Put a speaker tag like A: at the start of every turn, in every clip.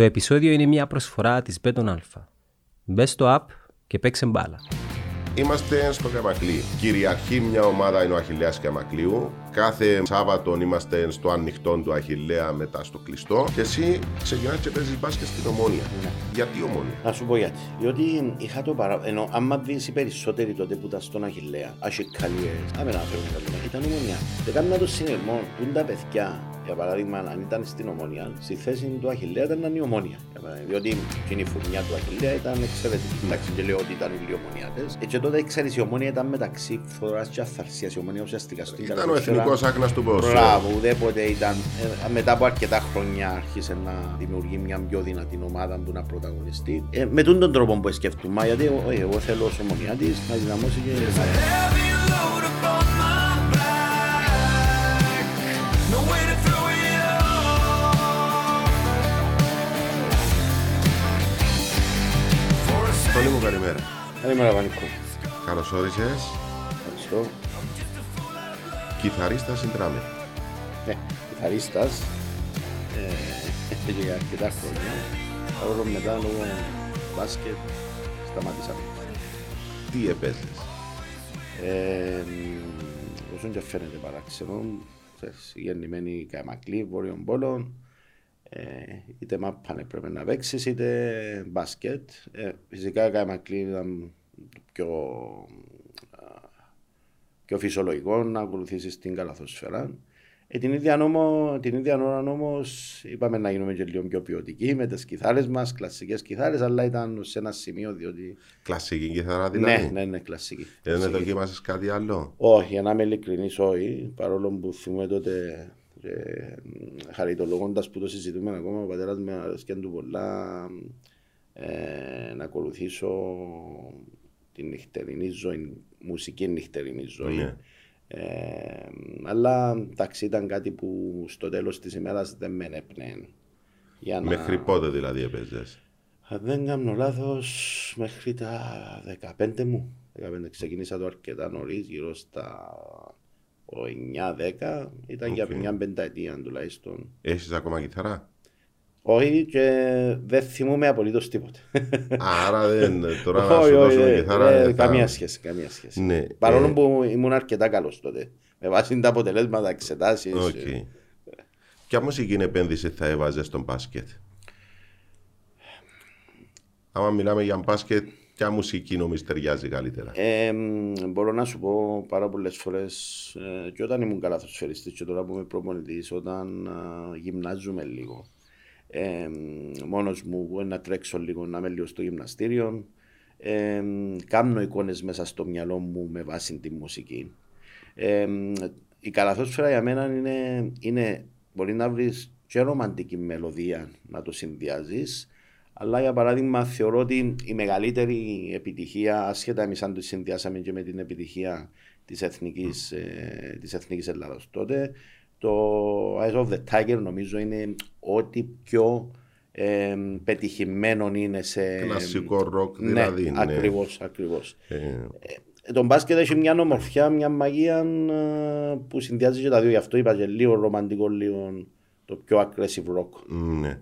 A: Το επεισόδιο είναι μια προσφορά της Beton Alpha. Μπε στο app και παίξε μπάλα.
B: Είμαστε στο Καμακλή. Κυριαρχεί μια ομάδα είναι ο Αχιλέας Καμακλείου. Κάθε Σάββατο είμαστε στο ανοιχτό του Αχιλέα μετά στο κλειστό. Και εσύ ξεκινάς και παίζεις μπάσκετ στην Ομόνια.
C: Ναι.
B: Γιατί Ομόνια;
C: Να σου πω γιατί. Διότι είχα το παρά... Ενώ άμα δεις οι περισσότεροι τότε που ήταν στον Αχιλέα, Αχικαλιές, άμε να φέρουν καλή ήταν ομονιά. Και κάμουν το συνειρμό, που είναι τα παιδιά, για παράδειγμα, αν ήταν στην Ομόνια, στη θέση του Αχιλέα ήταν να είναι η Ομόνια. Για παράδειγμα, Διότι εκείνη η φουρνιά του Αχιλέα ήταν εξαιρετική. Εντάξει, και λέω ότι ήταν οι ομονιάτες. Και τότε ξέρεις, η Ομόνια ήταν μεταξύ φθοράς και αθαρσίας. Η Ομόνια ουσιαστικά στην
B: Ήταν ο
C: καλοκαίρι
B: εθνικός άκνας του ποδοσφαίρου.
C: Μπράβο, ουδέποτε ήταν. Ε, μετά από αρκετά χρόνια άρχισε να δημιουργεί μια πιο δυνατή ομάδα που να πρωταγωνιστεί. Ε, με τον τον τρόπο που σκεφτούμε, γιατί εγώ, εγώ θέλω ως ομονιάτης να δυναμώσει και...
D: Heavy load upon my back. No way to throw it off. For a
B: Τόνι μου καλημέρα.
C: Καλημέρα Βανικό.
B: Καλώς όρισες.
C: Ευχαριστώ.
B: Κιθαρίστας συντράμε.
C: Ναι, κιθαρίστας. Ε, και για αρκετά χρόνια. Παρόλο που μετά λόγω μπάσκετ σταματήσαμε.
B: Τι έπαιζες.
C: Ε, όσον και φαίνεται παράξενο, ξέρεις, γεννημένη Καμακλή, Βόρειων Πόλων, ε, είτε μάπαν έπρεπε να παίξεις, είτε μπάσκετ. Ε, φυσικά η Καμακλή ήταν πιο, α, πιο φυσιολογικός να ακολουθήσεις την καλαθοσφαίρα. Ε, την, ίδια όμω, την ίδια ώρα όμω είπαμε να γίνουμε και λίγο πιο ποιοτικοί με τις κιθάρες μας, κλασικές κιθάρες, αλλά ήταν σε ένα σημείο διότι.
B: Κλασική κιθαρά δηλαδή.
C: Ναι, ναι, ναι, κλασική.
B: Ε, Δεν
C: Κλασική.
B: δοκίμασες κάτι άλλο;
C: Όχι, για να είμαι ειλικρινής, όχι. Παρόλο που θυμούμαι τότε, ε, χαριτολογώντας που το συζητούμε ακόμα, ο πατέρας με αρέσκεν του πολλά ε, να ακολουθήσω την νυχτερινή ζωή, μουσική νυχτερινή ζωή.
B: Ναι.
C: Ε, αλλά εντάξει, ήταν κάτι που στο τέλος της ημέρας δεν με έπνεε. Για να...
B: Μέχρι πότε δηλαδή έπαιζες;
C: Αν δεν κάνω λάθος, μέχρι τα 15 μου. 15 ξεκίνησα το αρκετά νωρίς, γύρω στα 9-10. Ήταν για
B: Οκ.
C: μια πενταετία τουλάχιστον.
B: Έχεις ακόμα κιθαρά.
C: Όχι και δεν θυμούμαι απολύτως τίποτε.
B: Άρα δεν, τώρα να
C: Όχι,
B: σου
C: όχι,
B: δώσουμε
C: ε,
B: κιθαρά.
C: ε,
B: δεν θα-
C: Καμία σχέση, καμία σχέση.
B: Ναι,
C: Παρόλο
B: ε,
C: που ήμουν αρκετά καλός τότε. Με βάση τα αποτελέσματα, εξετάσεις.
B: Οκ. Ποια μουσική επένδυση θα έβαζες στον μπάσκετ; Άμα μιλάμε για μπάσκετ, ποια μουσική νομίζεις ταιριάζει καλύτερα;
C: Ε, μ, μπορώ να σου πω πάρα πολλές φορές ε, και όταν ήμουν καλαθοσφαιριστής και τώρα που είμαι προπονητής, όταν α, γυμνάζουμε λίγο. Ε, μ, μόνος μου μπορεί να τρέξω λίγο, να είμαι λίγο στο γυμναστήριο. Ε, μ, κάνω εικόνες μέσα στο μυαλό μου με βάση τη μουσική. Ε, μ, η καλαθόσφαιρα για μένα είναι, είναι μπορεί να βρεις και ρομαντική μελωδία να το συνδυάζεις αλλά για παράδειγμα θεωρώ ότι η μεγαλύτερη επιτυχία, ασχετά εμείς αν το συνδυάσαμε και με την επιτυχία της εθνικής, ε, της εθνικής Ελλάδας τότε, το Eyes of the Tiger νομίζω είναι ό,τι πιο ε, πετυχημένο είναι σε...
B: Κλασικό ροκ
C: ναι,
B: δηλαδή. ναι.
C: ακριβώς, ακριβώς.
B: Ε,
C: Ε, Το μπάσκετ έχει μια ομορφιά, μια μαγεία ε, που συνδυάζει και τα δύο. Γι' αυτό είπα και λίγο ρομαντικό, λίγο το πιο aggressive rock.
B: ναι.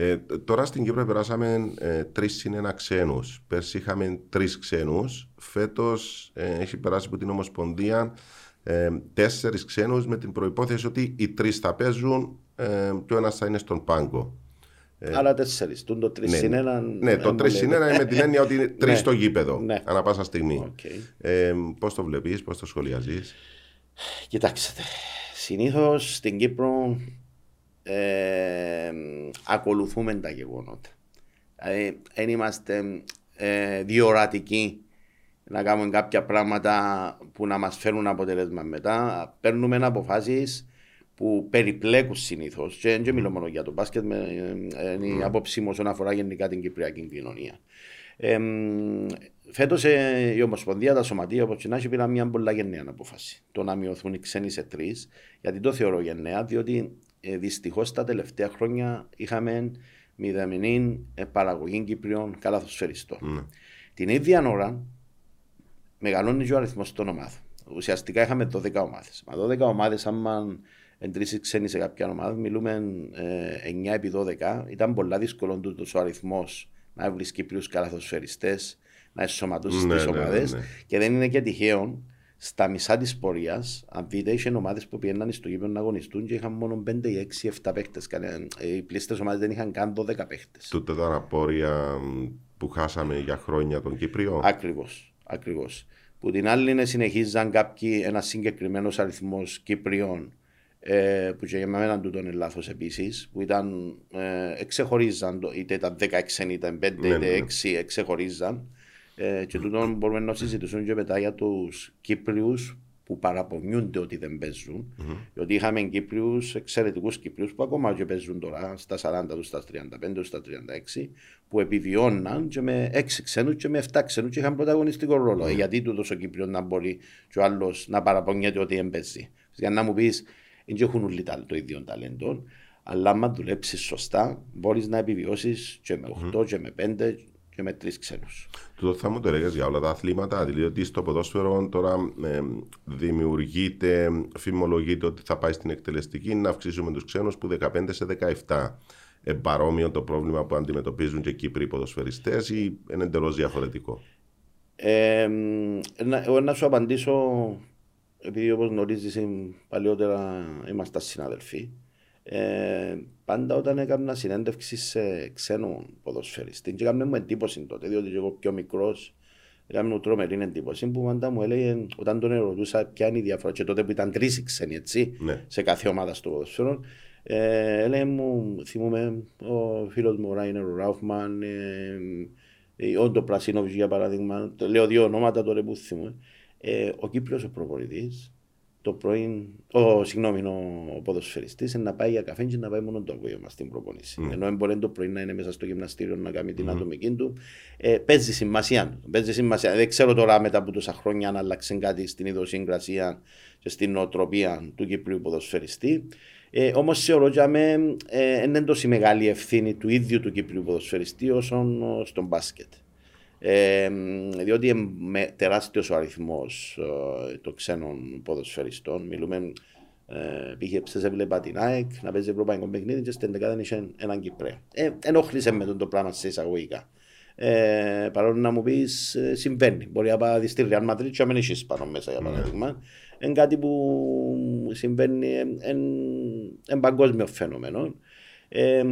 B: Ε, τ- τώρα στην Κύπρο περάσαμε ε, τρεις συν ένα ξένους. Πέρσι είχαμε τρεις ξένους. Φέτος έχει περάσει από την Ομοσπονδία ε, τέσσερις ξένους με την προϋπόθεση ότι οι τρεις θα παίζουν ε, και ο ένας θα είναι στον πάγκο.
C: Άρα τέσσερις. Τούν το τρεις συν ένα.
B: Ναι, το 3 συν 1 είναι με την έννοια ότι είναι τρεις
C: Ναι.
B: στο γήπεδο.
C: Ναι.
B: Ανά πάσα στιγμή.
C: Οκ.
B: Ε, Πώς το βλέπεις, πώς το σχολιάζεις;
C: Κοιτάξτε, συνήθως στην Κύπρο ε, ακολουθούμε τα γεγονότα. Δηλαδή, δεν είμαστε ε, διορατικοί να κάνουμε κάποια πράγματα που να μας φέρουν αποτελέσμα μετά. Παίρνουμε αποφάσεις που περιπλέκουν συνήθως. Και δεν μιλώ μόνο για το μπάσκετ, με, ε, είναι η άποψή μου όσον αφορά γενικά την κυπριακή κοινωνία. Ε, Φέτος η Ομοσπονδία, τα σωματεία, όπως και να έχει, πήραν μια πολλά γενναία απόφαση. Το να μειωθούν οι ξένοι σε τρεις, γιατί το θεωρώ γενναία, διότι ε, δυστυχώς τα τελευταία χρόνια είχαμε μηδαμινή ε, παραγωγή Κυπριών καλαθοσφαιριστών. Την ίδια ώρα μεγαλώνει και ο αριθμός των ομάδων. Ουσιαστικά είχαμε 12 ομάδες. Μα 12 ομάδες, άμα εν τρεις ξένοι σε κάποια ομάδα, μιλούμε ε, 9 επί 12. Ήταν πολλά δύσκολο τούτος ο αριθμός να βρει Κύπριους καλαθοσφαιριστές, να εσωματώσεις
B: Ναι,
C: τις
B: ναι, ναι,
C: ομάδες.
B: ναι.
C: Και δεν είναι και τυχαίο, στα μισά της πορείας, αν δείτε, είχε ομάδες που πήγαιναν στο γήπεδο να αγωνιστούν και είχαν μόνο 5 ή 6 7 παίχτε. Οι πλήστες ομάδες δεν είχαν καν 12 παίχτε.
B: Τούτα ήταν απόρρια μ, που χάσαμε για χρόνια τον Κύπριο.
C: Ακριβώς. Ακριβώς. Που την άλλη είναι συνεχίζαν κάποιοι ένας συγκεκριμένος αριθμός Κυπριών ε, που και για μένα τούτο είναι λάθος επίσης, που ήταν, ε, εξεχωρίζαν, το- είτε ήταν 16 είτε ήταν 5
B: Ναι,
C: είτε
B: ναι, ναι.
C: 6, εξεχωρίζαν. Ε, και τούτο μπορούμε να συζητήσουμε και μετά για τους Κύπριους που παραπονιούνται ότι δεν παίζουν. Διότι είχαμε Κύπριους, εξαιρετικούς Κύπριους που ακόμα και παίζουν τώρα στα 40 τους, στα 35 τους, στα 36, που επιβιώναν και με 6 ξένους και με 7 ξένους και είχαν πρωταγωνιστικό ρόλο. Ε, γιατί τούτος ο Κύπριος να μπορεί και ο άλλος να παραπονιέται ότι δεν παίζει. Για να μου πεις, δεν έχουν όλοι τα- το ίδιο ταλέντο, αλλά άμα δουλέψεις σωστά, μπορείς να επιβιώσεις και με 8 και με 5 και με 3 ξένους.
B: Τούτο θα μου το έλεγες για όλα τα αθλήματα, δηλαδή ότι στο ποδόσφαιρο τώρα ε, δημιουργείται, φημολογείται ότι θα πάει στην εκτελεστική να αυξήσουμε τους ξένους που 15 σε 17. Ε, παρόμοιο το πρόβλημα που αντιμετωπίζουν και οι Κύπροι ποδοσφαιριστές ή είναι εντελώς διαφορετικό;
C: Ε, να, εγώ να σου απαντήσω, επειδή όπως γνωρίζεις εμ, παλιότερα είμαστε συναδελφοί, ε, πάντα όταν έκανα συνέντευξη σε ξένο ποδοσφαιριστή και έκανα μου εντύπωση τότε, διότι και εγώ πιο μικρός έκανα μου τρομερή εντύπωση που πάντα μου έλεγε όταν τον ερωτούσα ποια είναι η διαφορά και τότε που ήταν τρεις οι ξένοι έτσι
B: Ναι.
C: σε κάθε ομάδα στο ποδοσφαίρο ε, έλεγε μου, θυμούμαι ο φίλος μου ο Ράινερ ο Ράουφμαν ε, ε, ο Ντο Πρασίνοβιτς για παράδειγμα, το λέω δύο ονόματα τώρα που θυμούμαι. Ε, ο Κύπριος ο προπονητής, το πρωί, ο, συγγνώμη, ο ποδοσφαιριστής είναι να πάει για καφέ και να πάει μόνο το απόγευμα στην προπονήση.
B: Ναι.
C: Ενώ δεν μπορεί το πρωί να είναι μέσα στο γυμναστήριο να κάνει την ατομική του. Ε, παίζει σημασία. Παίζει σημασία. Δεν ξέρω τώρα μετά από τόσα χρόνια αν άλλαξε κάτι στην ιδιοσυγκρασία και στην νοοτροπία του Κυπρίου ποδοσφαιριστή. Ε, Όμως θεωρώ ότι ε, ε, είναι τόσο μεγάλη ευθύνη του ίδιου του Κυπρίου ποδοσφαιριστή όσο ε, στον μπάσκετ. Ε, διότι είναι τεράστιος ο αριθμός των ξένων ποδοσφαιριστών. Μιλούμε, ε, πήγε σε έβλεπα την ΑΕΚ να παίζει ευρωπαϊκό παιχνίδι και στην δεκάδα είχε έναν Κυπρέο. Ε, ενόχλησε με τον το πράγμα σε εισαγωγικά. Ε, παρόλο να μου πεις, συμβαίνει. Μπορεί να πάει στη Real Madrid και να μην έχεις πάνω μέσα για παράδειγμα. Είναι κάτι που συμβαίνει, είναι παγκόσμιο φαινόμενο. Ε,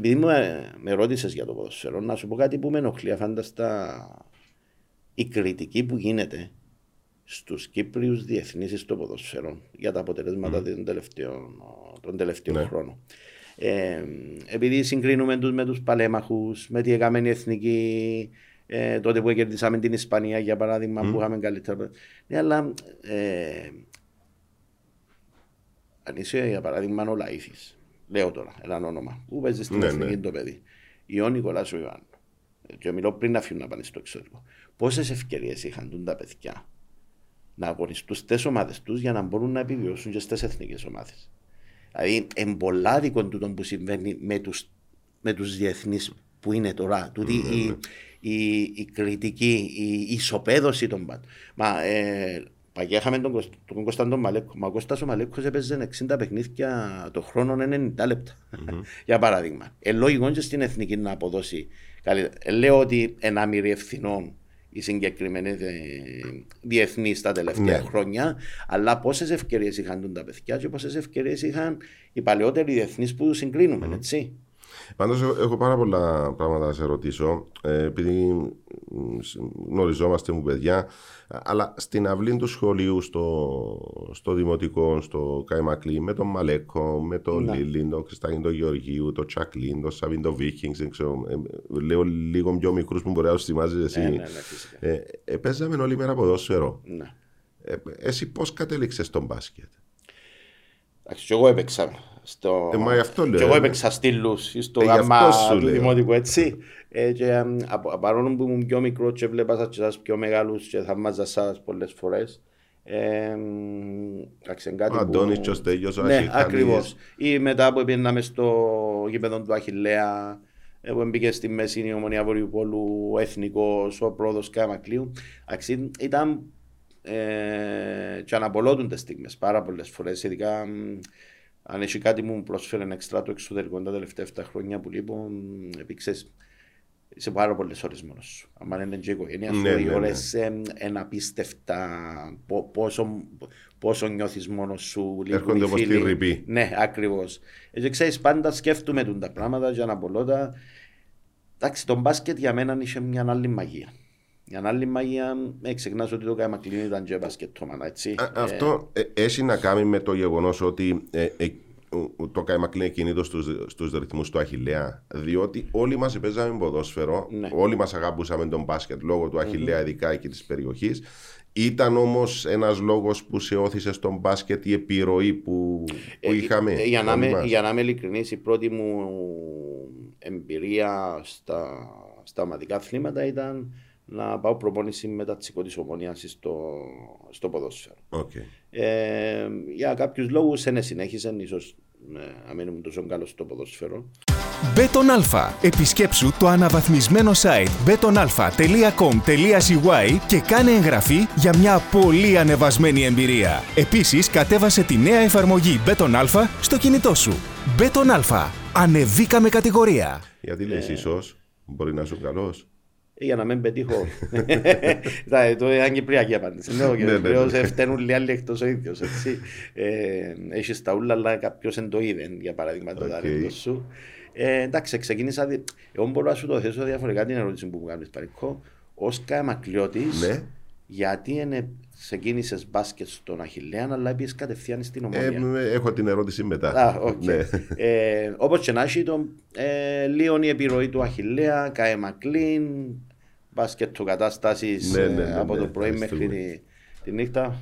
C: επειδή μου, ε, με ρώτησες για το ποδοσφαίρο, να σου πω κάτι που με ενοχλεί αφάνταστα η κριτική που γίνεται στους Κύπριους διεθνείς στο ποδοσφαίρο για τα αποτελέσματα των τελευταίων, των τελευταίων
B: Ναι.
C: χρόνων. Ε, επειδή συγκρίνουμε τους με τους παλέμαχους, με τη έκαμε η εθνική, ε, τότε που κερδίσαμε την Ισπανία για παράδειγμα που είχαμε καλύτερα. Ναι, αλλά ε, αν είσαι για παράδειγμα ο Λαΐθης, λέω τώρα ένα όνομα, που παίζεις στην
B: Ναι,
C: εθνική
B: ναι.
C: το παιδί, ή ο Νικολάς ο Ιωάννου, και μιλώ πριν να φύγουν να πάνε στο εξωτερικό. Πόσες ευκαιρίες είχαν τούν τα παιδιά να αγωνιστούν στις ομάδες τους για να μπορούν να επιβιώσουν και στις εθνικές ομάδες. Δηλαδή, εμπολάδικο τούτο που συμβαίνει με τους με τους διεθνείς που είναι τώρα. Τούτη η, η, η κριτική, η ισοπαίδωση των πάντων. Μα ε, παγιά είχαμε τον, Κωσ- τον Κωνσταντό Μαλέκο. Μα ο Κώστας ο Μαλέκος έπαιζε 60 παιχνίδια το χρόνο 90 λεπτά. Για παράδειγμα. Ε, λογικό και στην εθνική να αποδώσει καλύτερα. Ε, λέω ότι ένα μυρί ευθυνών οι συγκεκριμένοι διεθνεί τα τελευταία
B: Ναι.
C: χρόνια, αλλά πόσε ευκαιρίε είχαν τούν τα παιδιά και πόσε ευκαιρίε είχαν οι παλαιότεροι διεθνεί που συγκρίνουμε, έτσι.
B: Πάντως, έχω πάρα πολλά πράγματα να σε ρωτήσω, ε, επειδή μ, σ- γνωριζόμαστε μου παιδιά, αλλά στην αυλή του σχολείου, στο, στο δημοτικό, στο Καϊμακλή, με τον Μαλέκο, με τον
C: Ναι.
B: Λίλιν, τον Χριστάκιν τον Γεωργίου, τον Τσακλίν, τον Σαβίν τον Βίκινγκ, δεν ξέρω, ε, λέω λίγο πιο μικρούς που μπορεί να τους θυμάζει εσύ.
C: Ναι, ναι, ναι, φυσικά.
B: Ε, ε, παίζαμε όλη μέρα ποδόσφαιρο.
C: Ναι.
B: Ε, εσύ πώς κατέληξες στον μπάσκετ;
C: Εντάξει, και εγώ έπαιξα. Στο...
B: Ε, μα γι' αυτό λέω,
C: Και εγώ
B: ε.
C: έπαιξα στήλους στο
B: Ε, γι'
C: γάμα
B: αυτό σου
C: του
B: λέω.
C: δημοτικού, έτσι. Ε, και, εμ, απο- παρόλο που ήμουν πιο μικρό και βλέπα σας και σας πιο μεγάλους και θαυμάζα σας πολλές φορές. Ε, εμ, εντάξει, είναι κάτι
B: Ο
C: που-
B: Αντώνης και ο Στέλιος, ο
C: Ναι,
B: Αχιχανής.
C: ακριβώς. Ή μετά που πήγαμε στο γήπεδο του Αχιλέα, ε, που μπήκε στη μέση η ομονία Βορειοπόλου, ο εθνικός, ο πρόοδος Καμακλείου. Εντάξει, ήταν ε, και αναπολώτουν τις στιγμές πάρα πολλές φορές, ειδικά μ, αν έχει κάτι μου προσφέρει εξτρά το εξωτερικό τα τελευταία 7 χρόνια που λείπω, μ, επί ξέρεις, είσαι πάρα πολλές ώρες μόνος σου. Αν είναι και η οικογένεια σου,
B: Ναι,
C: οι
B: ναι, ναι.
C: ώρε είναι απίστευτα. πο- Πόσο, πόσο νιώθεις μόνος σου, λίγο
B: Έρχονται
C: οι
B: όπως
C: φίλοι.
B: τη ρηπή.
C: Ναι, ακριβώς. Έτσι ξέρεις, πάντα σκέφτομαι τούν τα πράγματα για να πω τα. Εντάξει, το μπάσκετ για μένα είχε μια άλλη μαγεία. Μια άλλη μαγεία, με ξεχνάς ότι το κάμα κλείνει ήταν και μπασκετόμανα, έτσι.
B: Α, Αυτό ε, έχει να κάνει με το γεγονός ότι ε, ε, ο- το Καϊμακλή είναι κινήτο στους, στους ρυθμούς του Αχιλέα διότι όλοι μας παίζαμε ποδόσφαιρο
C: Ναι.
B: όλοι μας αγαπούσαμε τον μπάσκετ λόγω του αχιλεα ειδικά εκεί της περιοχής ήταν όμως ένας λόγος που σε όθησε στον μπάσκετ η επιρροή που, που
C: Ε,
B: είχαμε
C: ε, για, να
B: όλοι
C: είμαι,
B: μας.
C: για να είμαι ειλικρινής, η πρώτη μου εμπειρία στα, στα ομαδικά αθλήματα ήταν να πάω προπόνηση μετά τσικό της ομονίας στο, στο ποδόσφαιρο.
B: Οκ.
C: Ε, για κάποιους λόγους δεν συνέχιζαν, ίσως ε, να μην ήμουν τόσο καλός στο ποδόσφαιρο.
E: Μπέτον Αλφα. Επισκέψου το αναβαθμισμένο site betonalpha.com.cy και κάνε εγγραφή για μια πολύ ανεβασμένη εμπειρία. Επίσης, κατέβασε τη νέα εφαρμογή Μπέτον Αλφα στο κινητό σου. Μπέτον Αλφα. Ανεβήκαμε κατηγορία.
B: γιατί λες ίσως μπορεί να είσαι καλός
C: Ε, για να μην πετύχω. Τα- Το είναι κυπριακή απάντηση. Ναι, ο
B: Ναι, ναι,
C: Κυπρέος
B: ναι.
C: φταίνουν οι άλλοι εκτός ο ίδιος. έτσι. Ε, Έχεις τα ούλα, αλλά κάποιος δεν το είδε, για παράδειγμα, το
B: Οκ.
C: ταλέντο σου. Ε, εντάξει, ξεκίνησα. δι- Εγώ μπορώ να σου το θέσω διαφορετικά την ερώτηση που μου κάνεις Παρικό. Ως Καμακλειώτης,
B: ναι
C: γιατί είναι ξεκίνησες μπάσκετ στον Αχιλέα, αλλά πήγε κατευθείαν στην ομόνια;
B: ε, με- έχω την ερώτηση μετά
C: Α, οκ.
B: ναι.
C: ε, Όπως και να έχει, το, ε, λίγο η επιρροή του Αχηλέα, Κάε Μακλίν, μπάσκετ του κατάστασης
B: Ναι, ναι, ναι,
C: από
B: ναι,
C: το πρωί μέχρι
B: ευχαριστούμε.
C: τη, τη νύχτα.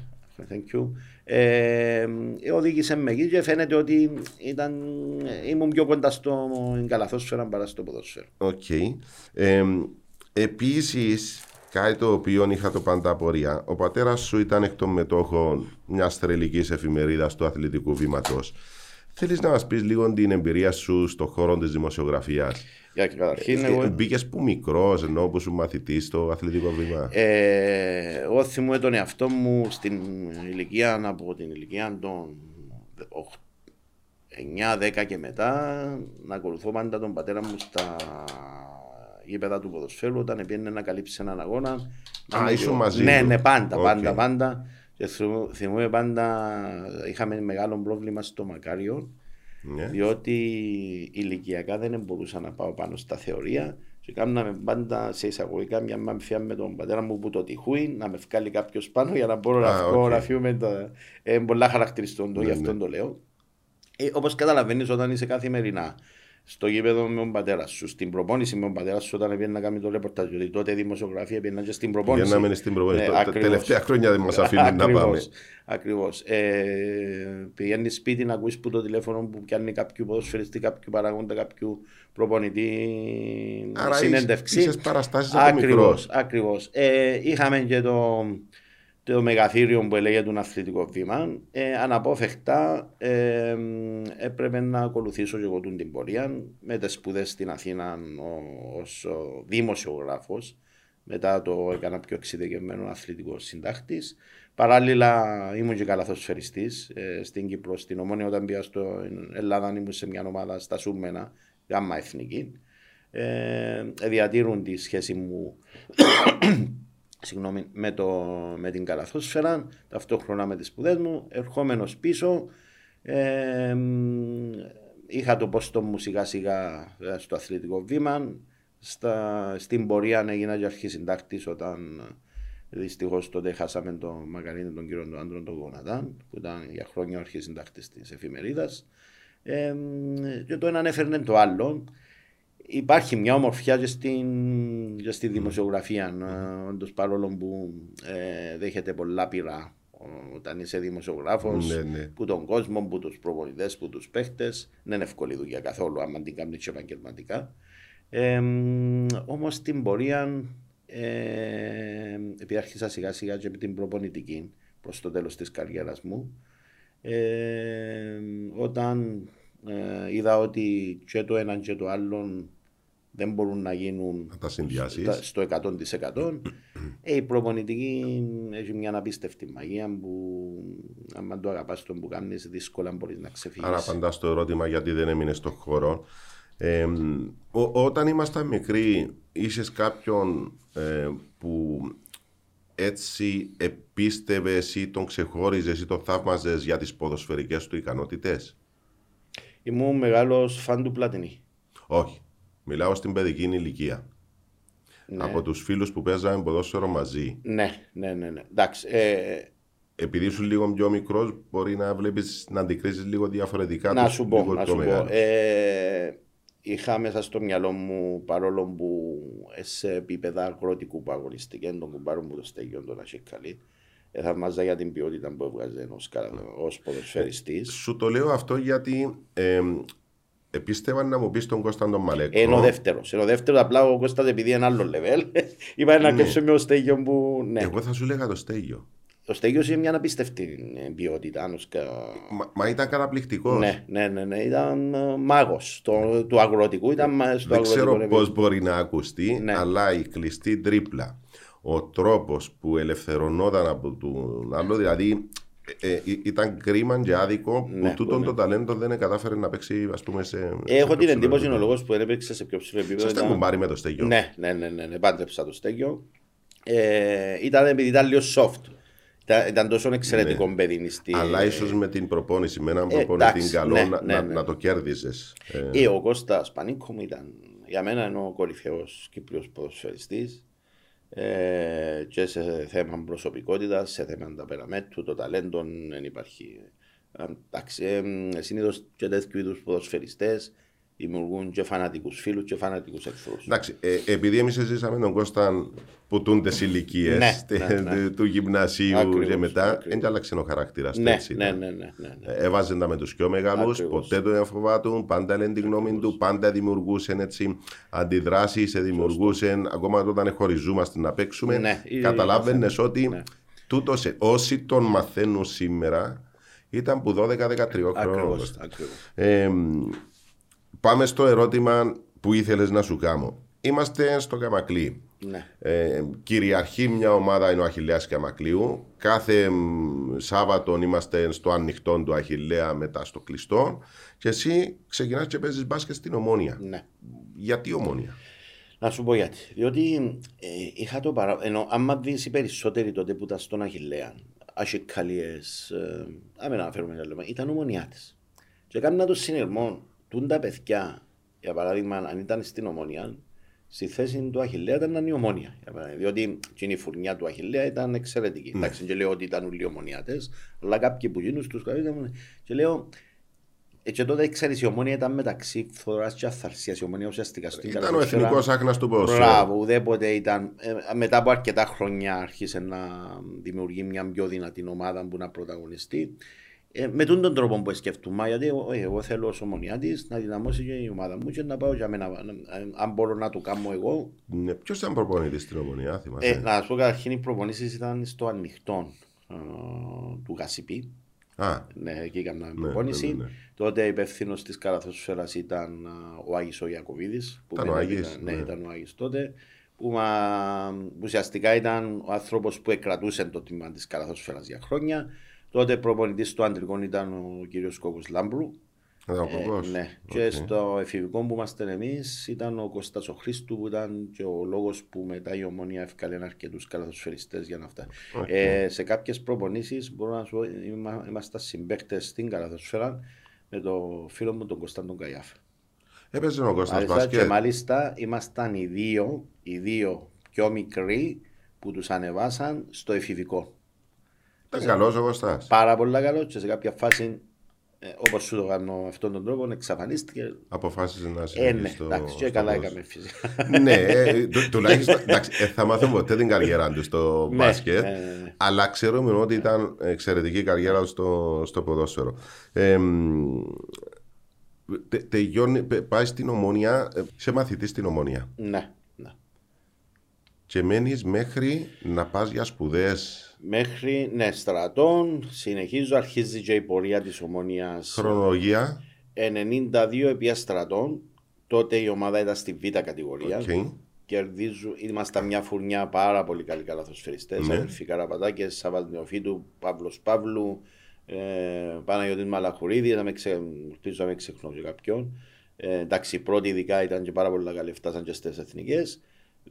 C: Thank you. Ε, ε, οδήγησε με εκεί και φαίνεται ότι ήταν, ήμουν πιο κοντά στο καλαθόσφαιρα παρά στο ποδόσφαιρο.
B: Οκ. Ε, Επίσης, κάτι το οποίο είχα το πάντα απορία. Ο πατέρας σου ήταν εκ των μετόχων μιας τρελική εφημερίδας του αθλητικού βήματος. Θέλεις να μας πεις λίγο την εμπειρία σου στον χώρο της δημοσιογραφίας;
C: Για καταρχήν, εγώ,
B: Μπήκες που μικρός, ενώ που σου μαθητής στο αθλητικό βήμα.
C: Ε, εγώ θυμούμαι τον εαυτό μου στην ηλικία από την ηλικία των 9-10 και μετά να ακολουθώ πάντα τον πατέρα μου στα γήπεδα του ποδοσφαίρου όταν πήγαινε να καλύψει έναν αγώνα.
B: Α,
C: Να
B: ήσουν
C: με-
B: μαζί
C: Ναι,
B: του.
C: ναι, πάντα,
B: Οκ.
C: πάντα, πάντα. Και θυμού- θυμούμαι πάντα, είχαμε μεγάλο πρόβλημα στο Μακάριο
B: Ναι.
C: διότι ηλικιακά δεν μπορούσα να πάω πάνω στα θεωρία και κάναμε πάντα σε εισαγωγικά μια ματσιά με τον πατέρα μου που το τυχούει να με βγάλει κάποιος πάνω για να μπορώ να
B: Α,
C: βγω
B: οκ.
C: να φύγουμε τα... Ε, πολλά χαρακτηριστών το,
B: Ναι,
C: γι' αυτό
B: ναι.
C: το λέω. Ε, Όπως καταλαβαίνεις, όταν είσαι καθημερινά στο γήπεδο με τον πατέρα σου, στην προπόνηση με τον πατέρα σου, όταν πήγαινε να κάνει το ρεπορτάζ, γιατί τότε δημοσιογραφία πήγαινε και στην προπόνηση.
B: Για να μένει στην προπόνηση.
C: Ναι,
B: Τα- Τα
C: ακριβώς.
B: τελευταία χρόνια δεν μας αφήνουν να
C: Ακριβώς,
B: πάμε.
C: Ακριβώς. Ε, πηγαίνεις σπίτι να ακούεις που το τηλέφωνο που πιάνει κάποιου ποδοσφαιριστή, κάποιου παραγόντα, κάποιου προπονητή
B: Άρα
C: συνέντευξη.
B: είσαι παραστάσεις από
C: Ακριβώς,
B: μικρός.
C: ακριβώς. Ε, είχαμε και το, το μεγαθύριο που έλεγε τον αθλητικό βήμα. Ε, αναπόφευκτα ε, έπρεπε να ακολουθήσω και εγώ τούν την πορεία με τις σπουδές στην Αθήνα ω- ως ο δημοσιογράφος. Μετά το έκανα πιο εξειδικευμένο αθλητικό συντάκτη. Παράλληλα ήμουν και καλαθοσφαιριστής ε, στην Κύπρο, στην Ομόνια. Όταν πήγα στην Ελλάδα, ήμουν σε μια ομάδα στα Σούμενα, γάμμα εθνική. Ε, διατήρουν τη σχέση μου συγγνώμη, με, το, με την καλαθόσφαιρα, ταυτόχρονα με τις σπουδές μου, ερχόμενος πίσω, ε, μ, είχα το πόστο μου σιγά σιγά ε, στο αθλητικό βήμα, στα, στην πορεία έγινα και αρχισυντάκτης όταν δυστυχώς τότε χάσαμε τον Μακαρίνη τον κύριο του άντρων τον Γονατάν, που ήταν για χρόνια ο αρχισυντάκτης της εφημερίδας. Ε, μ, και το έναν έφερνε το άλλο. Υπάρχει μια ομορφιά και, στην, και στη δημοσιογραφία, ε, όντως παρόλο που ε, δέχεται πολλά πειρά ο- όταν είσαι δημοσιογράφος,
B: Ναι, ναι.
C: που τον κόσμο, που τους προπονητές, που τους παίχτες. Δεν είναι εύκολη δουλειά καθόλου, άμα την κάνεις και επαγγελματικά. Ε, μ, όμως στην πορεία, ε, επειδή άρχισα σιγά σιγά και με την προπονητική προς το τέλος της καριέρας μου, ε, όταν ε, είδα ότι και το ένα και το άλλο δεν μπορούν να γίνουν
B: Να τα συνδυάσεις.
C: στα- στο 100%. ε, η προπονητική έχει μια απίστευτη μαγεία που αν το αγαπάς τον που κάνεις δύσκολα μπορείς να ξεφύγεις.
B: Άρα απαντάς στο ερώτημα γιατί δεν έμεινε στον χώρο. Ε, ο- όταν ήμασταν μικροί, είσαι κάποιον ε, που έτσι επίστευες ή τον ξεχώριζες ή τον θαύμαζες για τις ποδοσφαιρικές του ικανότητες;
C: Ήμουν μεγάλος φαν του Πλατινί.
B: Όχι. Μιλάω στην παιδική ηλικία.
C: Ναι.
B: Από τους φίλους που παίζαμε ποδόσφαιρο μαζί.
C: Ναι, ναι, ναι, ναι. Εντάξει, ε,
B: Επειδή ήσουν λίγο πιο μικρός, μπορεί να βλέπεις να αντικρίσει λίγο διαφορετικά
C: να
B: τους
C: σου πω,
B: λίγο
C: να
B: πιο
C: σου πω.
B: μεγάλους.
C: Ε, είχα μέσα στο μυαλό μου, παρόλο που σε επίπεδα αγροτικού που αγωνιστήκε, τον κουμπάρο μου το στέγιο τον Ασικαλή, ε, θαυμάζα για την ποιότητα που έβγαζε ως, κα- ως ποδοσφαιριστής.
B: Σου το λέω αυτό γιατί ε, επίστευα να μου πεις τον Κωνσταντον Μαλέκο.
C: Είναι ο δεύτερος. Είναι ο δεύτερος, απλά ο Κώστας επειδή είναι άλλο level. Είπα να
B: Ναι.
C: κέψω με ο Στέγιο που. Ναι.
B: Εγώ θα σου λέγα το στέγιο.
C: Ο Στέγιος είναι μια απίστευτη ε, ποιότητα. αν ως κα-
B: Μα, μα ήταν καταπληκτικός.
C: Ναι, ναι, ναι, ναι. Ήταν μάγος του αγροτικού. Ήταν μα- στο
B: Δεν ξέρω
C: αγροτικό
B: πώς
C: επίπεδο.
B: μπορεί να ακουστεί,
C: Ναι.
B: αλλά η κλειστή τρίπλα, ο τρόπος που ελευθερωνόταν από τον άλλο, δηλαδή ε, ε, ήταν κρίμα και άδικο που
C: Ναι,
B: τούτον
C: ναι.
B: το ταλέντο δεν κατάφερε να παίξει, ας πούμε, σε. σε
C: Έχω
B: πιο
C: την
B: ψηλό
C: εντύπωση ο
B: επίπεδο.
C: λόγος που έπαιξε σε πιο ψηλό επίπεδο.
B: Σας τα κουμπάρει με το στέγιο.
C: Ναι, ναι, ναι, ναι, ναι, πάντρεψα το στέγιο. Ε, ήταν επειδή ήταν λίγο soft. Ήταν, ήταν τόσο εξαιρετικό παιδί. Στη...
B: Ναι. Αλλά ίσως με την προπόνηση, με έναν
C: Ε,
B: προπονητή
C: εντάξει,
B: καλό,
C: ναι,
B: να,
C: ναι,
B: να,
C: ναι.
B: να το κέρδιζες.
C: Ε, ο Κώστας Πανίκο μου ήταν για μένα είναι ο κορυφαίος Κύπριος ποδοσφαιριστής ε, και σε θέμα προσωπικότητας, σε θέμα ταπεραμέτου, το ταλέντο δεν υπάρχει. Ε, Εντάξει, ε, συνήθως και τέτοιου είδους ποδοσφαιριστές δημιουργούν και φανατικούς φίλους και φανατικούς εχθρούς.
B: Εντάξει, ε, επειδή εμείς ζήσαμε τον Κώστα που τούντε ηλικίες
C: Ναι, ναι, ναι.
B: του γυμνασίου
C: Ακριβώς,
B: και μετά,
C: ακριβώς.
B: δεν άλλαξε ο χαρακτήρα του.
C: ναι,
B: έτσι
C: ναι,
B: ήταν.
C: ναι, ναι, ναι, ναι.
B: Ε, Έβαζε τα με τους πιο μεγάλους,
C: Ακριβώς.
B: ποτέ δεν φοβάτουν, πάντα λένε τη γνώμη του, πάντα δημιουργούσε έτσι αντιδράσεις, δημιουργούσε ακόμα όταν χωριζόμαστε να παίξουμε.
C: Ναι, ή-
B: Καταλάβαινες ότι
C: Ναι.
B: τούτος, ε, όσοι τον μαθαίνουν σήμερα ήταν που 12-13 χρόνια.
C: Ακριβώς, ακριβώς.
B: Ε, πάμε στο ερώτημα που ήθελες να σου κάνω. Είμαστε στο Καμακλή.
C: Ναι.
B: Ε, κυριαρχεί μια ομάδα είναι ο Αχιλέας Καμακλείου. Κάθε μ, Σάββατο είμαστε στο ανοιχτό του Αχιλέα μετά στο κλειστό. Και εσύ ξεκινάς και παίζεις μπάσκετ στην Ομόνια.
C: ναι.
B: Γιατί Ομόνια;
C: Να σου πω γιατί. Διότι ε, είχα το παρά... Ενώ άμα δεις οι περισσότεροι τότε που ήταν στον Αχιλέα, Ασικαλίες, ε, άμε να αναφέρουμε ένα λέμε, ήταν ομονιάτες. Και έκανα το συνειρμό, τούν τα παιδιά, για παράδειγμα, αν ήταν στην Ομόνια, στη θέση του Αχιλέα ήταν να είναι η Ομόνια. για παράδειγμα. Διότι και η φουρνιά του Αχιλέα ήταν εξαιρετική. Εντάξει, και λέω ότι ήταν όλοι ομονιάτες, αλλά κάποιοι που γίνουν στους ήταν... Και λέω, ε, και τότε ξέρεις η ομόνια ήταν μεταξύ φθοράς και αθαρσίας. Η ομόνια ουσιαστικά στην
B: Ήταν ο
C: καλαθόσφαιρα-
B: εθνικός άκνας του ποδοσφαίρου.
C: Μπράβο, ουδέποτε ήταν. ε, μετά από αρκετά χρόνια άρχισε να δημιουργεί μια πιο δυνατή ομάδα που να πρωταγωνιστεί. Ε, με τον τον τρόπο που σκεφτούμε, γιατί εγώ, ε, εγώ θέλω ως ομονιάτης να δυναμώσει και η ομάδα μου και να πάω για μένα. να- ε, αν μπορώ να το κάνω εγώ.
B: Ναι, Ποιος ήταν προπονητής στην Ομονία, θυμάσαι;
C: Ε, να σου πω καταρχήν οι προπονήσεις ήταν στο ανοιχτό ε, του ΓΣΠ.
B: Α,
C: Ναι, εκεί έκανα
B: ναι,
C: προπόνηση.
B: ναι, ναι.
C: Τότε υπεύθυνος της Καλαθόσφαιρας ήταν α, ο Άγης ο Ιακωβίδης.
B: Ήταν ο Άγης,
C: Ναι,
B: ναι.
C: ήταν ο Άγης τότε. Που, μα, που ουσιαστικά ήταν ο άνθρωπος που εκρατούσε το τμήμα της Καλαθόσφαιρας για χρόνια. Τότε προπονητής στο αντρικό ήταν ο κύριος Κόκος Λάμπρου.
B: ήταν ο
C: Ε,
B: Κόκος.
C: ναι.
B: Οκ.
C: Και στο εφηβικό που είμαστε εμείς ήταν ο Κώστας ο Χρήστου που ήταν και ο λόγος που μετά η Ομόνοια έφκαλε αρκετούς καλαθοσφαιριστές για να φτάσει.
B: Οκ.
C: Ε, σε κάποιες προπονήσεις μπορώ να σου πω είμα- είμαστε συμπαίκτες στην καλαθοσφαίρα με το φίλο μου τον Κωνσταντίνο Καϊάφα.
B: Έπαιζε ο Κώστας
C: Μάλιστα, και
B: μπάσκετ.
C: μάλιστα ήμασταν οι δύο, οι δύο πιο μικροί που τους ανεβάσαν στο εφηβικό.
B: Ήταν καλός ο Κώστας.
C: Πάρα πολύ καλός και σε κάποια φάση, ε, όπως σου το κάνω αυτόν τον τρόπο, εξαφανίστηκε.
B: Αποφάσισε να
C: Ε,
B: συνεχίσει
C: ναι,
B: στο-
C: εντάξει, και
B: στο
C: καλά
B: ποδόσφαιρο.
C: έκαμε φυσικά.
B: ναι, ε, του- τουλάχιστον εντάξει, ε, θα μάθουμε ποτέ την καριέρα του στο
C: Ναι,
B: μπάσκετ.
C: ναι, ναι, ναι.
B: Αλλά ξέρουμε ότι ήταν εξαιρετική καριέρα του στο, στο ποδόσφαιρο. Ε, μ, τε- τελειώνει, πε- πάει στην Ομόνια, ε, είσαι μαθητής στην Ομόνια.
C: ναι, ναι.
B: Και μένεις μέχρι να πας για σπουδές.
C: Μέχρι, ναι, στρατόν, συνεχίζω, αρχίζει και η πορεία της Ομόνοιας.
B: Χρονολογία.
C: 92 επί στρατόν, τότε η ομάδα ήταν στη β' κατηγορία.
B: Οκ.
C: Κερδίζουν, ήμασταν μια φουρνιά πάρα πολύ καλοί καλαθοσφαιριστές.
B: Ναι.
C: Αδελφοί Καραπατάκες, Σαββάς Νεοφίτου, Παύλος Παύλου, ε, Παναγιώτης Μαλαχουρίδη, να με ξε, ελπίζω να με ξεχνώ και κάποιον. Ε, εντάξει, οι πρώτοι ειδικά ήταν και πάρα πολύ καλοί, φτάσαν και στις εθνικές.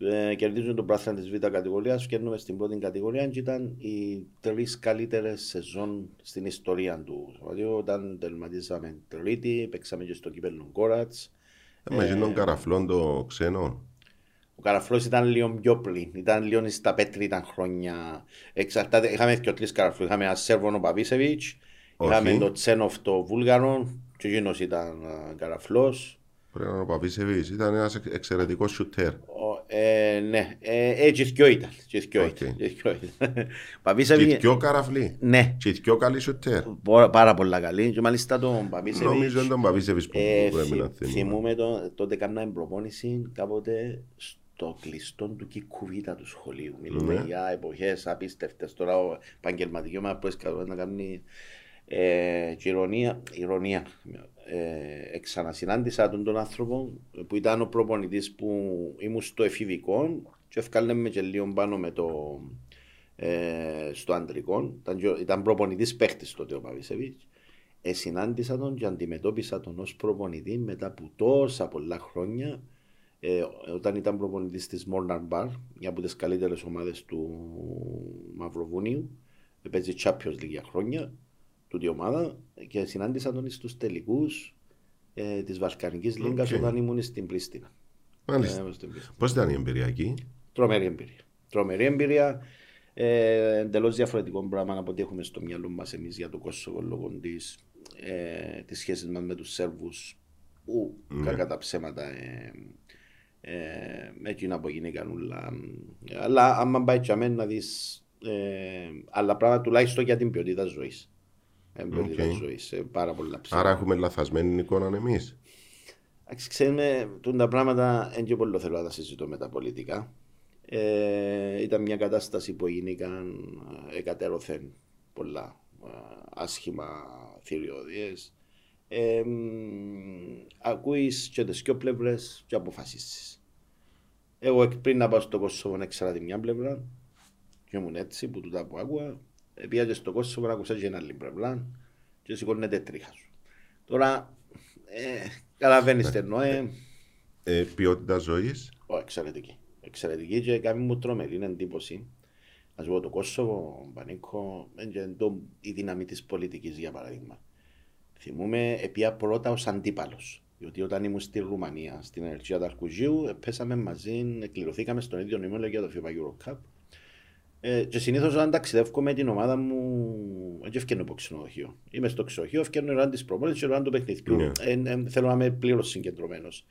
C: Ε, κερδίζουν τον πράθυνα της β' κατηγορίας, κερνούμε στην πρώτη κατηγορία και ήταν οι τρεις καλύτερες σεζόν στην ιστορία του. Δηλαδή όταν τερματίσαμε τρίτη, παίξαμε και στο κύπελλο Κόρατς.
B: Ε, Με τον καραφλόν το ξένο.
C: Ο Καραφλός ήταν λίγο πιο πλήν, ήταν λίγο στα πέτρη ήταν χρόνια. Εξαρτάται, είχαμε και τρεις Καραφλούς, είχαμε ένα Σέρβονο Παπίσεβιτς,
B: Όχι.
C: είχαμε τον Τσένοφ το Βούλγαρο, και εκείνος ήταν α, Καραφλός.
B: Πρέπει να είναι ο Παπίσεβης. Ήταν ένας εξ- εξαιρετικός σουτέρ.
C: Ο, ε, ναι, ε, ε, και δυο ήταν. Και δυο
B: Οκ.
C: ήταν. και δυο ήταν.
B: Και
C: Παπίσεβιτς,
B: δυο καραφλοί.
C: ναι,
B: Και δυο καλοί σουτέρ.
C: πο- πάρα πολλά καλή. Και μάλιστα τον Παπίσεβιτς,
B: Νομίζω είναι τον Παπίσεβης που
C: Ε,
B: πρέπει να
C: θυ-
B: θυμούμε.
C: θυμούμε το, τότε κάναμε προπόνηση κάποτε στο κλειστό του Κικουβίτα του σχολείου. Μιλούμε
B: Ναι.
C: για εποχές απίστευτες. Τώρα ο επαγγελματική ομάδα που έσκαλε να κάνει ε, και ηρωνία, ηρωνία. Ε, εξανασυνάντησα τον, τον άνθρωπο που ήταν ο προπονητής που ήμουν στο εφηβικό και ευκάλε με και λίγο πάνω με το ε, στο αντρικό. Ήταν, και ο- ήταν προπονητής παίχτης τότε ο Παβίσεβιτς. Ε, συνάντησα τον και αντιμετώπισα τον ως προπονητή μετά από τόσα πολλά χρόνια ε, όταν ήταν προπονητής της Mornar Bar, μια από τις καλύτερες ομάδες του Μαυροβουνίου. Ε, παίζει Champions League για χρόνια, τούτη η ομάδα και συνάντησα τον στους τελικούς ε, της Βαλκανικής Λίγκας
B: Οκ.
C: όταν ήμουν στην Πρίστινα.
B: Μάλιστα.
C: Ε, στην Πρίστινα.
B: Πώς ήταν η εμπειρία εκεί.
C: Τρομερή εμπειρία. Τρομερή εμπειρία. Ε, Εντελώς διαφορετικό πράγμα από ό,τι έχουμε στο μυαλό μας εμείς για το Κόσοβο λόγω της ε, της σχέσης μας με τους Σέρβους που
B: Ναι.
C: κακά τα ψέματα ε, ε, με εκείνα που γίνηκαν όλα. Αλλά άμα πάει και αμένα να δεις ε, άλλα πράγματα τουλάχιστον για την ποιότητα ζωής. Ε, ποιότητα
B: Οκ.
C: ζωής, ε, πάρα πολλά ψέματα.
B: Άρα έχουμε λαθασμένη εικόνα εμείς.
C: Εντάξει, ξέρουμε, τούντα πράγματα δεν και πολύ θέλω να τα συζητώ με τα πολιτικά. Ε, ήταν μια κατάσταση που γίνηκαν ε, εκατέρωθεν πολλά ε, άσχημα θηριώδιες. Ε, μ, ακούεις και τις δυο πλευρές και αποφασίσεις. Εγώ εκ- πριν να πάω στο Κόσοβο έξερα τη μια πλευρά και ήμουν έτσι που τούτα που άκουα. Ε, Πήγα και στο Κόσοβο άκουσα και ένα άλλη πλευρά και σηκώνεται τρίχα σου. Τώρα, ε, καταλαβαίνεις τι εννοώ, ε,
B: Ε, ποιότητα ζωής.
C: Ω, εξαιρετική. Εξαιρετική και κάνει μου τρομερή εντύπωση. Να σου πω το Κόσοβο, Πανίκο, είναι και το, η δύναμη της πολιτικής για παράδειγμα. Θυμούμαι, επία πρώτα ως αντίπαλος. Διότι όταν ήμουν στη Ρουμανία, στην ενεργεία του Αρκουζίου, ε, πέσαμε μαζί, εκληρωθήκαμε στον ίδιο νούμερο για το FIBA Euro Cup. Ε, και συνήθως όταν ταξιδεύω με την ομάδα μου, δεν ευκαινώ από ξενοδοχείο. Είμαι στο ξενοδοχείο, ευκαινώ ώρα της προπόνηση και ώρα του παιχνιδιού.
B: Ναι.
C: Ε, ε, θέλω να είμαι πλήρως συγκεντρωμένος.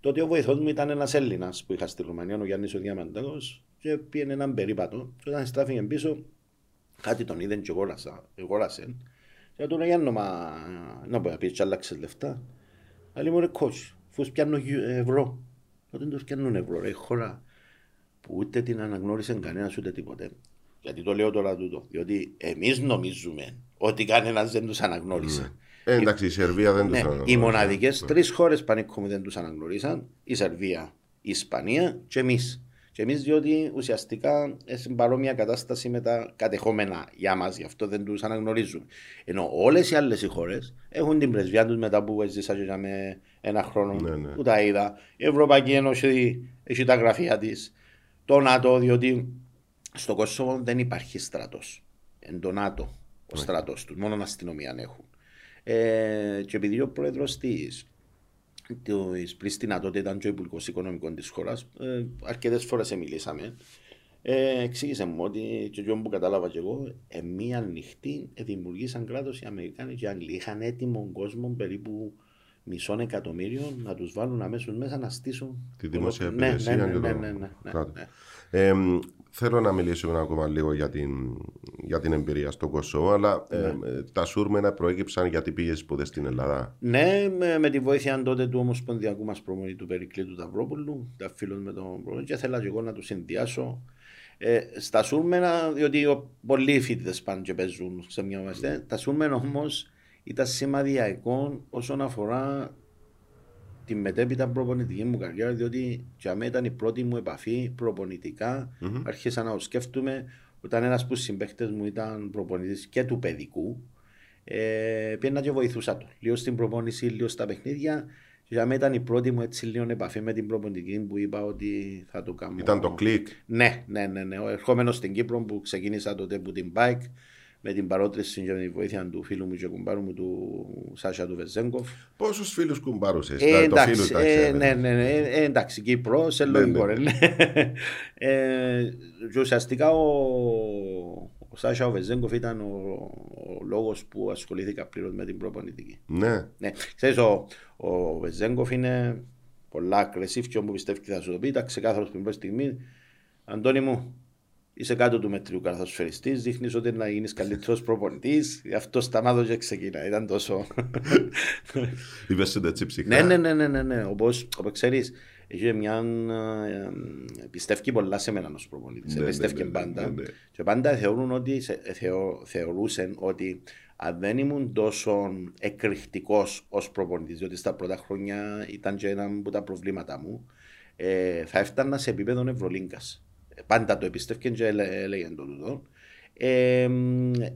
C: Τότε ο βοηθός μου ήταν ένας Έλληνας που είχα στη Ρουμανία, ο Γιάννης ο Διαμαντάκος, και πήγαινε έναν περίπατο. Και όταν στράφηκε πίσω, κάτι τον είδε και γόρασα, γόρασε. Και του λέω Γιάννο, μα να μπορεί να πεις, και άλλαξες λεφτά. Αλλά μου ρε κότσι, φούς πιάνω γιου- ευρώ. Τότε τους πιάνουν ευρώ, ρε, χώρα που ούτε την αναγνώρισε κανένας ούτε τίποτε. Γιατί το λέω τώρα τούτο, διότι εμείς νομίζουμε ότι κανένας δεν τους αναγνώρισε.
B: Ε, εντάξει, η Σερβία δεν τους
C: Ναι,
B: αναγνώρισε.
C: οι μοναδικές
B: Ναι.
C: τρεις χώρες πανίκου που δεν τους αναγνωρίσαν, η Σερβία, η Ισπανία και εμείς. Και εμείς, διότι ουσιαστικά είναι παρόμοια κατάσταση με τα κατεχόμενα για μας, γι' αυτό δεν τους αναγνωρίζουν. Ενώ όλες οι άλλες οι χώρες έχουν την πρεσβεία τους μετά που έζησα και με ένα χρόνο
B: Ναι, ναι.
C: που τα είδα. Η Ευρωπαϊκή Ένωση έχει τα γραφεία της. Το ΝΑΤΟ, διότι στο Κόσοβο δεν υπάρχει στρατός. Εν το ΝΑΤΟ ο στρατός τους, μόνο αστυνομία έχουν. Ε, και επειδή ο πρόεδρος της της Πρίστινα τότε ήταν και ο υπουργός οικονομικών της χώρας, ε, αρκετές φορές μιλήσαμε. Ε, εξήγησε μου ότι και εγώ που κατάλαβα και εγώ, ε, μία νυχτή ε, δημιουργήσαν κράτος οι Αμερικάνοι και οι Άγγλοι. Είχαν έτοιμο κόσμο περίπου μισό εκατομμύριο να τους βάλουν αμέσως μέσα να στήσουν.
B: Τη δημόσια
C: Ναι,
B: υπηρεσία
C: ναι,
B: και
C: ναι,
B: το
C: ναι, ναι, ναι, ναι,
B: κράτος.
C: ναι.
B: Ε, μ, θέλω να μιλήσουμε ακόμα λίγο για την, για την εμπειρία στο Κωσόβο, αλλά ε, ε, τα σούρμενα προέκυψαν γιατί πήγες σπουδές στην Ελλάδα.
C: Ναι, με, με τη βοήθεια τότε του Ομοσπονδιακού μας προμονή του Περικλή του Ταυρόπουλου, τα φίλων με τον προμονή, και ήθελα και εγώ να τους συνδυάσω ε, στα σούρμενα, διότι ο, πολλοί φοιτητές πάνε και παίζουν σε μια ομάδα. Τα σούρμενα όμως ήταν σημαδιακό όσον αφορά τη μετέπειτα προπονητική μου καριέρα, διότι για μένα ήταν η πρώτη μου επαφή προπονητικά. Άρχισα να το σκέφτομαι όταν ένας που συμπαίχτε μου ήταν προπονητής και του παιδικού. Ε, πήγαινα και βοηθούσα το. Λίγο στην προπόνηση, λίγο στα παιχνίδια. Και για μένα ήταν η πρώτη μου έτσι λίγο επαφή με την προπονητική που είπα ότι θα το κάνω.
B: Ήταν το κλικ.
C: Ναι, ναι, ναι. ναι. Ο ερχόμενος στην Κύπρο που ξεκίνησα τότε που την bike με την παρότριση και με τη βοήθεια του φίλου μου και κουμπάρου μου του Σάσια του Βεζέγκοφ.
B: Πόσους φίλους κουμπάρουσε,
C: Ε,
B: το φίλο
C: εντάξει,
B: τα
C: ε,
B: ξέρετε.
C: ναι, ναι, ναι, ε, εντάξει, Κύπρο, σε λογικό ρε, ναι. Ε, και ουσιαστικά ο, ο Σάσια ο Βεζέγκοφ ήταν ο, ο λόγος που ασχολήθηκα πλήρως με την προπονητική.
B: Ναι.
C: Ναι, ξέρεις, ο, ο Βεζέγκοφ είναι πολλά aggressive και όπου πιστεύει και θα σου το πει, ήταν ξεκάθαρος πριν πρώτη στιγμή. Αντώνη μου, είσαι κάτω του μετρίου καθοσφαιριστής, δείχνεις ότι να γίνεις καλύτερος προπονητής, γι' αυτό σταμάτω και ξεκινά, ήταν τόσο...
B: Είπες σου έτσι ψυχρά.
C: Ναι, ναι, ναι, ναι, ναι, ναι. Όπως, όπως ξέρεις, έχει μια ε, ε, πιστεύει πολλά σε μένα ως προπονητής.
B: Ναι, ναι,
C: πιστεύει
B: ναι, ναι,
C: πάντα.
B: ναι, ναι.
C: Και πάντα θεωρούν ότι, σε- θεω, θεωρούσαν ότι αν δεν ήμουν τόσο εκρηκτικός ως προπονητής, διότι στα πρώτα χρόνια ήταν και ένα από τα προβλήματα μου, ε, θα έφτανα σε επίπεδο Ευρωλίγκας. Πάντα το εμπιστεύκε και έλε- έλεγε το τούτο. Ε,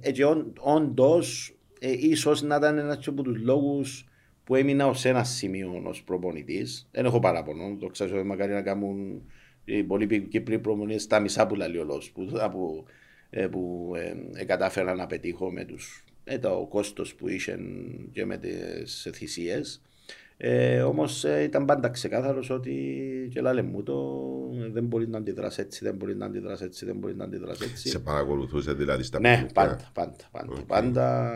C: ε, και όν- όντως, ε, ίσως να ήταν ένας από τους λόγους που έμεινα ως ένα σημείο ως προπονητής. Δεν έχω παράπονο, το ξέρω ότι μακάρι να κάνουν οι πολλοί Κύπροι προπονητές τα μισά που λέει ο λόγος, που, που, ε, που ε, ε, κατάφερα να πετύχω με τους, ε, το κόστος που είχε και με τις θυσίες. Ε, Όμως ήταν πάντα ξεκάθαρος ότι και λάλε μου το ε, δεν μπορεί να αντιδράσει έτσι, δεν μπορεί να αντιδράσει έτσι, δεν μπορεί να αντιδράσει έτσι.
B: Σε παρακολουθούσε δηλαδή στα
C: Ναι,
B: παιχνίδια.
C: πάντα, πάντα, πάντα.
B: Οκ.
C: Πάντα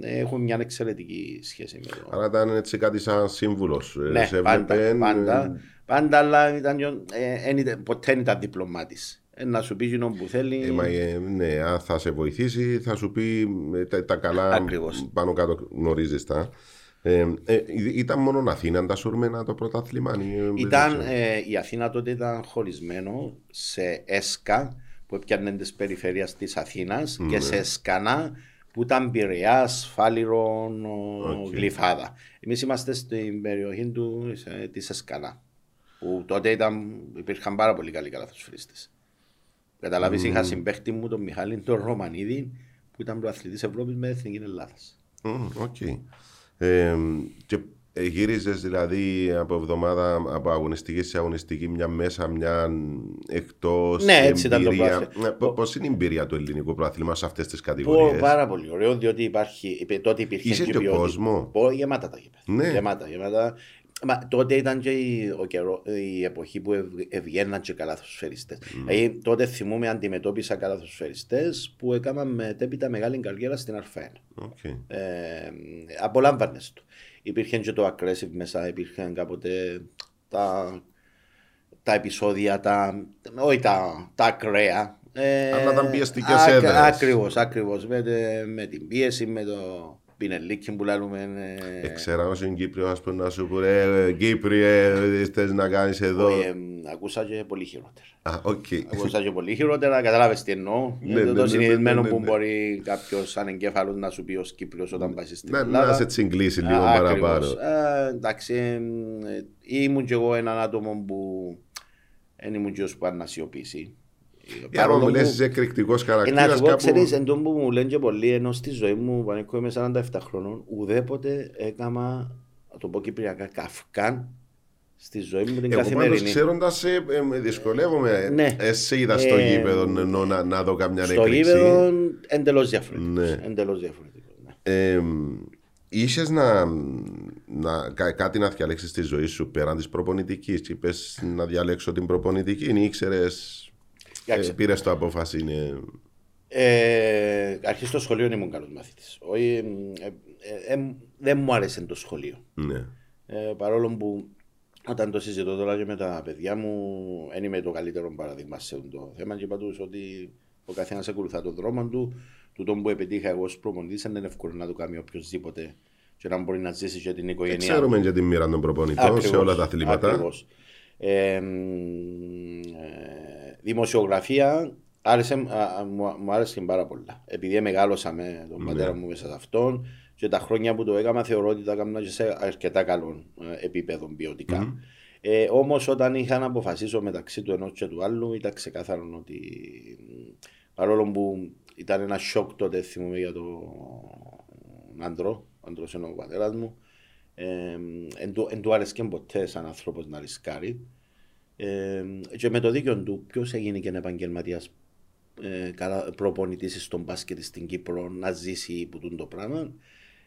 C: ε, έχουν μια εξαιρετική σχέση με το.
B: Άρα ήταν έτσι κάτι σαν σύμβουλος.
C: Ναι, πάντα, πάντα, πάντα, αλλά ήταν, πιο- ε, εν ήταν- ποτέ δεν ήταν διπλωμάτης. Ε, να σου πει εκείνο που θέλει.
B: Ε, μα, ε, ναι, αν θα σε βοηθήσει, θα σου πει ε, τα, τα καλά
C: Ακριβώς.
B: πάνω κάτω γνωρίζεις τα. Ε, ε, ήταν μόνο Αθήνα τα σουρμένα το πρωτάθλημα. ή, ε,
C: Ήταν,
B: δεν ξέρω.
C: ε, η Αθήνα τότε ήταν χωρισμένο σε ΕΣΚΑ που έπιανε τις περιφέρειες της Αθήνας
B: Ναι.
C: και σε ΕΣΚΑΝΑ που ήταν Πειραιάς, Φάλιρον, ο,
B: Οκ.
C: Γλυφάδα. Εμείς είμαστε στην περιοχή του, ε, της ΕΣΚΑΝΑ που τότε ήταν, υπήρχαν πάρα πολύ καλοί καλαθοσφαιριστές. Καταλάβεις, είχα συμπαίχτη μου τον Μιχάλη τον Ρωμανίδη που ήταν πρωταθλητής Ευρώπης με εθνική Ελλάδας.
B: Μμ, Οκ. Ε, και ε, γύριζες δηλαδή από εβδομάδα από αγωνιστική σε αγωνιστική, μια μέσα, μια εκτός.
C: Ναι, έτσι ήταν το πρωτάθλημα.
B: Πώς είναι η εμπειρία του ελληνικού πρωταθλήματος σε αυτές τις
C: Πω,
B: κατηγορίες;
C: πάρα πολύ ωραίο, διότι υπάρχει, είπε- τότε υπήρχε
B: Είχε
C: και
B: και
C: ποιότητα.
B: κόσμος.
C: Πω, γεμάτα τα γήπεδα.
B: Ναι.
C: Γεμάτα, γεμάτα. Μα, τότε ήταν και η, ο καιρό, η εποχή που ευ, ευγαίναν και καλαθοσφαιριστές. Δηλαδή, τότε θυμούμαι αντιμετώπισα καλαθοσφαιριστές που έκαναν μετέπειτα μεγάλη καριέρα στην Α1.
B: Οκ.
C: Ε, απολάμβανες το. Υπήρχε και το aggressive μέσα, υπήρχαν κάποτε τα, τα επεισόδια, τα, όχι τα, τα ακραία. Ε,
B: Αλλά ήταν πιεστικές
C: ακ-
B: έδρες.
C: Ακριβώς, ακριβώς. Με, τε- με την πίεση, με το πινελίκι που λέμε. ε,
B: Ε, Ξέρω 'γω είναι Κύπριο, ας πούμε, να σου πω ρε Κύπριε, θες να κάνεις εδώ.
C: όχι, ε, ακούσα και πολύ χειρότερα.
B: Α, οκ.
C: Ακούσα και πολύ χειρότερα, κατάλαβες τι εννοώ.
B: Ναι,
C: Ε,
B: ναι,
C: το
B: ναι,
C: συνηθισμένο
B: ναι, ναι,
C: που
B: ναι.
C: μπορεί κάποιος ανεγκέφαλος να σου πει ως Κύπριος όταν πάει στην
B: Να,
C: Ελλάδα.
B: να σε τσιγκλίσει λίγο
C: Α,
B: παραπάνω.
C: ακριβώς. Ε, εντάξει, ε, ε, ήμουν κι εγώ έναν άτομο που δεν ήμουν κι ως που να σιωπήσει. Ε,
B: Για να
C: παρόλο
B: μου λες
C: που-
B: είσαι εκρηκτικός
C: Ε, να
B: χαρακτήρας
C: σου πω,
B: κάπου.
C: ξέρεις, εν τω που μου λένε και πολλοί, ενώ στη ζωή μου που ανήκω είμαι 47 χρονών, ουδέποτε έκαμα, να το πω κυπριακά, καυκάν στη ζωή μου την
B: Εγώ πάντως
C: καθημερινή.
B: ξέροντας σε, ε, με δυσκολεύομαι.
C: Ναι.
B: Εσύ είδας στο
C: Ε,
B: γήπεδο ενώ να, να δω καμιά
C: Στο
B: έκρηξη.
C: γήπεδο εντελώς διαφορετικός.
B: Ναι.
C: Εντελώς διαφορετικός. ναι.
B: Ε, Είσαι να, να, κα- κάτι να διαλέξεις στη ζωή σου πέραν της προπονητικής; Και είπες να διαλέξω την προπονητική ή ήξερες, ε,
C: Κοίταξε.
B: πήρες το απόφαση είναι...
C: Ε, αρχή στο σχολείο ήμουν καλός μαθητής. Όχι, ε, ε, ε, δεν μου άρεσε το σχολείο.
B: Ναι.
C: Ε, παρόλο που όταν το συζητώ τώρα και με τα παιδιά μου, δεν είμαι το καλύτερο παράδειγμα σε αυτό το θέμα και είπα τους ότι ο καθένας ακολουθά τον δρόμο του. Τούτο που επιτύχα εγώ ως προπονητής δεν είναι εύκολο να το κάνει οποιοδήποτε και να μπορεί να ζήσει και την οικογένειά του.
B: Ξέρουμε και τη μοίρα των προπονητών σε
C: Ακριβώς,
B: όλα τα αθλήματα.
C: ακριβώς. Ε, μ, ε, δημοσιογραφία άρεσε, α, α, μου, μου άρεσε πάρα πολλά. Επειδή μεγάλωσα με τον
B: Ναι.
C: πατέρα μου μέσα σε αυτόν Και τα χρόνια που το έκανα θεωρώ ότι τα έκανα και σε αρκετά καλό ε, επίπεδο ποιοτικά. Ε, Όμως όταν είχα να αποφασίσω μεταξύ του ενός και του άλλου, ήταν ξεκάθαρο ότι παρόλο που ήταν ένα σοκ τότε, θυμούμαι για τον άντρο, ο άντρος είναι ο πατέρας μου, ε, εν, του, εν του άρεσκε ποτέ σαν άνθρωπος να ρισκάρει. Ε, και με το δίκιο του, ποιος έγινε και επαγγελματίας ε, καλά- προπονητής στον μπάσκετ στην Κύπρο να ζήσει που τούν το πράγμα,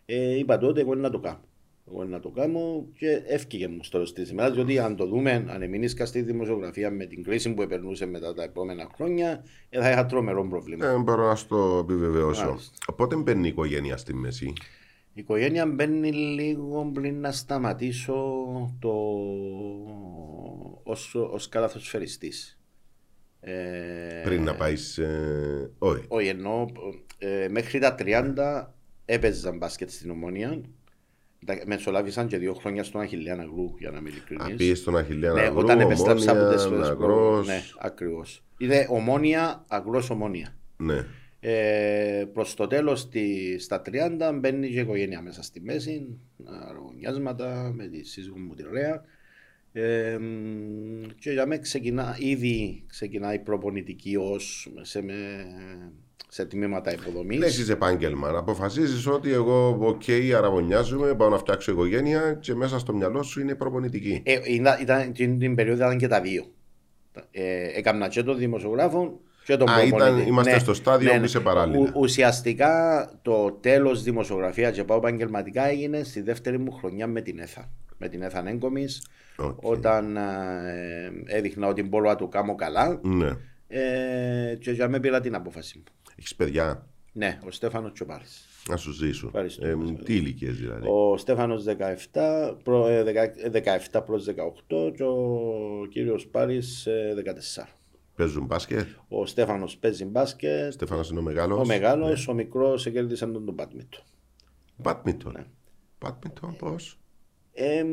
C: ε, είπα τότε εγώ να το κάνω. Εγώ να το κάνω και έφυγε μου στο τέλος της ημέρας, διότι αν το δούμε, αν εμείνησκα στη δημοσιογραφία με την κρίση που επερνούσε μετά τα επόμενα χρόνια, ε, θα είχα τρομερό πρόβλημα.
B: Ε, μπορώ να στο επιβεβαιώσω.
C: Μάλιστα.
B: Πότε μπαίνει η οικογένεια στη μέση;
C: Η οικογένεια μπαίνει λίγο πριν να σταματήσω το... ως, ως καλαθοσφαιριστής. Ε,
B: Πριν να πάει. όχι.
C: Όχι, εννοώ ε, μέχρι τα 30 έπαιζα μπάσκετ στην Ομόνια. Τα- Μεσολάβησαν και δύο χρόνια στον Αχιλιάνα Γλου, για να είμαι ειλικρινής.
B: Απίε στον Αχιλέα
C: Ναι,
B: Αγρού,
C: όταν επέστρεψα από τις
B: Ομόνια,
C: φορές που-
B: Αγρός.
C: Ναι, ακριβώς. Είδε Ομόνια, Αγρός Ομόνια.
B: Ναι.
C: Ε, προς το τέλος τη, στα 30 μπαίνει και η οικογένεια μέσα στη μέση, αρραβωνιάσματα με τη σύζυγο μου τη Ρέα. Ε, μ, και για μένα ξεκινά, ήδη ξεκινάει η προπονητική ως σε, με, σε τμήματα υποδομής.
B: Έχει επάγγελμα. Να αποφασίζεις ότι εγώ, οκ, αραβωνιάζομαι, πάω να φτιάξω οικογένεια και μέσα στο μυαλό σου είναι προπονητική.
C: Ε, ήταν, ήταν, εκείνη την περίοδο ήταν και τα δύο. Ε, έκανα και τον δημοσιογράφο και τον
B: Α,
C: προπονητή. Ναι.
B: ήταν- είμαστε στο στάδιο που είσαι παράλληλα.
C: Ο- ουσιαστικά το τέλος δημοσιογραφίας και πάω επαγγελματικά έγινε στη δεύτερη μου χρονιά με την ΕΝΘΑ. Με την ΕΘΑ Έγκομης,
B: Οκ.
C: όταν ε, έδειχνα ότι μπορώ να το κάνω καλά
B: Ναι.
C: ε, και για με πήρα την απόφαση μου.
B: Έχεις παιδιά;
C: Ναι, ο Στέφανος τζ̆ι ο Πάρης.
B: να σου ζήσουν.
C: Ευχαριστώ.
B: Ε, τι ηλικίες δηλαδή.
C: Ο Στέφανος 17, προ, ε, δεκα- 17 προς 18 και ο κύριος Πάρης ε, 14.
B: Παίζουν μπάσκετ;
C: Ο Στέφανος παίζει μπάσκετ,
B: Στέφανος είναι ο μεγάλος.
C: ο μεγάλος, ο μικρός εκέλδισε τον τον μπάτμιτο.
B: Μπάτμιντον.
C: Ναι.
B: Μπάτμιντον πώς;
C: Ε,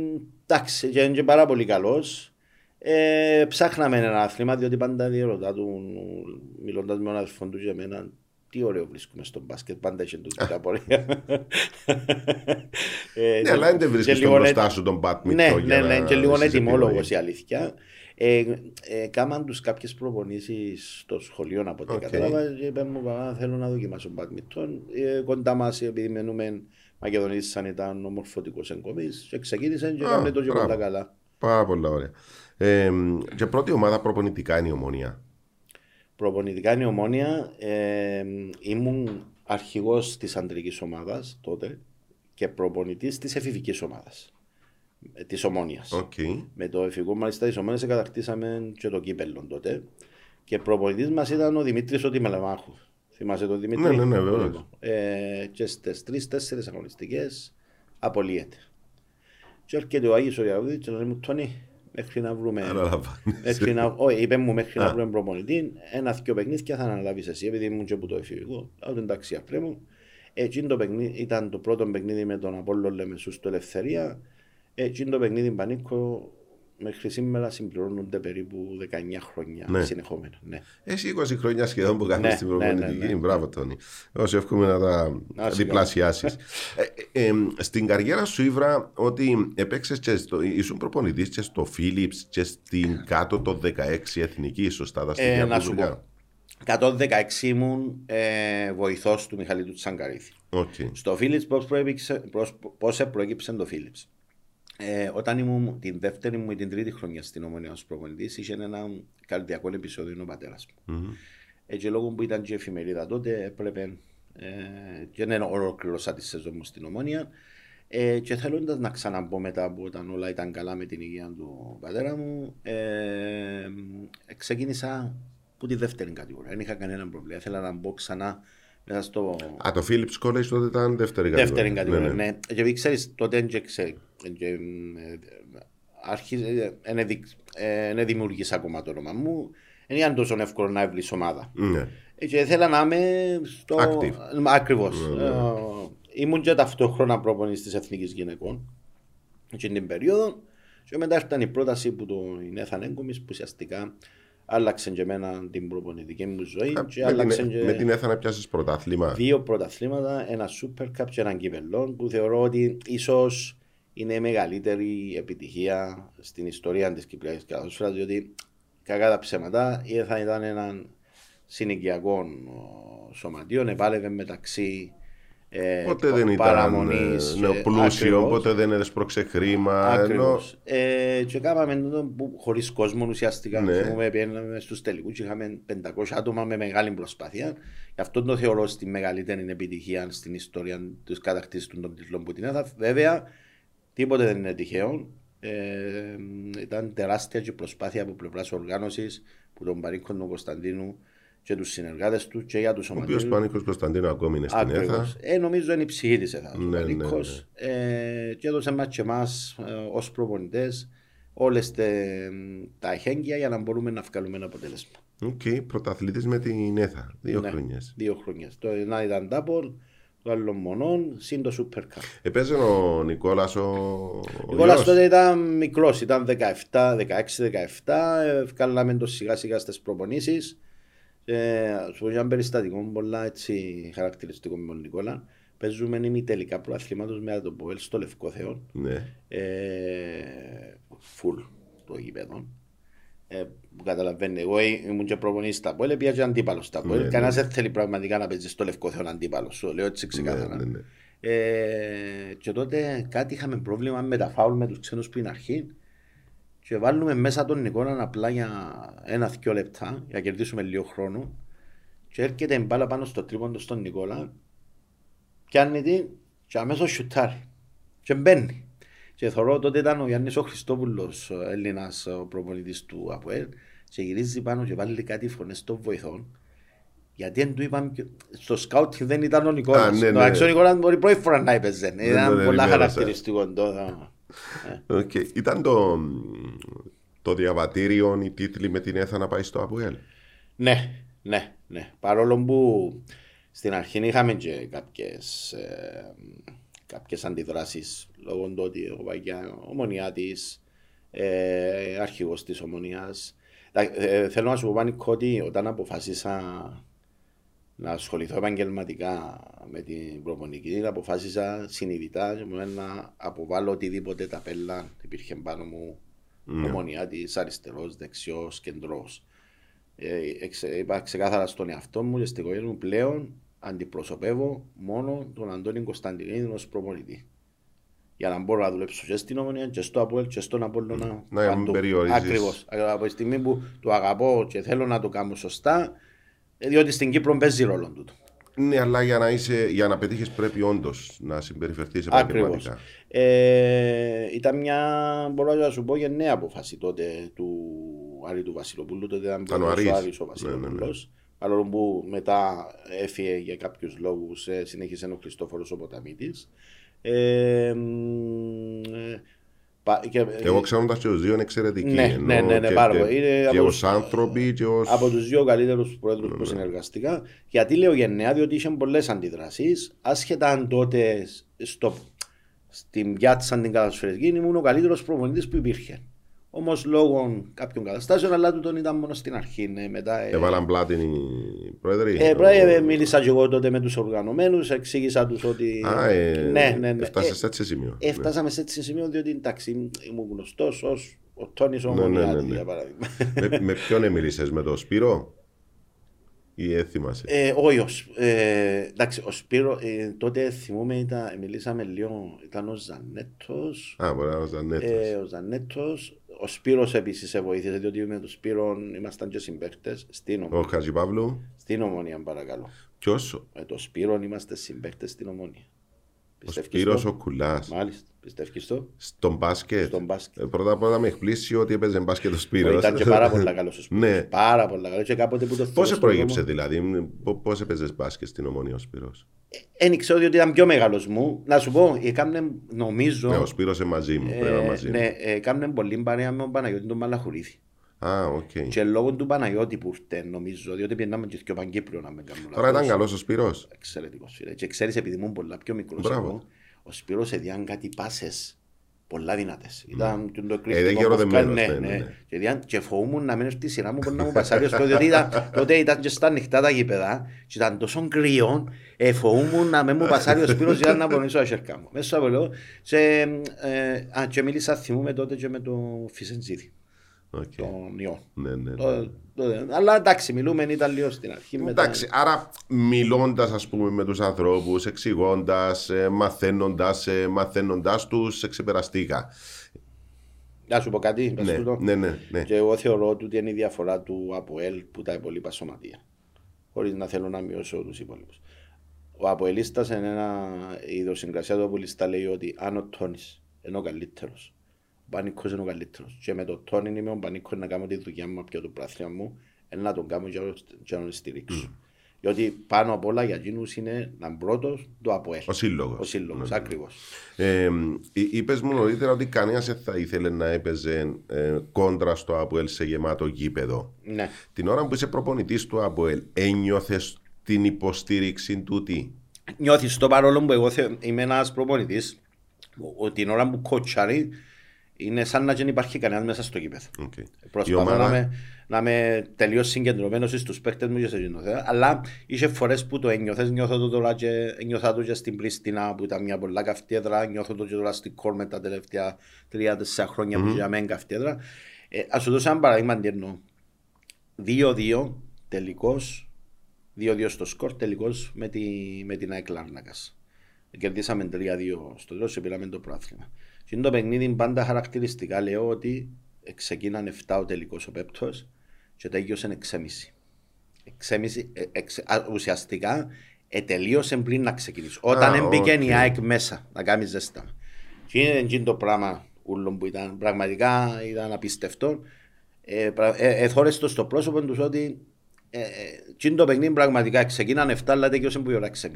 C: εντάξει, και είναι και πάρα πολύ καλός. Ε, ψάχναμε ένα άθλημα, διότι πάντα διερωτά του, μιλώντας με τον αδελφό του και εμένα, τι ωραίο βρίσκουμε στο μπάσκετ, πάντα είχε του την απορία. Ε,
B: Ναι,
C: και-
B: αλλά δεν
C: και
B: βρίσκεις
C: λίγο
B: μπροστά
C: έτοι-
B: σου τον
C: Ναι,
B: μπάτμιντον.
C: ναι, ναι, και λίγο ετοιμόλογος
B: ετοιμόλογο.
C: η αλήθεια. Ε, ε, κάμαν τους κάποιες προπονήσεις στο σχολείο από ό,τι
B: Οκ.
C: κατάλαβα και είπε μου παπά θέλω να δοκιμάσω μπάτμιντον. Ε, κοντά μας επειδή μένουμε Μακεδονίτισσαν ήταν ο Μορφωτικός Έγκωμης και ξεκίνησε και
B: Α,
C: έκαμε το και
B: μπράβο.
C: πολλά καλά.
B: Πάρα πολύ ωραία. Ε, και πρώτη ομάδα προπονητικά είναι η ομονία.
C: Προπονητικά είναι η ομόνια. Ε, ήμουν αρχηγός της αντρικής ομάδας τότε και προπονητής της εφηβικής ομάδας. Ε, Της ομόνιας.
B: Οκ.
C: Με το εφηβικό μάλιστα της ομόνιας κατακτήσαμε και το κύπελλο τότε. Και προπονητής μας ήταν ο Δημήτρης ο Τηλεμάχου. Θυμάσαι τον Δημήτρη;
B: Ναι, ναι, ναι, βεβαίως.
C: Ε, και στις τρεις-τέσσερις αγωνιστικές απολύεται. Και έρχεται ο Άγιος ο Ιαβούδης και λέει μου Τόνι, μέχρι να βρούμε...
B: Αναλαμβάνεις.
C: Μέχρι να, όχι, είπε μου μέχρι
B: Α.
C: να βρούμε προπονητή, ένα-δυο παιχνίδια θα αναλάβεις εσύ, επειδή ήμουν και από το εφηβικό. Αλλά εντάξει, απλέ μου. Εκείνο το παιχνίδι ήταν το πρώτο παιχνίδι με τον Απόλλο Λεμεσούς στο Ελευθερία. Εκείνο το παιχνίδι Πανίκο μέχρι σήμερα συμπληρώνονται περίπου 19 χρόνια
B: Ναι.
C: συνεχόμενα. Ναι.
B: Έχει 20 χρόνια σχεδόν που κάνεις
C: Ναι,
B: την
C: ναι, ναι,
B: προπονητική.
C: ναι.
B: Μπράβο, Τόνι. Εγώ σε εύχομαι να τα
C: Να είσαι
B: διπλασιάσεις. ε, ε, ε, στην καριέρα σου ήβρα ότι έπαιξε και στο, ήσουν προπονητής και στο Philips και στην κάτω το 16 εθνική, σωστά τα
C: Ε,
B: στοιχεία
C: να
B: που
C: σου
B: δουλειά.
C: πω. 116 ήμουν ε, βοηθός του Μιχαλή του Τσαγκαρίθη.
B: Οκ.
C: Στο Philips πώς, προέκυψε, πώς, πώς προέκυψε το Philips. Ε, όταν ήμουν την δεύτερη μου ή την τρίτη χρονιά στην Ομονία ως προπονητής είχε ένα καρδιακό επεισόδιο ο πατέρας μου.
B: Μμμ.
C: Ε, και λόγω που ήταν και εφημερίδα τότε έπρεπε ε, και δεν ολοκληρώσα τη σεζόν μου στην Ομόνια ε, και θέλοντας να ξαναμπω μετά που όταν όλα ήταν καλά με την υγεία του πατέρα μου ε, ξεκίνησα που τη δεύτερη κατηγορία. Δεν είχα κανένα πρόβλημα. Ήθελα να μπω ξανά μέσα στο
B: Α, το Philips College τότε ήταν δεύτερη κατηγορία.
C: δεύτερη κατηγορία.
B: Ναι, ναι.
C: Ναι, Και επειδή ξέρεις, τότε δεν ξέ- και, ε, άρχισε, ε, δεν δικ- ε, δεν δημιούργησα ακόμα το όνομα μου. Δεν ήταν τόσο εύκολο να βρεις ομάδα.
B: Ναι.
C: Ε, Και ήθελα να είμαι στο...
B: Active.
C: Ακριβώς.
B: Ναι, ναι.
C: Ε, ήμουν και ταυτόχρονα προπονητής της Εθνικής Γυναικών εκείνη την περίοδο και μετά ήταν η πρόταση που το Νέθαν Έγκομης που ουσιαστικά άλλαξε και εμένα την προπονητική μου ζωή
B: Α,
C: και
B: με,
C: άλλαξε
B: την,
C: και
B: με την έθα να πιάσεις πρωτάθλημα.
C: δύο πρωταθλήματα, ένα Super Cup και ένα κύπελλο που θεωρώ ότι ίσως είναι η μεγαλύτερη επιτυχία στην ιστορία της Κυπριακής Καλαθόσφαιρας διότι κακά τα ψέματα ή θα ήταν έναν συνοικιακό ο, σωματείο, επάλευε μεταξύ ε,
B: Ποτέ δεν ήταν
C: παραμονής,
B: ε,
C: ε,
B: νεοπλούσιο,
C: ακριβώς.
B: ποτέ δεν έσπρωξε χρήμα. Ενώ,
C: Ακριβώς. Ε, και κάναμε τούτο που χωρίς κόσμο ουσιαστικά.
B: Ναι.
C: Θυμούμε πήγαμε στους τελικούς και είχαμε 500 άτομα με μεγάλη προσπάθεια. Γι' αυτό το θεωρώ στη μεγαλύτερη επιτυχία στην ιστορία της κατακτήσης των τίτλων που την έδα. Βέβαια, τίποτε δεν είναι τυχαίο. Ε, ήταν τεράστια και προσπάθεια από πλευράς οργάνωσης που τον Παρίκον του Κωνσταντίνου και τους συνεργάτες τους και για τους
B: ο οποίος
C: σωματείου.
B: Πάνικος Κωνσταντίνου ακόμη είναι στην
C: Ακριβώς.
B: ΕΘΑ.
C: Ε, νομίζω είναι η ψυχή της ΕΘΑ.
B: Ναι,
C: Ναι,
B: ναι,
C: Ε, και έδωσε μας και εμάς ε, ως προπονητές όλες τε, τα εχέγγυα για να μπορούμε να βγάλουμε ένα αποτέλεσμα.
B: Οκ, πρωταθλητής με την ΕΘΑ. Δύο
C: Ναι,
B: χρόνιες.
C: Δύο χρόνια. Το ένα ήταν τ' ΑΠΟΕΛ, το άλλο Ομόνοια, συν το Super Cup.
B: Έπαιζε ο Νικόλας ο, ο
C: Ο Νικόλας
B: γιος.
C: τότε ήταν μικρός, ήταν 17, 16-17, ε, βγάλαμε το σιγά σιγά στις προπονήσεις. Ε, σου πω για ένα περιστατικό πολλά έτσι χαρακτηριστικό με τον Νικόλα. Παίζουμε ημιτελικά προαθλήματος με τον Ποέλ στο Λευκό Θεό.
B: Ναι.
C: ε, full το γήπεδο. Ε, που καταλαβαίνει, εγώ ήμουν και προπονής στα Ποέλ, πήγα και αντίπαλος στα Ποέλ.
B: Ναι,
C: Κανένας δεν θέλει πραγματικά να παίζει στο Λευκό Θεό αντίπαλο. Σου το λέω έτσι ξεκάθαρα.
B: Ναι, ναι, ναι.
C: Ε, και τότε κάτι είχαμε πρόβλημα με τα φάουλ με τους ξένους πριν αρχή και βάλουμε μέσα τον Νικόλα απλά για ένα-δυο λεπτά για να κερδίσουμε λίγο χρόνο και έρχεται η μπάλα πάνω στο τρίποντο στον Νικόλα πιάνει την και αμέσως σουτάρει και μπαίνει. Και θεωρώ τότε ήταν ο Γιάννης ο Χριστόπουλος, ο Έλληνας ο προπονητής του ΑΠΟΕΛ και γυρίζει πάνω και βάλει κάτι φωνές των βοηθών γιατί δεν του είπαμε, και- στο σκάουτ δεν ήταν ο Νικόλας.
B: Α, ναι,
C: Το
B: ναι.
C: αξιό ο Νικόλας μπορεί πρώτη φορά να έπαιζε.
B: τον
C: Ήταν πολλά
B: ενημέρωσα.
C: χαρακτηριστικό το.
B: Οκ. Ήταν το, το διαβατήριο, οι τίτλοι με την ΕΘΑ να πάει στο ΑΠΟΕΛ.
C: Ναι, ναι, ναι. Παρόλο που στην αρχή είχαμε και κάποιες, ε, κάποιες αντιδράσεις λόγω του ότι ο Βαγιά, ομονιά της, ε, αρχηγός της ομονίας. Τα- ε, θέλω να σου πω Πάνικο, ότι όταν αποφάσισα να ασχοληθώ επαγγελματικά με την προπονική, αποφάσισα συνειδητά και μου να αποβάλω οτιδήποτε ταμπέλα υπήρχε πάνω μου
B: Ναι.
C: ομονιά της, αριστερός, δεξιός, κεντρός. Ε, εξε- είπα ξεκάθαρα στον εαυτό μου και στην οικογένεια μου πλέον αντιπροσωπεύω μόνο τον Αντώνη Κωνσταντινίδη ως προπονητή. Για να μπορώ να δουλέψω και στην Ομονία και στο Απόελ και στον Απόλλωνα.
B: Να μην
C: παντού.
B: περιορίζεις.
C: Ακριβώς. Από τη στιγμή που το αγαπώ και θέλω να το κάνω σωστά, ε, διότι στην Κύπρο παίζει ρόλο τούτο.
B: Ναι, αλλά για να, είσαι, για να πετύχεις πρέπει όντως να συμπεριφερθείς
C: Ακριβώς.
B: επαγγελματικά.
C: Ε, ήταν μια, μπορώ να σου πω, γενναία απόφαση τότε του Άρη του Βασιλοπούλου. Τότε ήταν
B: Ήταν ο
C: πρώτος ο
B: Άρης.
C: Άρης ο
B: Ναι,
C: Βασιλοπούλος. Παρόλο που μετά έφυγε για κάποιους λόγους, ε, συνέχισε ο Χριστόφορος ο Ποταμίτης. Ε, μ, ε, πα- και-
B: Εγώ ξέροντας και τους δύο είναι εξαιρετικοί.
C: Ναι,
B: ενώ
C: ναι, ναι, ναι,
B: και,
C: πάρα
B: και,
C: πολύ. Είναι
B: και
C: από
B: ως
C: τους-
B: άνθρωποι και ως...
C: από τους δύο καλύτερους πρόεδρους
B: Ναι.
C: που συνεργαστήκα. Γιατί λέω γενναία, διότι είχε πολλές αντιδράσεις, άσχετα αν τότε στο, στην πιάτσα την κατασφαιρική ήμουν ο καλύτερος προπονητής που υπήρχε. Όμως λόγω κάποιων καταστάσεων, αλλά τούτον ήταν μόνο στην αρχή. Ναι, μετά, ε,
B: Έβαλαν πλάτη οι πρόεδροι.
C: ε,
B: Ο-
C: πρόεδρε, μίλησα και εγώ τότε με τους οργανωμένους, εξήγησα τους ότι.
B: Α, ε,
C: ναι, ναι, ναι.
B: Έφτασες
C: Ε,
B: σε έτσι σημείο.
C: ε, φτάσαμε σε έτσι σημείο, διότι εντάξει, ήμουν γνωστός ω ο Τόνις
B: Ναι, ναι,
C: Ομονιάτης,
B: ναι, ναι.
C: για παράδειγμα.
B: Ναι. με, με ποιον μίλησες, με τον Σπύρο ή δεν θυμάσαι;
C: Ε, όχι, ο, Σ- ε, εντάξει, ο Σπύρο, ε, τότε θυμούμε, ήταν, μιλήσαμε λίγο, ήταν ο Ζανέτος,
B: Α, μπορεί να ήταν Ζανέτος.
C: ε, ο Ζανέτος, ο Σπύρος επίσης σε βοήθησε, διότι με τον Σπύρο ήμασταν και συμπαίκτες στην,
B: Ο
C: ομο,
B: Χατζηπαύλου;
C: στην Ομονία, παρακαλώ.
B: Ποιος,
C: Με τον Σπύρο είμαστε συμπαίκτες στην Ομονία.
B: ο
C: Πιστεύεις
B: Σπύρος
C: το;
B: ο Κουλάς.
C: Μάλιστα, πιστεύεις το;
B: Στον μπάσκετ.
C: Στον μπάσκετ.
B: Ε, πρώτα απ' όλα με εκπλήσει ότι έπαιζε μπάσκετ ο Σπύρος.
C: Ήταν και πάρα πολύ καλός ο Σπύρος.
B: Ναι.
C: Πάρα πολύ καλός. Και κάποτε που το
B: Πώς
C: θέλω
B: σε
C: στον
B: προέκυψε
C: δρόμο-
B: δηλαδή, πο- πώς έπαιζες μπάσκετ στην Ομονία ο Σπύρος;
C: Δεν ξέρω διότι ήταν πιο μεγάλος μου. Να σου πω, έκαμε νομίζω...
B: Ναι, ο Σπύρος είναι μαζί μου, πρέπει να είναι μαζί μου.
C: ναι, έκαμε πολύ παρέα με τον Παναγιώτη τον Μαλαχουρίδη.
B: Α, οκ.
C: Και λόγω του Παναγιώτη που ήρθε, νομίζω, διότι πιέναμε και ο Παγκύπριο να με κάνουν
B: Τώρα ήταν καλός ο Σπύρος.
C: Εξαιρετικός φίλε. Και ξέρεις, επειδή ήμουν πολλά πιο μικρός
B: Μπράβο.
C: εγώ, ο Σπύρος έδιαν κάτι πάσες πολλά δυνατές. Ήταν και το
B: Ε,
C: εκρηκτικό
B: δεν
C: που
B: γεροδεμένος,
C: έφκανε,
B: ναι, ναι,
C: ναι.
B: ναι.
C: Και διά- Και φοβούμουν να μην έρθει η σειρά μου που να μου πασάρει ο σκότος, διότι ήταν- τότε ήταν και στα ανοιχτά τα γήπεδα και ήταν τόσο κρύο, ε, φοβούμουν να μην μου πασάρει ο Σπύρος για να πονήσω τα χέρια μου. Μέσα από λέω, και, ε, α, και μίλησα θυμούμαι τότε και με τον Φυσεντζίδη,
B: Οκ.
C: τον γιο.
B: Ναι, ναι, ναι.
C: Το- το- Αλλά εντάξει, μιλούμε ήταν λίγο στην αρχή. μετά-
B: Εντάξει, άρα μιλώντας ας πούμε με τους ανθρώπους, εξηγώντας, μαθαίνοντας, μαθαίνοντάς τους, ξεπεραστήκα.
C: Να σου πω κάτι. πες
B: Ναι,
C: τούτο.
B: ναι, ναι, ναι.
C: Και εγώ θεωρώ ότι είναι η διαφορά του ΑΠΟΕΛ που τα υπόλοιπα σωματεία. Χωρίς να θέλω να μειώσω τους υπόλοιπους. Ο Αποελίστα είναι ένα η ιδιοσυγκρασία του Αποελίστα λέει ότι αν ο Τόνις είναι ο καλύτερος, ο Πανίκο είναι ο καλύτερος. Και με τον Τόνι είμαι ο Πανίκο να κάνω τη δουλειά μου και το πράθυμα μου, είναι να τον κάνω και να- και να τον στηρίξω. Διότι πάνω απ' όλα για εκείνους είναι να είναι πρώτος το ΑΠΟΕΛ.
B: Ο σύλλογος.
C: Ο σύλλογος, ακριβώς.
B: Ε, Είπες μου νωρίτερα ότι κανένας δεν θα ήθελε να έπαιζε ε, κόντρα στο ΑΠΟΕΛ σε γεμάτο γήπεδο.
C: Ναι.
B: Την ώρα που είσαι προπονητής του ΑΠΟΕΛ, ένιωθες την υποστήριξη τούτη;
C: νιώθεις το παρόλο που εγώ θε- είμαι ένας προπονητής ότι την ώρα που κότσαρει είναι σαν να δεν υπάρχει κανένας μέσα στο κήπεδο.
B: Okay. Η
C: Προσπαθώ
B: ομάδα,
C: να είμαι, να είμαι τελείως συγκεντρωμένος στους παίκτες μου και σε εκείνο. ε. Αλλά είχε φορές που το ένιωθες, νιώθω το τώρα και, νιώθα το και στην Πρίστινα που ήταν μια πολλά καυτή έδρα, νιώθω το και τώρα στην Κόρ τα τελευταία τρία-τέσσερα χρόνια που για μένα καυτή έδρα. Ε, ας σου δώσω ένα παράδειγμα τι εννοώ. 2-2 τελικός 2-2 στο σκορ τελικώς με, τη, με την ΑΕΚ Λάρνακας. Κερδίσαμε 3-2 στο τέλος και πήραμε το πρωτάθλημα. Και είναι το παιχνίδι πάντα χαρακτηριστικά λέω ότι ξεκίνανε 7 ο τελικός ο πέμπτος και τέλειωσε 6,5. 6,5 ε, εξ- α, ουσιαστικά ε, τελείωσε πριν να ξεκινήσει. Όταν
B: Α,
C: έμπηκε
B: οκ.
C: η ΑΕΚ μέσα να κάνει ζέσταμα. Και είναι εκείνο το πράγμα ούλο που ήταν πραγματικά ήταν απίστευτο. Ε, πρα- ε, εθώρεστο στο πρόσωπο τους ότι ε, ε, εκείνο το παιχνίδι πραγματικά ξεκίνανε 7 αλλά τέλειωσε που η ώρα 6,5.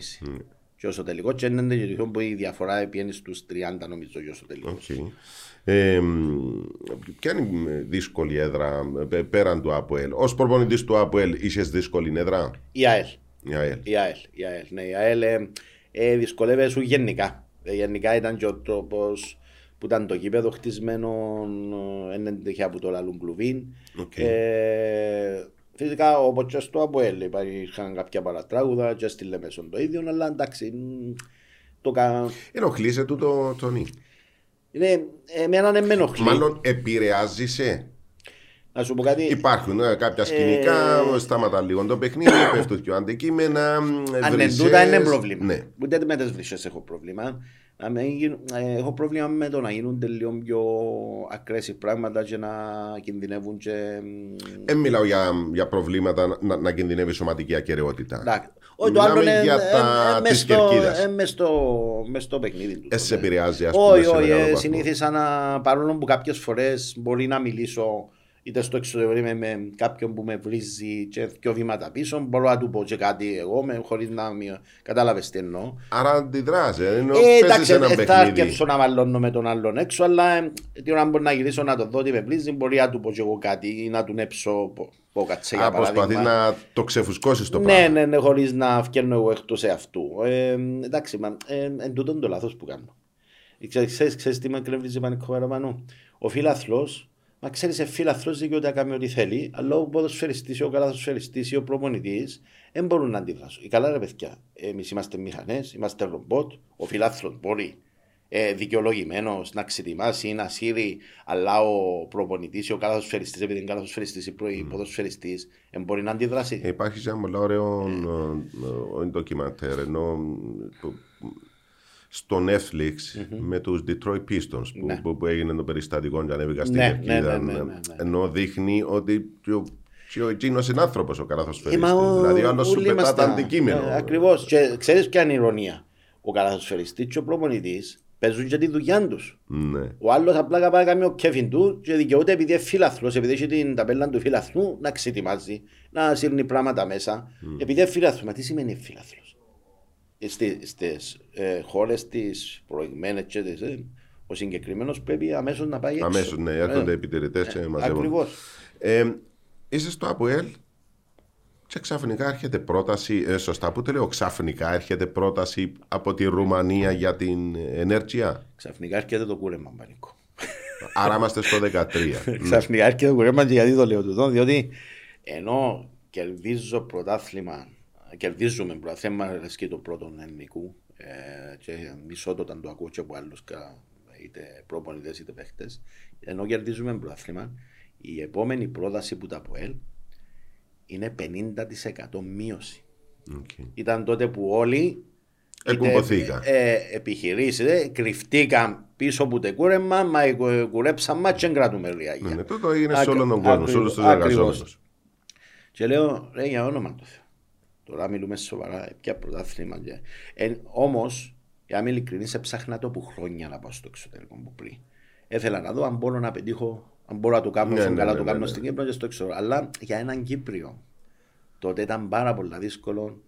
C: Και όσο τελικό, και είναι τελικό που η διαφορά πιένει στους 30 νομίζω και όσο τελικό.
B: Okay. Ε, μ, ποια είναι η δύσκολη έδρα ε, πέραν του ΑΠΟΕΛ. Ω προπονητής του ΑΠΟΕΛ, είσαι δύσκολη έδρα;
C: Η ΑΕΛ.
B: Η ΑΕΛ.
C: Η ΑΕΛ, η ΑΕΛ, ναι, η ΑΕΛ ε, ε, δυσκολεύεται σου γενικά. Ε, γενικά ήταν και ο τρόπος που ήταν το γήπεδο χτισμένο, ε, είναι τυχαία από το λαλούν κλουβίν.
B: Οκ.
C: Ε, φυσικά όπως και στο ΑΠΟΕΛ υπήρχαν κάποια παρατράγουδα και στη Λεμεσόν το ίδιο, αλλά εντάξει, μ, το κα...
B: Ενοχλείσαι του το Τόνι.
C: είναι, εμένα δεν με ενοχλεί.
B: Μάλλον επηρεάζει σε.
C: Να σου πω κάτι,
B: Υπάρχουν ε, κάποια σκηνικά,
C: Ε,
B: σταματά λίγο το παιχνίδι, πέφτουν και αντικείμενα. μ,
C: αν είναι
B: βρισιές.
C: τούτα είναι πρόβλημα.
B: Ναι.
C: Ούτε με τις βρυσές έχω πρόβλημα. Να μην γίνουν- ε, έχω πρόβλημα με το να γίνονται λίγο πιο aggressive πράγματα και να κινδυνεύουν και... μ,
B: Δεν μιλάω για, για προβλήματα να, να, να κινδυνεύει η σωματική ακαιρεότητα.
C: Εντάξει. Όχι, το άλλο
B: Μιλάμε
C: είναι
B: για
C: ε,
B: τα
C: ε, μες
B: της
C: στο-
B: κερκίδας.
C: ε, μες στο- μες στο παιχνίδι του.
B: Ε, σε
C: ναι.
B: επηρεάζει, ας πούμε,
C: Όχι,
B: σε
C: όχι.
B: μεγάλο
C: ε,
B: βαθμό.
C: Συνήθισα να, παρόλο που κάποιες φορές μπορεί να μιλήσω είτε στο εξωτερικό με, με κάποιον που με βρίζει και δύο βήματα πίσω, μπορώ να του πω και κάτι εγώ με, χωρίς να μη, κατάλαβες τι εννοώ.
B: Άρα αντιδράσει. Ενώ
C: Ε,
B: παίζεις
C: εντάξει,
B: ένα
C: δεν θα
B: παιχνίδι.
C: αρκεψω να μαλώνω με τον άλλον έξω, αλλά ε, την ώρα που μπορεί να γυρίσω να το δω ότι με βρίζει, μπορεί να του πω και εγώ κάτι ή να του νέψω πω, πω κάτσε για
B: Α, προσπαθείς
C: παράδειγμα.
B: να το ξεφουσκώσεις το
C: Ναι,
B: πράγμα.
C: ναι, ναι, χωρίς να φτιάχνω εγώ εκτός εαυτού. Ε, εντάξει, μα, ε, εν τούτο είναι το λάθος που κάνω. Ξέρεις, ξέρεις, ξέρεις τι με εκνευρίζει πανικό παραπάνω. Ο φίλαθλο, μα ξέρει, σε φίλαθλο δικαιούται να κάνει ό,τι θέλει, αλλά ο ποδοσφαιριστή, ο καλαθοσφαιριστή ή ο προπονητή δεν μπορούν να αντιδράσουν. Οι καλά ρε παιδιά, εμεί είμαστε μηχανέ, είμαστε ρομπότ, ο φίλαθλο μπορεί ε, δικαιολογημένο να ξετοιμάσει ή να σύρει, αλλά ο προπονητή ή ο καλαθοσφαιριστή, επειδή είναι καλαθοσφαιριστή ή προ- ποδοσφαιριστή, δεν μπορεί να αντιδράσει.
B: Υπάρχει ένα πολύ ωραίο ε, ε, ντοκιμαντέρ ενώ που- στο Netflix με τους Detroit Pistons που,
C: Ναι.
B: που, που έγινε το περιστατικό και ανέβηκα στην
C: Ναι,
B: κερκίδα.
C: ναι, ναι, ναι, ναι, ναι.
B: Ενώ δείχνει ότι και ο, και ο εκείνος είναι άνθρωπος ο
C: Ε,
B: καλαθοσφαιριστής.
C: μα ο-
B: δηλαδή ο άλλος σου
C: όλοι
B: πετά
C: είμαστε-
B: το αντικείμενο.
C: Ε, ακριβώς. Και ξέρεις ποια είναι η ηρωνία. Ο καλαθοσφαιριστής και ο προπονητής παίζουν και τη δουλειά τους.
B: Ναι.
C: Ο άλλος απλά πάει να κάνει ο κέφιν του και δικαιούται επειδή είναι φίλαθλος, επειδή έχει την ταπέλα του φίλαθλου, να ξετοιμάζει, να σύρνει πράγματα μέσα. Επειδή είναι φίλαθλος. Μα τι σημαίνει φίλαθλος. Στις, στις ε, χώρες τις προηγμένες και τις, ε, ο συγκεκριμένος πρέπει αμέσως να πάει έξω.
B: Αμέσως ναι, έρχονται
C: Ε,
B: επιτηρητές και μαζεύονται.
C: Ακριβώς.
B: Ε, είσαι στο ΑΠΟΕΛ Και ξαφνικά έρχεται πρόταση, ε, σωστά που το λέω, ξαφνικά έρχεται πρόταση από τη Ρουμανία για την ενέργεια;
C: Ξαφνικά έρχεται το κούρεμα, Πανίκο.
B: Άρα είμαστε στο 13. Ναι.
C: Ξαφνικά έρχεται το κούρεμα και γιατί το λέω τούτο, διότι ενώ κερδίζω πρωτάθλημα, κερδίζουμε πρωτάθλημα λες και το πρώτο ελληνικού ε, και μισό το όταν το ακούω και από άλλους κα- είτε προπονητές είτε παίχτες, ενώ κερδίζουμε πρωτάθλημα, η επόμενη πρόταση που τ' ΑΠΟΕΛ είναι 50% μείωση.
B: Οκ.
C: Ήταν τότε που όλοι
B: Εκπομπωθήκα.
C: ε, επιχειρήσεις ε, κρυφτήκαν πίσω από το κούρεμα, μα ε, κουρέψαν μας και δεν κρατούμε ριάλια.
B: Ναι, ναι, τούτο είναι σε
C: Ακρι-
B: όλον τον κόσμο, σε
C: ακριβώς,
B: όλους τους
C: ακριβώς.
B: εργαζόμενους.
C: Και λέω, ρε για όνομα του Θεού. Τώρα μιλούμε σοβαρά, πιάνω πρωτάθλημα. Και... Ε, Όμως, για να είμαι ειλικρινής, έψαχνα το που χρόνια να πάω στο εξωτερικό που πριν. Έθελα να δω αν μπορώ να πετύχω, αν μπορώ να το κάνω,
B: Ναι,
C: όσο
B: ναι,
C: καλά
B: ναι,
C: το
B: ναι,
C: κάνω
B: ναι.
C: στην Κύπρο και στο εξωτερικό. Αλλά για έναν Κύπριο τότε ήταν πάρα πολύ δύσκολο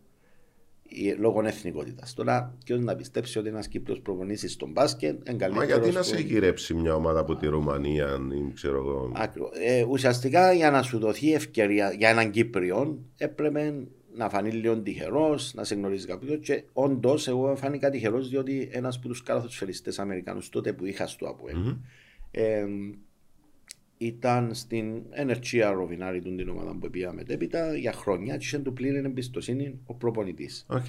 C: η- λόγω εθνικότητας. Τώρα, ποιος να πιστέψει ότι ένας Κύπριος προπονήσει στον μπάσκετ,
B: Μα
C: εγκαλύτερο.
B: γιατί να σε γυρέψει μια ομάδα από τη Ρουμανία, ή ξέρω εγώ.
C: Άκρο. Ε, ουσιαστικά για να σου δοθεί ευκαιρία για έναν Κύπριο έπρεπε να φανεί λίγο τυχερός, να σε γνωρίζει κάποιος. Και όντως, εγώ φάνηκα τυχερός διότι ένας από τους καλαθοσφαιριστές Αμερικανούς τότε που είχα στο ΑΠΟΕΛ ε, ήταν στην Ενεργία Ροβινάρη του την ομάδα που πήγα μετέπειτα για χρόνια και είχε του πλήρη εμπιστοσύνη ο προπονητής.
B: Οκ.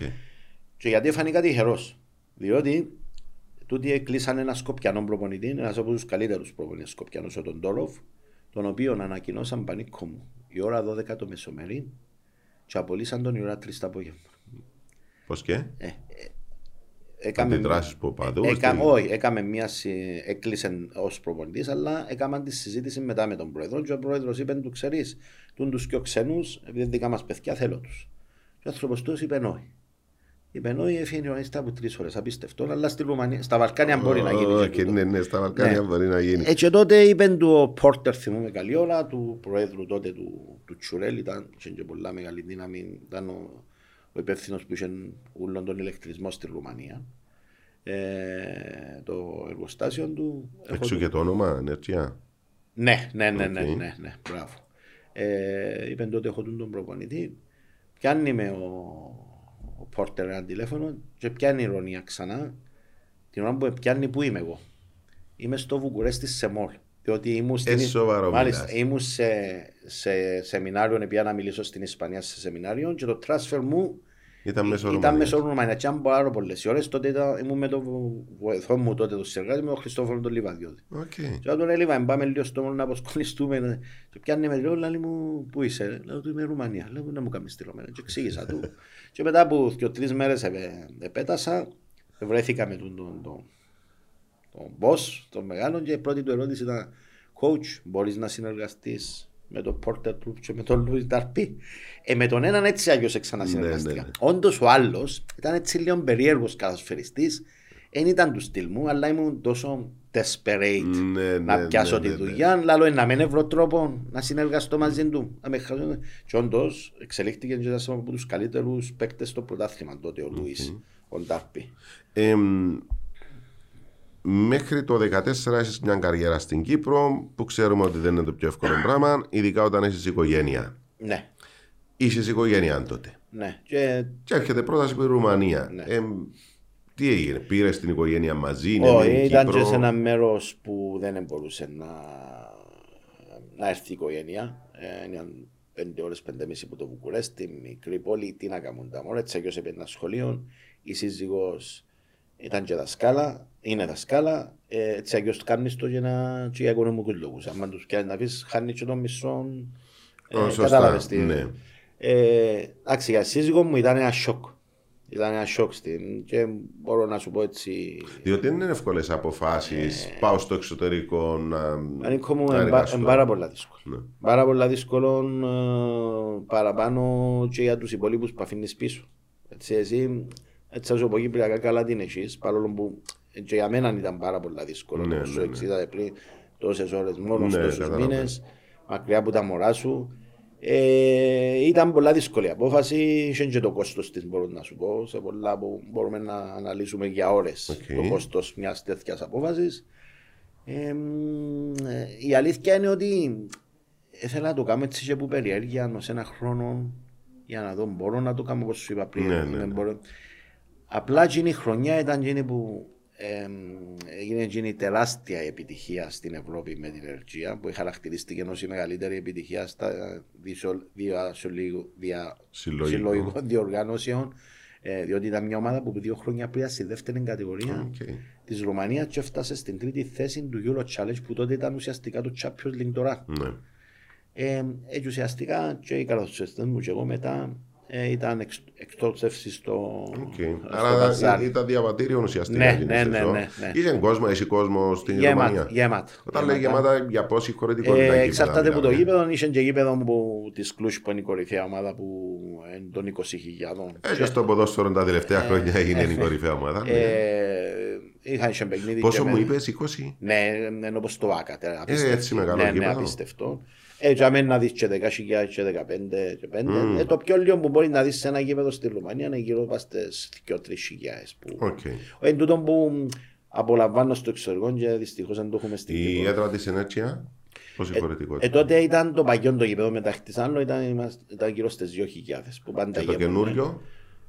C: Και γιατί φάνηκα τυχερός; Διότι τούτοι κλείσαν ένα Σκοπιανό προπονητή, ένας από τους καλύτερους προπονητές Σκοπιανού, ο τον Τόροφ, τον οποίο ανακοινώσαν πανίκο μου η ώρα 12 το μεσομερί και απολύσαν τον η ώρα 3 το απόγευμα.
B: Πώς και;
C: Έκαμε,
B: Αντιδράσεις που παντού,
C: Έκαμε,
B: στη-
C: όχι, έκαμε μια, συ- έκλεισε ως προπονητής, αλλά έκαμε τη συζήτηση μετά με τον πρόεδρο. Και ο πρόεδρος είπε: Του ξέρεις, του τους πιο ξένους, επειδή δικά μας παιδιά θέλω τους. Και ο άνθρωπος τους είπε: Όχι. Είπε: Όχι, έφυγε ο από τρεις ώρες. Απίστευτο, αλλά στη Ρουμανία, στα Βαλκάνια μπορεί να γίνει.
B: Οκ,
C: και τούτο.
B: ναι, ναι, στα Βαλκάνια
C: Ναι.
B: μπορεί να γίνει.
C: Έτσι τότε είπε του ο Πόρτερ, θυμούμαι καλή ώρα, του προέδρου τότε του, του Τσουρέλ, ήταν είχε και πολλά μεγάλη δύναμη, ήταν ο, ο υπεύθυνος που είχε ούλον τον ηλεκτρισμό στη Ρουμανία. Ε, το εργοστάσιο του. έχω
B: Έξω
C: το-
B: και το όνομα, ενέργεια.
C: ναι, ναι, ναι, ναι,
B: Οκ.
C: ναι, ναι, μπράβο. Ε, είπε τότε έχω τον προπονητή. Πιάνει με ο, ο Πόρτερ ένα τηλέφωνο και πιάνει ηρωνία ξανά. Την ώρα που πιάνει που είμαι εγώ; Είμαι στο Βουκουρέστι σε μόλ. Διότι ήμουν, στην...
B: Ε, σοβαρό
C: Μάλιστα,
B: μιλάς.
C: ήμουν σε, σε σεμινάριο, επειδή να μιλήσω στην Ισπανία σε σεμινάριο και το transfer μου
B: Ήταν μέσω
C: ήταν
B: Ρουμανίας.
C: μέσω Ρουμανία. Και αν πάρα πολλές ώρες, τότε ήταν, ήμουν με τον βοηθό μου τότε, τον συνεργάτη με τον Χριστόφορο τον Λιβαδιώτη.
B: Οκ.
C: Και όταν έλεγα, πάμε λίγο στο μόνο να αποσκολιστούμε. Και πιάνει με λέω, λέει μου, πού είσαι. Λέω του είμαι Ρουμανία. Λέω να μου κάνεις στυλωμένα. Και εξήγησα του. και μετά από δύο τρεις μέρες επέτασα, βρέθηκα με τον, τον, τον, τον boss, τον μεγάλο, και η πρώτη του ερώτηση ήταν, Coach, μπορείς να συνεργαστείς με τον Porter Troop και με τον Louis Darby. Ε, με τον έναν έτσι αλλιώς ξανασυνεργαστήκα.
B: Ναι, ναι, ναι.
C: Όντως ο άλλος ήταν έτσι λίγο περίεργος καθοσφαιριστή. Δεν ήταν του στυλ μου, αλλά ήμουν τόσο desperate
B: Ναι,
C: να
B: ναι,
C: πιάσω
B: ναι,
C: τη
B: ναι, ναι.
C: δουλειά. Λάλο να μην βρω τρόπο να συνεργαστώ μαζί του. Να με χάσω. Και όντως εξελίχθηκε και ένας από τους καλύτερους παίκτες στο πρωτάθλημα τότε ο Λούι, ο Ντάρπι.
B: Εμ, μέχρι το 2014 έχεις μια καριέρα στην Κύπρο που ξέρουμε ότι δεν είναι το πιο εύκολο πράγμα, ειδικά όταν έχεις οικογένεια.
C: Ναι,
B: Είσαι οικογένεια τότε.
C: ναι. Και
B: Και έρχεται πρόταση από τη Ρουμανία.
C: Ναι.
B: Εμ, τι έγινε, πήρες την οικογένεια μαζί, είναι
C: Όχι,
B: με
C: ήταν
B: Κύπρο;
C: και σε ένα μέρος που δεν μπορούσε να, να έρθει η οικογένεια. Ε, ήταν πέντε ώρες, πέντε μισή από το Βουκουρέστι, μικρή πόλη, τι να κάνουν τα μόρα. Έτσι αγιώς έπαιρνε ένα σχολείο. Η σύζυγος ήταν και δασκάλα, είναι δασκάλα. Ε, έτσι αγιώς κάνεις το για, να, και για οικονομικούς λόγους. Αν τους πιάνεις να πεις, χάνει και τον μισό. Ε,
B: Ω, σωστά,
C: κατάλαβες τι.
B: ναι.
C: Ε, εντάξει, για σύζυγό μου ήταν ένα σοκ. Ήταν ένα σοκ στην και μπορώ να σου πω έτσι
B: Διότι δεν είναι εύκολες αποφάσεις. Πάω στο εξωτερικό να.
C: Ανήκω μου
B: να
C: είναι
B: εργαστώ.
C: πάρα πολλά δύσκολο.
B: Ναι.
C: Πάρα πολλά δύσκολο ε, παραπάνω και για τους υπόλοιπους που αφήνεις πίσω. Έτσι εσύ, έτσι όσο πω Κυπριακά καλά την έχεις, παρόλο που και για μένα ήταν πάρα πολλά δύσκολο.
B: Ναι,
C: Ναι, σου
B: ναι, ναι.
C: εξήγατε πριν τόσες ώρες μόνος,
B: Ναι,
C: τόσους
B: καταλαβαίνω.
C: μήνες, μακριά από τα μωρά σου. Ε, ήταν πολλά δύσκολη απόφαση, είχε και το κόστος της μπορώ να σου πω, σε πολλά που μπορούμε να αναλύσουμε για ώρες
B: Οκ.
C: το κόστος μιας τέτοιας απόφασης. Ε, μ, ε, η αλήθεια είναι ότι ήθελα να το κάνω έτσι και που περιέργεια ως ένα χρόνο για να δω μπορώ να το κάνω όπως σου είπα πριν.
B: Ναι,
C: δεν
B: ναι, ναι.
C: μπορώ. Απλά εκείνη η χρονιά ήταν εκείνη που εμ, έγινε εκείνη η τεράστια επιτυχία στην Ευρώπη με την Energia που χαρακτηρίστηκε ως η μεγαλύτερη επιτυχία στα δισο- διασυλλογ- δια-
B: Συλλογικό.
C: συλλογικών διοργανώσεων ε, διότι ήταν μια ομάδα που δύο χρόνια πριν στη δεύτερη κατηγορία
B: Οκ.
C: της Ρουμανίας και έφτασε στην τρίτη θέση του Euro Challenge που τότε ήταν ουσιαστικά το Champions League τώρα.
B: Ναι.
C: Ε, έτσι ουσιαστικά και οι καλαθοσφαιριστές μου και εγώ μετά ε, ήταν εξ, εκτόξευση στο,
B: Οκ.
C: στο
B: Άρα
C: μπαζάρι.
B: ήταν διαβατήριο ουσιαστικά.
C: Ναι,
B: εκείνη η
C: ναι, ναι,
B: σεζόν.
C: ναι, ναι.
B: Είχε κόσμο, έχει κόσμο στην
C: Γεμάτα,
B: Ρουμανία.
C: γεμάτα.
B: Όταν λέει
C: Γεμάτα.
B: γεμάτα, για πόση χωρητικότητα
C: Ε,
B: γήπεδα
C: εξαρτάται από το
B: μιλάμε.
C: γήπεδο. Είχε και γήπεδο που, της Κλουζ που είναι η κορυφαία ομάδα που είναι των 20.000.
B: Ε, και στο ποδόσφαιρο τα τελευταία χρόνια έγινε η κορυφαία ομάδα. ναι.
C: Ε, είχαν και παιχνίδι.
B: Πόσο
C: και
B: μου
C: με-
B: είπες, 20.
C: Ναι, είναι όπως το ΟΑΚΑ. τε, απίστευτο.
B: έτσι μεγάλο
C: ναι, ναι,
B: γήπεδο.
C: απίστευτο. Έτσι, άμα να δεις και 10.000 και 15 και 5, ε, το πιο λίγο που μπορεί να δεις σε ένα γήπεδο στη Ρουμανία είναι γύρω από στις 2-3 Που...
B: Οκ.
C: Εν τούτο που απολαμβάνω στο εξωτερικό και δυστυχώς δεν το έχουμε στην
B: Η
C: Κύπρο.
B: έδρα της Ενέτσια, πόση
C: Ε,
B: χωρητικότητα;
C: τότε ήταν το παλιό το γήπεδο μετά χτισάνο, ήταν, είμαστε- ήταν γύρω στις 2.000 που πάντα
B: Και το
C: γέμονταν.
B: καινούριο;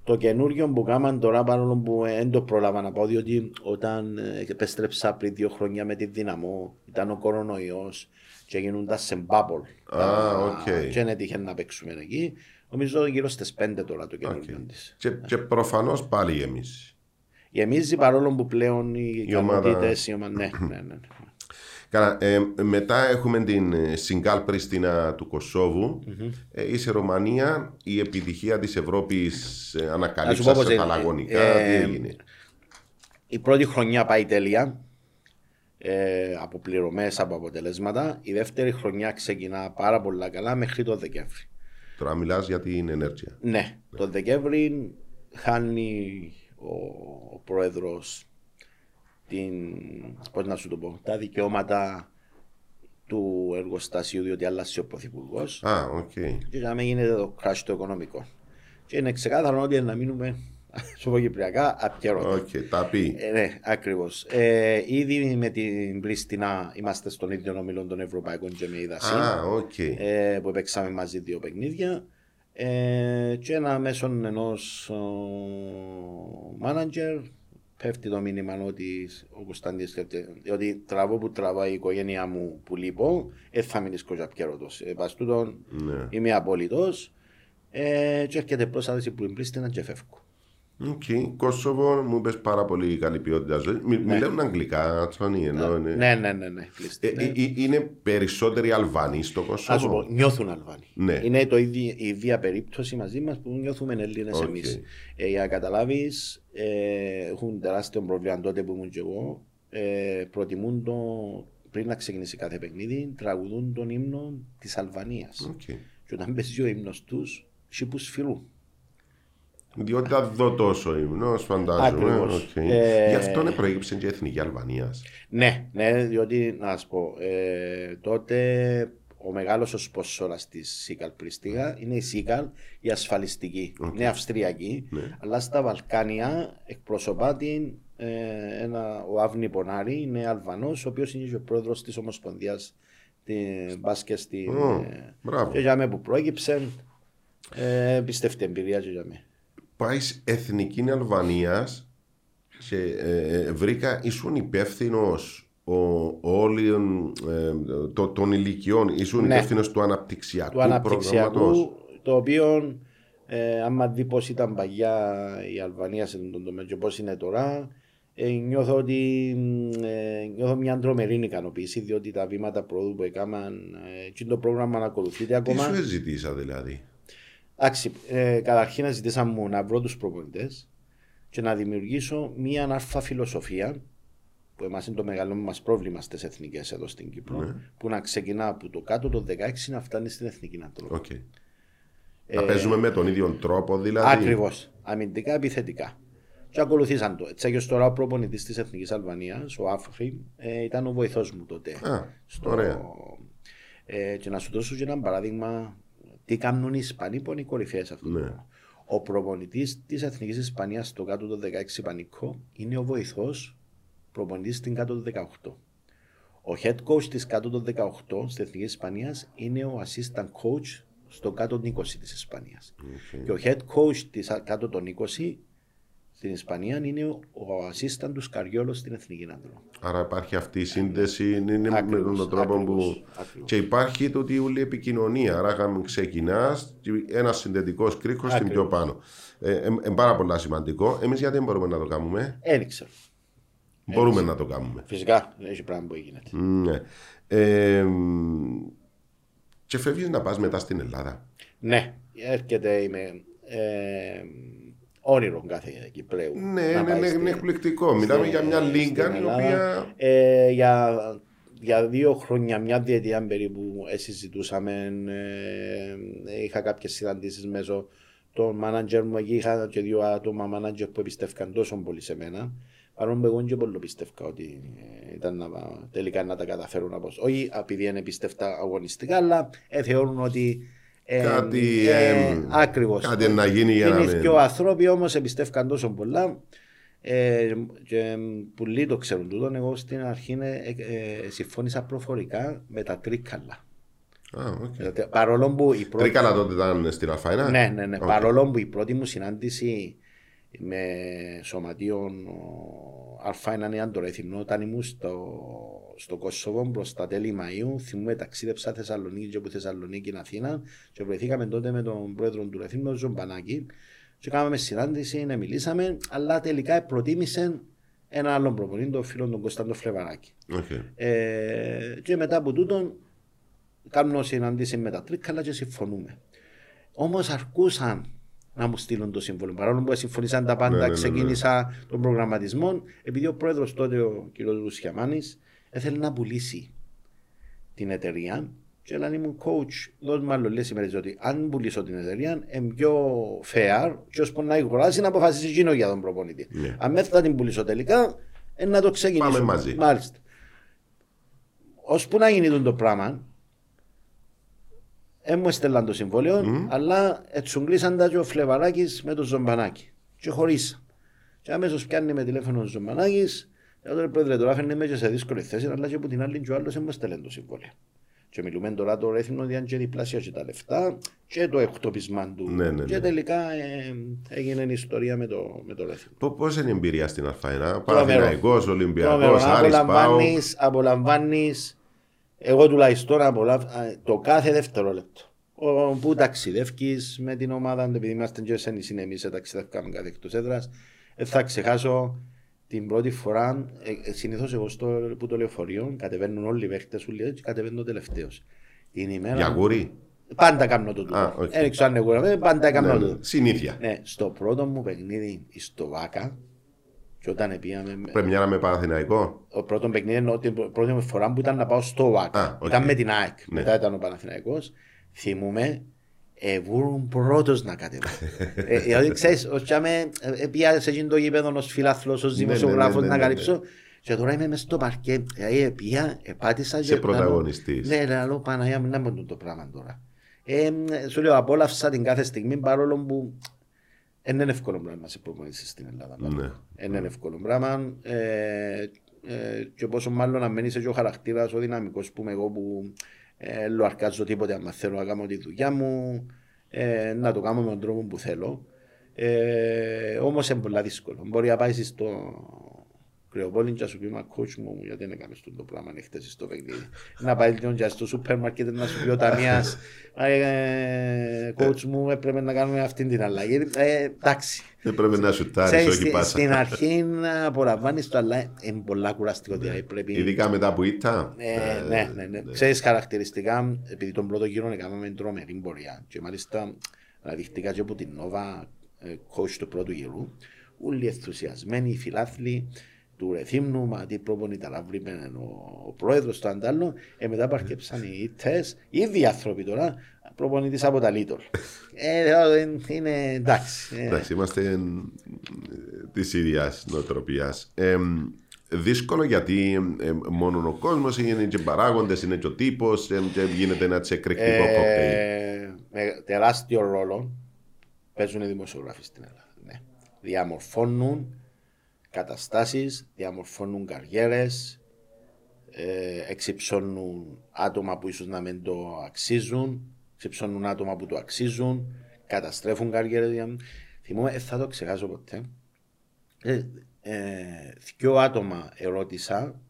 C: Το καινούριο που κάμαν τώρα παρόλο που δεν το πρόλαβα να πω διότι όταν ε, επέστρεψα πριν δύο χρόνια με τη Δύναμο ήταν ο κορονοϊός και γίνονταν σε bubble.
B: Α, οκ.
C: Και δεν έτυχε να παίξουμε εκεί. Νομίζω γύρω στις 5 τώρα το καινούριο
B: Οκ.
C: της.
B: Και, και προφανώς πάλι γεμίσει.
C: Γεμίζει παρόλο που πλέον οι
B: Η ομάδα-
C: ικανότητες... η ομάδα- Ναι, ναι, ναι.
B: Καλά, ε, μετά έχουμε την ε, Σιγκάλ Πρίστινα του Κοσόβου Ε, είσαι Ρωμανία, η επιτυχία της Ευρώπης ε,
C: Να
B: ανακαλύψα
C: σου πω πώς
B: σε
C: έγινε.
B: παλαγωνικά.
C: Ε,
B: τι έγινε;
C: Η πρώτη χρονιά πάει τέλεια. Ε, από πληρωμές, από αποτελέσματα. Η δεύτερη χρονιά ξεκινά πάρα πολλά καλά μέχρι το Δεκέμβρη.
B: Τώρα μιλάς για την ενέργεια.
C: Ναι, το Δεκέμβρη χάνει ο, ο πρόεδρος την, πώς να σου το πω, τα δικαιώματα του εργοστασίου διότι άλλασε ο πρωθυπουργός
B: Α, οκ.
C: και για να μην γίνεται το crash το οικονομικό. Και είναι ξεκάθαρο ότι να μείνουμε σου πω κυπριακά απκαιρότητα.
B: Οκ, τα πει.
C: Ε, ναι, ακριβώς. Ε, ήδη με την Πρίστινα είμαστε στον ίδιο ομιλό των Ευρωπαϊκών και με είδαση.
B: Α, οκ.
C: ε, που παίξαμε μαζί δύο παιχνίδια. Ε, και ένα μέσο ενός μάνατζερ πέφτει το μήνυμα ότι ο Κωνσταντίνος σκέφτεται ότι τραβώ που τραβάει η οικογένειά μου που λείπω, δεν θα μείνει κοζαπιέρωτος. Ε, πας τούτον
B: Ναι.
C: είμαι απολύτως ε, και έρχεται πρόταση που είναι Πρίστινα και φεύγω.
B: Οκ. Κόσοβο μου είπες πάρα πολύ καλή ποιότητα ζωής. Μι, Μιλούν αγγλικά, Τσόνι, ενώ είναι.
C: Ναι, ναι, ναι. ναι, κλειστή,
B: Ε,
C: ναι.
B: ε, ε, είναι περισσότεροι Αλβανοί στο
C: Να σου πω,
B: Κόσοβο.
C: νιώθουν Αλβάνοι.
B: Ναι.
C: Είναι το ίδιο, η ίδια περίπτωση μαζί μας που νιώθουμε Έλληνες
B: Οκ.
C: εμείς. Ε, για να καταλάβεις, ε, έχουν τεράστιο πρόβλημα τότε που ήμουν και εγώ. Ε, προτιμούν το πριν να ξεκινήσει κάθε παιχνίδι, τραγουδούν τον ύμνο της Αλβανίας.
B: Οκ.
C: Και όταν παίζει ο ύμνος τους, σύπου φιλού.
B: Διότι θα δω τόσο ύμνος, φαντάζομαι.
C: Ακριβώς.
B: οκ.
C: Ε,
B: Γι' αυτό είναι προέκυψε και η Εθνική Αλβανίας.
C: Ναι, ναι, διότι να σου πω, ε, τότε ο μεγάλος ο σπόνσορας της Σιγκάλ Πρίστινα είναι η Σιγκάλ, η ασφαλιστική. Είναι αυστριακή,
B: Ναι.
C: αλλά στα Βαλκάνια εκπροσωπά την ε, ένα, ο Αύνη Πονάρη, είναι Αλβανός, ο οποίος είναι και ο πρόεδρος της Ομοσπονδίας την μπάσκετ στην...
B: Ω,
C: ε,
B: μπράβο.
C: και για μέ που προέκυψε, ε, πιστεύτε εμπειρία και για μέ.
B: Πάει Εθνική Αλβανίας και ε, ε, βρήκα ήσουν υπεύθυνος όλων ε, το- των ηλικιών, ήσουν
C: Ναι.
B: υπεύθυνος του αναπτυξιακού,
C: του αναπτυξιακού,
B: προγράμματος.
C: το οποίο ε, άμα δει πώς ήταν παγιά η Αλβανία σε τον τομέα και πώς είναι τώρα, ε, νιώθω ότι μ, ε, νιώθω μια τρομερή ικανοποίηση διότι τα βήματα πρόοδου που έκαναν ε, και το πρόγραμμα να ακολουθείται
B: Τι
C: ακόμα.
B: σου ζητήσα δηλαδή;
C: Εντάξει, ε, καταρχήν ζητήσαμε μου να βρω τους προπονητές και να δημιουργήσω μια άλφα φιλοσοφία που εμάς είναι το μεγάλο μας πρόβλημα στις εθνικές εδώ στην Κύπρο
B: Ναι.
C: που να ξεκινά από το κάτω το 16 να φτάνει στην εθνική αντρών.
B: Οκ. Να παίζουμε με τον ίδιο τρόπο δηλαδή;
C: Ακριβώς. Αμυντικά, επιθετικά. Και ακολουθήσαν το. Έτσι, και τώρα ο προπονητής της Εθνικής Αλβανίας, ο Άφρη, ε, ήταν ο βοηθός μου τότε.
B: Α, ωραία.
C: Ε, και να σου δώσω και ένα παράδειγμα τι κάνουν οι Ισπανοί που είναι οι κορυφαίες αυτό.
B: Ναι.
C: το πράγμα. Ο προπονητής της Εθνικής Ισπανίας στο κάτω το 16 Πανικό είναι ο βοηθός προπονητής στην κάτω το 18. Ο head coach της κάτω το 18 στη Εθνικής Ισπανίας είναι ο assistant coach στο κάτω των 20 της Ισπανίας. Και ο head coach της α- κάτω των 20 στην Ισπανία είναι ο- ο assistant τους Σκαριόλο στην Εθνική Αντρό.
B: Άρα υπάρχει αυτή η σύνδεση, είναι με
C: Ακριβώς,
B: τον τρόπο
C: ακριβώς,
B: που.
C: ακριβώς.
B: Και υπάρχει το ότι όλη η επικοινωνία. Άρα, αν ξεκινά, ένα συνδετικό κρίκο στην πιο
C: Ακριβώς.
B: πάνω. Ε, ε, πάρα πολύ σημαντικό. Εμείς γιατί δεν μπορούμε να το κάνουμε;
C: Δεν ξέρω.
B: Μπορούμε να το κάνουμε.
C: Φυσικά δεν έχει πράγμα που γίνεται.
B: Ναι. Ε, και φεύγεις να πας μετά στην Ελλάδα.
C: Ναι, έρχεται είμαι. Ε, όνειρο κάθε Κυπρέου.
B: Ναι,
C: να
B: ναι,
C: πάει
B: ναι,
C: στη-
B: είναι εκπληκτικό. Μιλάμε
C: στη-
B: για μια
C: στην
B: λίγκα η
C: Ελλάδα.
B: οποία.
C: Ε, για, για δύο χρόνια, μια διετία περίπου, ε, συζητούσαμε. Ε, είχα κάποιες συναντήσεις μέσω των μάνατζερ μου εκεί. Είχα και δύο άτομα μάνατζερ που εμπιστεύκαν τόσο πολύ σε μένα. Παρόλο που εγώ και πολύ πίστευκα ότι ε, ήταν να, τελικά να τα καταφέρουν από Όχι επειδή δεν εμπιστεύτα αγωνιστικά, αλλά ε, θεωρούν ότι. Ε,
B: Κάτι,
C: ε,
B: ε,
C: ακριβώς.
B: κάτι να γίνει για να
C: Είναι
B: μην-
C: πιο άνθρωποι όμως εμπιστεύκαν τόσο πολλά. Ε, και πολλοί το ξέρουν τούτο. Εγώ στην αρχή ε, ε, συμφώνησα προφορικά με τα Τρίκαλα.
B: Α, οκ.
C: Δηλαδή, Παρόλο που η πρώτη.
B: Τρίκαλα τότε ήταν στην Άλφα ένα.
C: Ναι, ναι, ναι.
B: Οκ.
C: Παρόλο που η πρώτη μου συνάντηση με σωματείων Άλφα ένα ή το θυμνώ όταν ήμουν στο, στο Κόσοβο προ τα τέλη Μαΐου θυμούμαι ταξίδεψα Θεσσαλονίκη και από Θεσσαλονίκη στην Αθήνα και βρεθήκαμε τότε με τον πρόεδρο του Ρεθύμνου τον Ζομπανάκη και κάναμε συνάντηση, να μιλήσαμε αλλά τελικά προτίμησε ένα άλλο προπονητή, τον φίλο τον Κωνσταντό Φλεβαράκη.
B: Οκ.
C: Ε, και μετά από τούτον κάνω συναντήσει με τα τρίκαλα και συμφωνούμε. Όμως αρκούσαν να μου στείλουν το σύμβολο. Παρόλο που συμφωνήσαν τα πάντα,
B: Ναι, ναι, ναι, ναι.
C: ξεκίνησα τον προγραμματισμό, επειδή ο πρόεδρος τότε, ο κ. Λουσιαμάνη, ήθελε να πουλήσει την εταιρεία. Και λέει μου, coach, δώσ' μου άλλο λες ημέρες, ότι αν πουλήσω την εταιρεία, είναι πιο fair και ώσπου να αγοράσει να αποφασίσει εκείνο για τον προπονητή.
B: Ναι.
C: Αν δεν θα την πουλήσω τελικά, ε, να το ξεκινήσουμε.
B: Πάμε μαζί.
C: Μάλιστα. Ώσπου να γίνει το πράγμα, δεν μου έστελαν το συμβόλαιο, αλλά ετσουγκλήσαν τα και ο Φλεβαράκης με τον Ζομπανάκη. Και χωρίσα. Και αμέσως πιάνει με τηλέφωνο ο Ζομπανάκης, και τώρα πρόεδρε τώρα φέρνει με και σε δύσκολη θέση, αλλά και από την άλλη και ο άλλος δεν μου έστελεν το συμβόλαιο. Και μιλούμε τώρα το ρέθιμο ότι αν και διπλάσια και τα λεφτά και το εκτόπισμα του.
B: Ναι, ναι,
C: Και
B: ναι.
C: τελικά ε, έγινε η ιστορία με το, με το ρέθιμο.
B: Πώς είναι η εμπειρία στην Αλφαίνα,
C: Τρομερό.
B: Παναθηναϊκό, Ολυμπιακός,
C: Τρομερό.
B: Άρης Πάο.
C: Απολαμβάνεις, απολαμβάνεις, εγώ τουλάχιστον απολαμβάνω το κάθε δευτερόλεπτο. Ο- Που ταξιδεύει με την ομάδα, επειδή είμαστε και σε νησί, εμείς ταξιδεύκαμε κάθε εκτός έδρας. Δεν θα ξεχάσω την πρώτη φορά, ε, συνήθως εγώ στο που το λεωφορείο, κατεβαίνουν όλοι οι παίχτες όλοι και κατεβαίνω τελευταίος. Την ημέρα...
B: Για γουρί.
C: Πάντα κάνω το τούτο.
B: Α, οκ.
C: Δεν ξέρω αν εγώ, ε, πάντα κάνω
B: Ναι,
C: το
B: ναι.
C: τούτο.
B: Συνήθεια.
C: Ναι, στο πρώτο μου παιχνίδι στο ΟΑΚΑ, και όταν πήγαμε
B: Πρεμιέρα με Παναθηναϊκό;
C: ο πρώτο παιχνίδι ενώ την πρώτη μου φορά που ήταν να πάω στο ΟΑΚΑ.
B: Α, οκ.
C: Ήταν με την ΑΕΚ.
B: Ναι.
C: Μετά ήταν ο Παναθηναϊκός. Θυμούμε, εβούρουν πρώτος να κατεβώ. ε, δηλαδή, ξέρεις, ως τσάμε, ε, πήγα σε εκείνο το γήπεδο ως φιλάθλος, ως
B: Ναι, ναι,
C: δημοσιογράφος
B: ναι, ναι,
C: να
B: ναι,
C: καλύψω. Και τώρα είμαι μες στο παρκέ. Δηλαδή, πήγα, επάτησα
B: Σε
C: και-
B: πρωταγωνιστής.
C: Ναι, ρε, λέω Παναγία μου, να μου το πράγμα τώρα. Ε, σου λέω, απόλαυσα την κάθε στιγμή παρόλο που δεν είναι εύκολο πράγμα να σε προπονήσεις στην Ελλάδα.
B: Ναι.
C: Δεν είναι εύκολο πράγμα. Ε, ε, και πόσο μάλλον να μένεις και ο χαρακτήρας, ο δυναμικός που είμαι εγώ που ε, λοαρκάζω τίποτε αν θέλω να κάνω τη δουλειά μου, ε, να το κάνω με τον τρόπο που θέλω. Ε, Όμως είναι πολύ δύσκολο. Μπορεί να πάει στο κρεοπόλι και να σου πει μα coach μου γιατί δεν έκαμε αυτό το πράγμα χτες στο παιχνίδι. να πάει λίγο και στο σούπερ μάρκετ να σου πει ο ταμείας ε, coach μου έπρεπε να κάνουμε αυτή την αλλαγή. Ε, εντάξει.
B: Δεν πρέπει να σουτάρεις,
C: Ξέρεις,
B: όχι
C: στη-
B: πάσα.
C: Στην αρχή να απολαμβάνεις το, αλλά είναι πολλά κουραστικό. Δηλαδή πρέπει...
B: Ειδικά μετά που ήττα.
C: Ε, ναι, ναι, ναι. Ξέρεις χαρακτηριστικά, επειδή τον πρώτο γύρο έκαναμε τρομερή πορεία και μάλιστα αναδειχτικά και από την Νόβα ε, coach του πρώτου γύρου, όλοι ενθουσιασμένοι, οι φιλάθλοι του Ρεθύμνου, μα τι προπονητά να βρει ο, ο πρόεδρος του αντάλλου, ε, μετά παρκέψαν οι ήττες, οι ίδιοι άνθρωποι τώρα, προπονητής από τα Λίτολ. ε, δηλαδή, είναι εντάξει. ε,
B: Εντάξει, είμαστε της ίδιας νοοτροπίας. Ε, δύσκολο γιατί ε, μόνο ο κόσμος είναι και παράγοντες, είναι και ο τύπος και γίνεται ένα τσεκρεκτικό κοκτέιλ.
C: Ε, με τεράστιο ρόλο παίζουν οι δημοσιογράφοι στην Ελλάδα. Ναι. Διαμορφώνουν καταστάσεις, διαμορφώνουν καριέρες, ε, εξυψώνουν άτομα που ίσως να μην το αξίζουν. ξυψώνουν άτομα που το αξίζουν, καταστρέφουν καριέρα. Θυμούμαι, δεν θα το ξεχάσω ποτέ. Ε, ε, δυο άτομα ερώτησα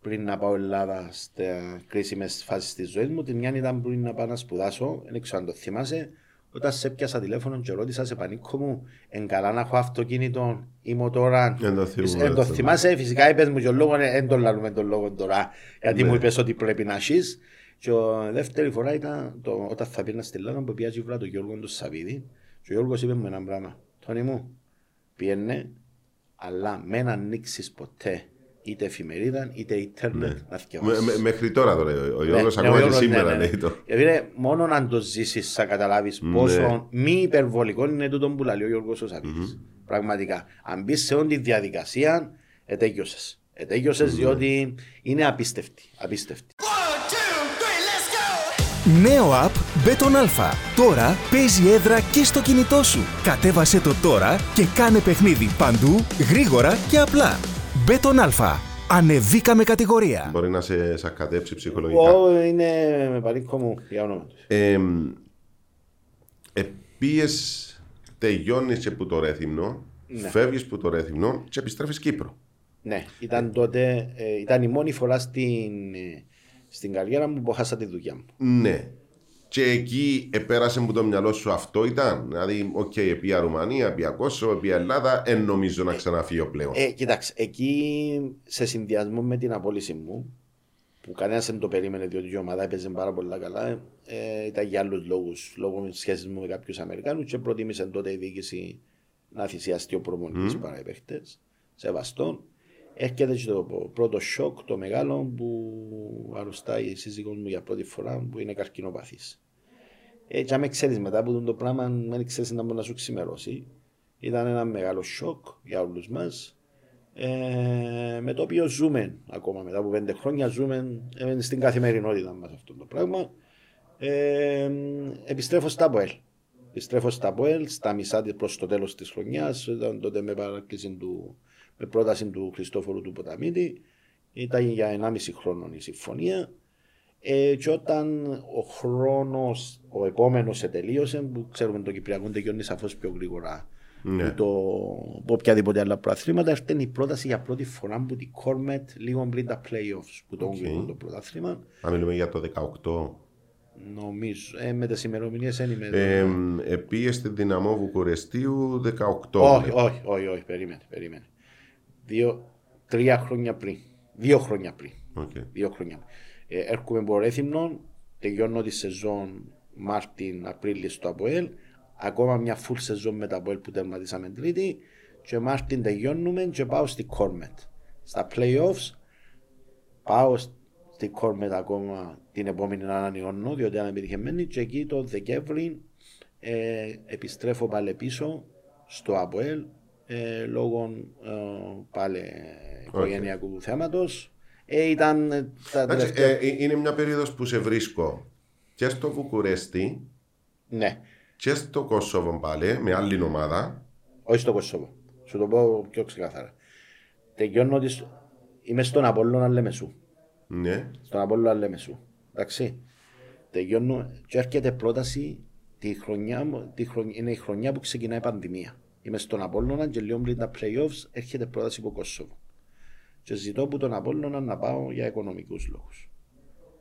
C: πριν να πάω Ελλάδα στα κρίσιμες φάσεις της ζωής μου. Τη μια ήταν πριν να πάω να σπουδάσω, δεν ξέρω αν το θυμάσαι. Όταν σε πιάσα τηλέφωνο και ρώτησα σε πανίκο μου, εν καλά να έχω αυτοκίνητο ή μοτόρα.
B: Δεν το θυμούμαι,
C: Ε, το
B: αυτό.
C: θυμάσαι, φυσικά είπες μου και ο λόγος, δεν τον λαλούμε τον λόγο τώρα, γιατί
B: Ναι.
C: μου είπες ότι πρέπει να έχει. Και η δεύτερη φορά ήταν το, όταν θα πήγαινα στη Ελλάδα που πιάζει βράδυ τον Γιώργος του Σαββίδη. Και ο Γιώργος είπε μου ένα πράγμα. Τόνι μου, πιένε, αλλά μην ανοίξεις ποτέ είτε εφημερίδα είτε ίντερνετ να
B: Με-
C: θυκευάσεις.
B: με- Μέχρι τώρα το λέει. Ο Γιώργος
C: Ναι, ναι,
B: ακόμα
C: ο
B: και
C: Γιώργος,
B: σήμερα
C: ναι, ναι.
B: λέει το.
C: Γιατί είναι μόνο να το ζήσεις, θα καταλάβεις
B: Ναι.
C: πόσο μη υπερβολικό είναι τούτο που λέει ο Γιώργος ο Σαββίδης. Πραγματικά. Αν μπεις σε όλη τη διαδικασία, ετέγιωσες. Ετέγιωσες
B: Ναι.
C: διότι είναι απίστευτη. απίστευτη.
D: One, two, three, let's go!
E: Νέο app Beton Alpha. Τώρα παίζει έδρα και στο κινητό σου. Κατέβασε το τώρα και κάνε παιχνίδι παντού, γρήγορα και απλά. Beton Alpha. Ανεβήκαμε κατηγορία.
B: Μπορεί να σε σακατέψει ψυχολογικά.
C: Εγώ είναι με Πανίκο μου για όνομα τους.
B: Ε, Επίες τελειώνεις και που το Ρέθυμνο,
C: Ναι.
B: φεύγεις που το Ρέθυμνο και επιστρέφεις Κύπρο.
C: Ναι, ήταν τότε, ε, ήταν η μόνη φορά στην, ε, στην καριέρα μου που χάσα τη δουλειά μου.
B: Ναι. Και εκεί επέρασε μου το μυαλό σου αυτό ήταν; Δηλαδή, OK, okay, επία Ρουμανία, επία Κόσοβο, επία Ελλάδα, εν νομίζω να ξαναφύγω πλέον.
C: Ε, κοιτάξτε, εκεί σε συνδυασμό με την απόλυση μου, που κανένας δεν το περίμενε διότι η ομάδα έπαιζε πάρα πολύ καλά, ε, ήταν για άλλους λόγους, λόγω σχέσης μου με κάποιους Αμερικάνους και προτίμησε τότε η διοίκηση να θυσιαστεί ο προμονητή mm. παρά οι παίχτες. Σεβαστό. Έρχεται και το πρώτο σοκ, το μεγάλο, που αρρωστάει η σύζυγός μου για πρώτη φορά, που είναι καρκινοπαθής. Ε, και αν ξέρεις μετά από το πράγμα, δεν ξέρεις να μπορεί να σου ξημερώσει. Ήταν ένα μεγάλο σοκ για όλους μας. Ε, με το οποίο ζούμε ακόμα μετά από πέντε χρόνια, ζούμε ε, στην καθημερινότητα μας αυτό το πράγμα. Ε, επιστρέφω στα ΑΠΟΕΛ. Επιστρέφω στα ΑΠΟΕΛ, στα μισά της προς το τέλος της χρονιάς, ήταν τότε με παράκληση του, με πρόταση του Χριστόφορου του Ποταμίτη. Ήταν για 1,5 χρόνο η συμφωνία. Ε, και όταν ο χρόνος, ο επόμενος τελείωσε, που ξέρουμε το Κυπριακό τελειώνει σαφώς πιο γρήγορα
B: Ναι.
C: που το, από οποιαδήποτε άλλα πρωταθλήματα, έρθει η πρόταση για πρώτη φορά από την Κόρμεντ λίγο πριν τα playoffs που το
B: OK.
C: okay. το πρωτάθλημα.
B: Αν μιλούμε για το 18.
C: Νομίζω, ε, με τις ημερομηνίες δεν είμαι.
B: Ε, επίε στην Δυναμό Βουκουρεστίου 18.
C: όχι, όχι, όχι, όχι, περίμενε, περίμενε. Δύο, τρία χρόνια πριν. Δύο χρόνια πριν.
B: Οκ.
C: Δύο χρόνια. Ε, έρχομαι από Ρέθυμνο, τελειώνω τη σεζόν Μάρτιν-Απρίλη στο ΑΠΟΕΛ, ακόμα μια full σεζόν με τα ΑΠΟΕΛ που τερματίσαμε τρίτη και Μάρτιν τελειώνουμε και πάω στη Κόρμετ. Στα playoffs πάω στη Κόρμετ ακόμα την επόμενη να ανανεώνω διότι ήταν επιτυχημένη και εκεί το Δεκέμβρη ε, επιστρέφω πάλι πίσω στο ΑΠΟΕΛ ε, λόγω ε, πάλι οικογενειακού θέματος. Ε, ήταν ε, τα
B: Εντάξει,
C: τελευταία...
B: ε, ε, είναι μια περίοδος που σε βρίσκω και στο Βουκουρέστι
C: Ναι,
B: και στο Κόσοβο πάλι με άλλη ομάδα.
C: όχι στο Κωσόβο. Σου το πω πιο ξεκάθαρα. Τελειώνω τις... Είμαι στον Απόλλωνα Λεμεσού.
B: Ναι.
C: Στον Απόλλωνα Λεμεσού. Εντάξει. Τελειώνω και έρχεται πρόταση τη χρονιά, μου- τη χρονιά, είναι η χρονιά που ξεκινάει η πανδημία. Είμαι στον Απόλλωνα και λίγο πριν τα playoffs έρχεται πρόταση από Κωσόβο. Και ζητώ από τον Απόλλωνα να πάω για οικονομικούς λόγους.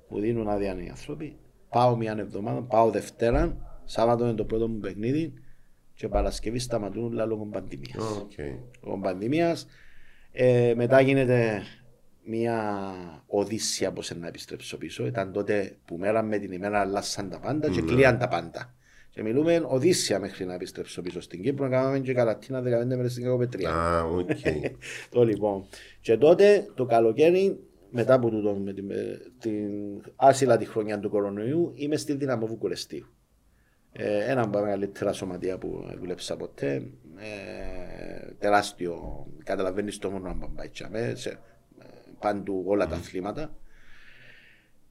C: Μου δίνουν άδεια οι άνθρωποι. Πάω μια εβδομάδα, πάω Δευτέρα, Σάββατο είναι το πρώτο μου παιχνίδι και Παρασκευή σταματούν όλα λόγω πανδημίας
B: Οκ.
C: λόγω πανδημίας. Ε, μετά γίνεται μια οδύσσεια πώς να επιστρέψω πίσω. Ήταν τότε που μέρα με την ημέρα αλλάσαν τα πάντα και κλείαν τα πάντα. Και μιλούμε οδύσσεια μέχρι να επιστρέψω πίσω στην Κύπρο. Κάναμε και καραντίνα 15 μέρες στην Κακοπετρία.
B: Α, οκ.
C: το λοιπόν. Και τότε το καλοκαίρι, μετά από τούτο, με την, με την άσυλα τη χρονιά του κορονοϊού, είμαι στη Δυναμό Βουκουρεστίου. Ε, ένα από τα μεγαλύτερα σωματεία που δούλεψα ποτέ. Ε, τεράστιο, καταλαβαίνεις το μόνο να πάει τσάμε, σε, ε, παντού όλα τα αθλήματα.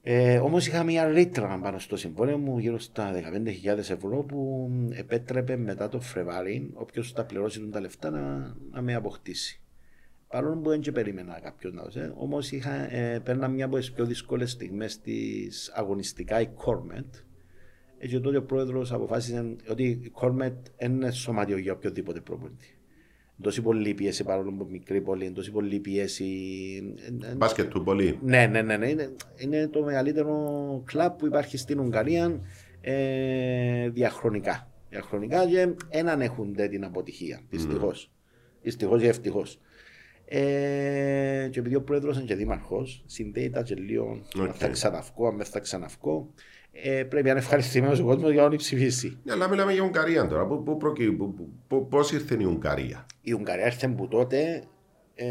C: Ε, Όμως είχα μια ρήτρα πάνω στο συμβόλαιο μου γύρω στα 15.000 ευρώ που επέτρεπε μετά το Φρεβάρι, όποιος τα πληρώσει τα λεφτά, να, να με αποκτήσει. Παρόλο που δεν και περίμενα κάποιον να δώσει, όμως ε, παίρνα μια από τις πιο δύσκολες στιγμές της αγωνιστικά η Cormet. Ε, Και τότε ο πρόεδρος αποφάσισε ότι η Κόρμετ δεν είναι σωματείο για οποιοδήποτε προπονητή. Τόση πολλή πίεση παρόλο που μικρή πόλη, τόση πολλή πίεση. ε, ε,
B: Μπάσκετ του πολύ.
C: ναι, ναι, ναι, ναι. Είναι, είναι το μεγαλύτερο κλαμπ που υπάρχει στην Ουγγαρία ε, διαχρονικά. Διαχρονικά και δεν ανέχονται την αποτυχία. Δυστυχώς. Δυστυχώς και ευτυχώς. Ε, και επειδή ο πρόεδρος είναι και δήμαρχος, συνδέει τα και λίγο αν
B: Οκ.
C: θα ξαναυκώ, αν δεν θα ξαναυκώ. Ε, πρέπει να είναι ευχαριστημένος ο κόσμος για να τον ψηφίσει.
B: Ναι, αλλά μιλάμε για Ουγγαρία τώρα. Πού- πού προκύ- πού- πού- πού- Πώς ήρθε η Ουγγαρία;
C: Η Ουγγαρία έρθε που τότε, ε,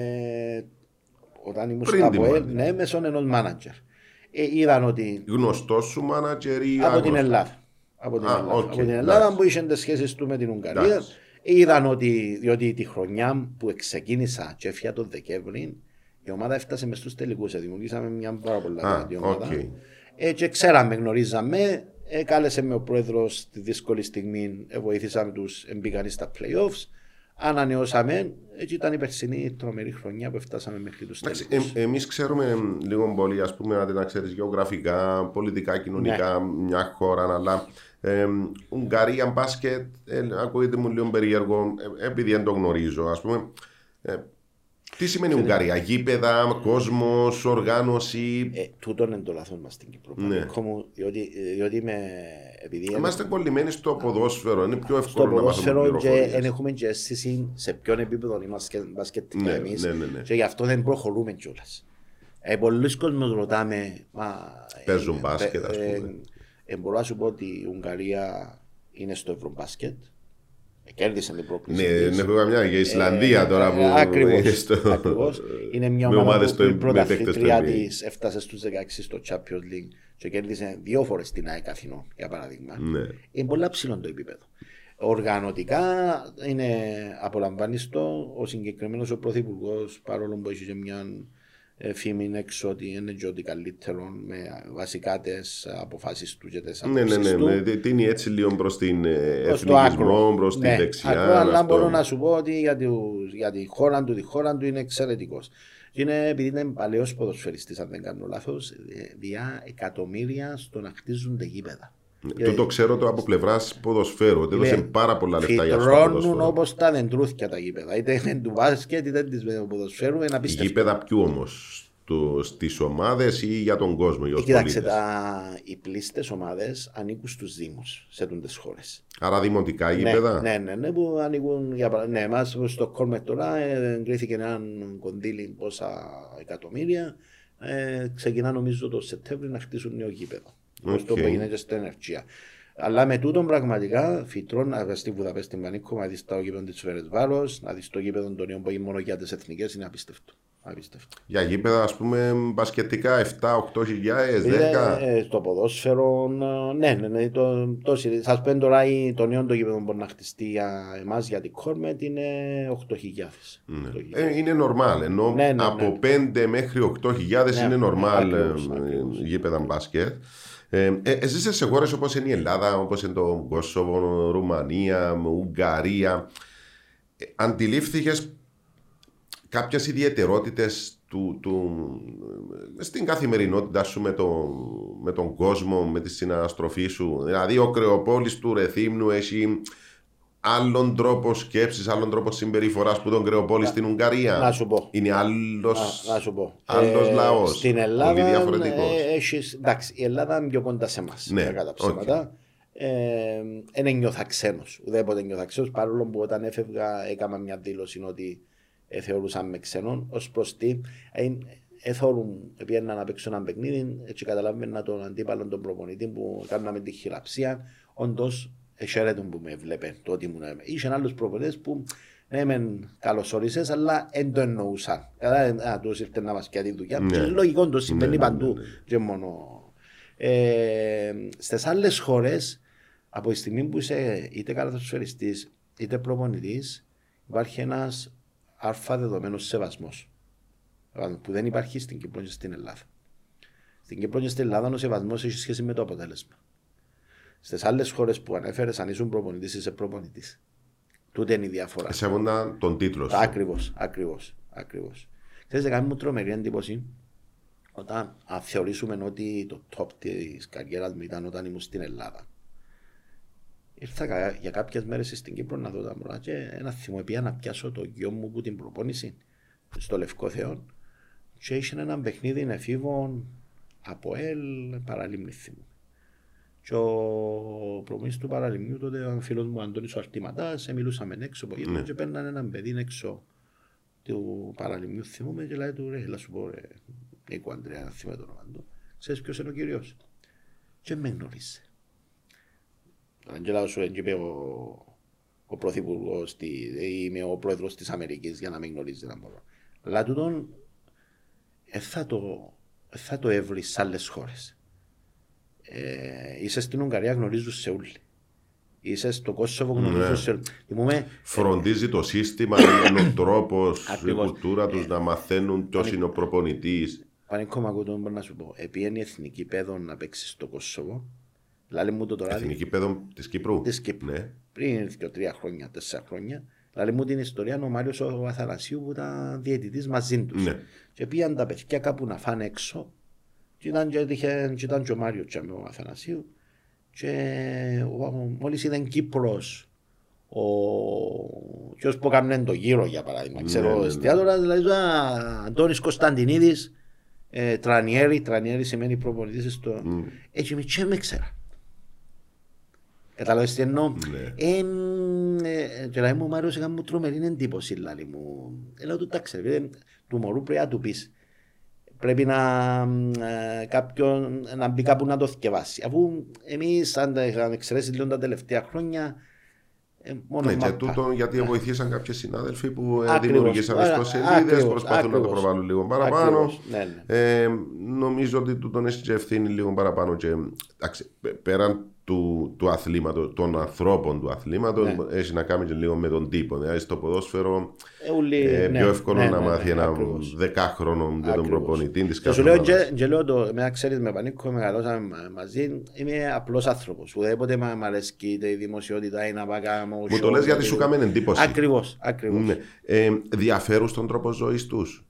C: όταν ήμουν
B: Πριν
C: στα
B: την
C: ΑΠΟΕΛ,
B: πανδημία.
C: ναι, μέσω ενός μάνατζερ. Ε, είδαν ότι
B: Γνωστός σου μάνατζερ ή
C: από την
B: άγνωστος;
C: Ελλάδα. Από την
B: Α,
C: Ελλάδα,
B: οκ,
C: από την
B: εντάξει.
C: Ελλάδα που είχε τις σχέσεις του με την Ουγγαρία.
B: Εντάξει.
C: Είδαν ότι διότι τη χρονιά που ξεκίνησα και έφυγα τον Δεκέμβρη, η ομάδα έφτασε μες στους τελικούς. Δημιουργήσαμε μια πάρα πολύ
B: Α,
C: δυνατή ομάδα.
B: οκ.
C: Ε, και ξέραμε, γνωρίζαμε. Ε, κάλεσε με ο πρόεδρος στη δύσκολη στιγμή. Ε, βοήθησαμε τους, μπήκαν στα playoffs. Ανανεώσαμε. Έτσι ήταν η περσινή τρομερή χρονιά που φτάσαμε μέχρι τους
B: Εντάξει,
C: τελικούς.
B: ε, εμείς ξέρουμε εμ, λίγο πολύ, ας πούμε, να ξέρεις γεωγραφικά, πολιτικά, κοινωνικά,
C: Ναι.
B: μια χώρα, αλλά ε, Ουγγαρία, μπάσκετ, ε, ακούγεται μου λίγο περίεργο, ε, επειδή δεν το γνωρίζω, ας πούμε. Ε, τι σημαίνει Ουγγαρία, γήπεδα, κόσμος, οργάνωση;
C: Ε, τούτο είναι το λάθος μας στην Κύπρο.
B: Ναι.
C: Πανίκο μου, διότι, διότι είμαι, επειδή
B: Είμαστε κολλημένοι στο ποδόσφαιρο, είναι πιο
C: στο
B: εύκολο να μάθουμε
C: ποδόσφαιρο και
B: πληροφορίες.
C: δεν έχουμε και αίσθηση σε ποιον επίπεδο είμαστε μπασκετικά
B: Ναι,
C: εμείς
B: ναι, ναι, ναι.
C: και γι' αυτό δεν προχωρούμε κιόλας. Ε, πολλοί κόσμος ρωτάμε, μα...
B: Παίζουν
C: ε,
B: μπάσκετ, ας
C: ε,
B: πούμε.
C: ε, μπορώ να σου πω ότι η Ουγγαρία είναι στο Ευρωμπάσκετ. Ε, κέρδισε την πρόκληση.
B: Ναι,
C: της.
B: δεν έχω καμιά για Ισλανδία
C: Ε,
B: τώρα
C: ε,
B: που
C: ακριβώς,
B: είναι στο-
C: ακριβώς. Είναι μια
B: με
C: ομάδα
B: ομάδες
C: που
B: στο-
C: η πρωταθλήτρια
B: μετέκτες στο NBA.
C: της έφτασε στους 16 στο Champions League και κέρδισε δύο φορές την ΑΕΚ Αθηνών, για παράδειγμα.
B: Ναι.
C: Είναι πολύ ψηλό το επίπεδο. Οργανωτικά είναι απολαμβάνιστο. Ο συγκεκριμένος ο πρωθυπουργός, παρόλο που έχει και μια ε, φήμη έξω ότι είναι και ότι καλύτερο με βασικά τι αποφάσεις του και τι
B: Ναι, ναι, ναι,
C: του.
B: ναι. Τι είναι έτσι λίγο προς την ε,
C: Προς το
B: εθνικισμό,
C: άκρο.
B: προς τη
C: Ναι,
B: δεξιά.
C: άκρο, αλλά
B: αυτό.
C: μπορώ να σου πω ότι για, τους- για τη χώρα του, τη χώρα του είναι εξαιρετικός. Είναι επειδή είναι παλαιός ποδοσφαιριστής, αν δεν κάνω λάθος, διά εκατομμύρια στο να χτίζονται γήπεδα.
B: Ναι, Το, το ξέρω το από πλευράς ποδοσφαίρου. Ότι έδωσε
C: Ναι.
B: πάρα πολλά λεφτά για αυτό το
C: Φυτρώνουν
B: ποδοσφαίρο.
C: όπως τα δεντρούθια τα γήπεδα. Είτε είναι του μπάσκετ, είτε του ποδοσφαίρου. Είναι απίστευτο.
B: Γήπεδα ποιου όμως, στις ομάδες ή για τον κόσμο, για τους
C: Κοίταξε,
B: πολίτες;
C: τα... οι πλείστες ομάδες ανήκουν στους Δήμους σε τούντες χώρες.
B: Άρα δημοτικά
C: Ναι,
B: γήπεδα;
C: ναι, ναι, ναι, που ανήκουν. Για παρα... Ναι, εμάς στο Κόρμεντ τώρα ε, εγκρίθηκε ένα κονδύλι πόσα εκατομμύρια. Ε, ξεκινά νομίζω το Σεπτέμβριο να χτίσουν νέο γήπεδο. Όπως το
B: Οκ.
C: που γίνεται στην Ενεργεία. Αλλά με τούτον πραγματικά φυτρών να στη Βουδαπέστη Πανίκο, να δεις το γήπεδο της Φερεντσβάρος, να δεις το γήπεδο των νέων που είναι μόνο για τις εθνικές, είναι απίστευτο. απίστευτο.
B: Για γήπεδα, ας πούμε, μπασκετικά 7-8 χιλιάδες, 10.
C: Ε, στο ποδόσφαιρο, ναι, ναι, ναι. Το, το, σας πέντε τώρα η- το νέο το γήπεδο που μπορεί να χτιστεί για εμάς για την Κόρμετ είναι 8.000.
B: Ναι. Ε, είναι normal. Ενώ
C: Ναι, ναι, ναι.
B: από 5 μέχρι 8
C: Ναι,
B: είναι
C: ναι,
B: normal
C: ακριβώς,
B: ε,
C: ακριβώς.
B: γήπεδα μπάσκετ. Ε, ε, εσείς σε χώρες όπως είναι η Ελλάδα, όπως είναι το Κόσοβο, Ρουμανία, Ουγγαρία, ε, αντιλήφθηκες κάποιες ιδιαιτερότητες του, του, ε, στην καθημερινότητά σου με, το, με τον κόσμο, με τη συναναστροφή σου; Δηλαδή ο Κρεοπόλης του Ρεθύμνου έχει άλλον τρόπο σκέψης, άλλον τρόπο συμπεριφοράς που τον Κρεοπόλη στην Ουγγαρία.
C: Να σου πω.
B: Είναι άλλος,
C: Να, να σου πω.
B: άλλος λαός.
C: Στην
B: Πολύ
C: Ελλάδα
B: διαφορετικός.
C: ε, έχεις, εντάξει, η Ελλάδα είναι πιο κοντά σε εμάς.
B: Ναι,
C: Ναι, κατά ψέματα. Ε, δεν νιώθα ξένος. Ουδέποτε νιώθα ξένος, παρόλο που όταν έφευγα έκανα μια δήλωση ότι ε, θεωρούσαν με ξένον. Ως προς τι, ε, εθώρουν, πήγαινα να παίξω ένα παιχνίδι, έτσι καταλάβαινα τον αντίπαλο τον προπονητή που κάναμε τη χειραψία, όντως εσέρετον που με βλέπε το ότι ήμουν. Είχε άλλους προπονητές που ναι, μεν καλωσόρισες, αλλά δεν το εννοούσαν. Κατά, α, τους ήρθε να μας πιάσει τη δουλειά.
B: Ναι.
C: Και Λογικό το συμβαίνει
B: Ναι, ναι,
C: παντού.
B: ναι, ναι.
C: Και μόνο. Ε, στις άλλες χώρες, από τη στιγμή που είσαι είτε καλαθοσφαιριστής είτε προπονητής, υπάρχει ένας αλφα δεδομένος σεβασμός που δεν υπάρχει στην Κύπρο και στην Ελλάδα. Στην Κύπρο και στην Ελλάδα ο σεβασμός έχει σχέση με το αποτέλεσμα. Στις άλλες χώρες που ανέφερες, αν ήσουν προπονητής, είσαι προπονητής. Τούτε είναι η διαφορά.
B: Σέβονταν τον τίτλο σου.
C: Ακριβώς, ακριβώς. Ακριβώς. Ξέρετε, κάνει μου τρομερή εντύπωση όταν αν θεωρήσουμε ότι το top της καριέρας μου ήταν όταν ήμουν στην Ελλάδα. Ήρθα κα- για κάποιες μέρες στην Κύπρο να δω τα μωρά και ένα θυμό πήγα να πιάσω το γιο μου που την προπόνηση στο Λευκό Θεό και είχε ένα παιχνίδι εφήβων από ελ παραλίμνη θυμού. Και ο προπονητής του παραλιμνίου τότε ο φίλος μου Αντώνης ο Αρτήματας, ε, μιλούσαμε έξω από γύρω
B: Ναι.
C: και παίρναν έναν παιδί έξω του παραλιμνίου θυμούμε και λέει του ρε, έλα σου πω ρε, Νίκο Αντρέα, να θυμάμαι το όνομα του, ξέρεις ποιος είναι ο κύριος; Και με γνώρισε. Αγγέλα σου έτσι είπε ο, ο πρωθυπουργός, τη, είμαι ο πρόεδρος της Αμερικής για να μην γνωρίζει να μπορώ. Αλλά τούτον ε, θα το, ε, θα το έβρεις σε άλλες χώρες. Ε, είσαι στην Ουγγαρία γνωρίζουν σε όλοι. Είσαι στο Κόσοβο γνωρίζουν
B: Ναι.
C: σε όλοι. Θυμούμε,
B: Φροντίζει το σύστημα, είναι ο τρόπος, η
C: Ακριβώς.
B: κουλτούρα τους να μαθαίνουν ποιος είναι ο προπονητής.
C: Πανίκο Μακούτο μπορώ να σου πω, επειδή η εθνική παιδό να παίξει στο Κόσοβο, λέει μου το τώρα
B: Εθνική παιδό της Κύπρου;
C: της Κύπρου.
B: Ναι.
C: πριν δύο, τρία χρόνια, τέσσερα χρόνια, λέει μου την ιστορία ο Μάριος ο Αθανασίου που ήταν διαιτητής μαζί τους.
B: Ναι.
C: Και πήγαν τα παιδιά κάπου να φάνε έξω και ήταν και, είχε, και, ήταν και ο Μάριος και ο Αθανασίου και ο, μόλις ήταν Κύπρος ο ποιος που έκανε το γύρο για παράδειγμα, ξέρω,
B: ναι, ναι.
C: εστιατόρα, δηλαδή α, Αντώνης Κωνσταντινίδης, ε, Τρανιέρη, Τρανιέρη σημαίνει προπονητής στο... Έτσι με και με ξέρα. Καταλάβες τι εννοώ;
B: Ναι.
C: Εμ, ε, Και λέει μου ο Μάριος έκανε μου τρομερή εντύπωση λάλη μου. Ε, Λέω του εντάξει ρε φίλε, του μωρού πρέπει να του πεις. Πρέπει να, ε, κάποιον, να μπει κάπου να το θυκευάσει. Αφού εμείς αν τα είχαμε εξαιρέσει λίγο τα τελευταία χρόνια ε, μόνο
B: Ναι, και
C: μάπα.
B: τούτο γιατί βοηθήσαν κάποιοι συνάδελφοι που ε,
C: Ακριβώς.
B: δημιουργήσαν
C: Άρα,
B: ιστοσελίδε,
C: ακριβώς,
B: προσπαθούν να το
C: ακριβώς.
B: προβάλλουν λίγο παραπάνω.
C: Ακριβώς, ναι, ναι.
B: Ε, νομίζω ότι τούτον έχει και ευθύνη λίγο παραπάνω. Και, εντάξει, πε- πέραν του, του αθλήματος, των ανθρώπων του αθλήματος,
C: Ναι.
B: έχει να κάνει και λίγο με τον τύπο. Δηλαδή στο ποδόσφαιρο
C: Ε, ούλοι,
B: ε,
C: ναι,
B: πιο εύκολο
C: ναι,
B: να
C: ναι,
B: μάθει
C: ναι,
B: ένα
C: ακριβώς.
B: δεκάχρονο για τον
C: Ακριβώς.
B: προπονητή της
C: Και σου λέω, και, και λέω το, με ξέρεις με πανίκο, μεγαλώσαμε μα- μαζί, είμαι απλός άνθρωπος. Ουδέποτε μ' μ' αρέσκει είτε η δημοσιότητα ή να πάω κάνω
B: Μου το λες γιατί σου κάμε εντύπωση.
C: Ακριβώς, ακριβώς.
B: Ναι. Ε, διαφέρουν στον τρόπο ζωής τους;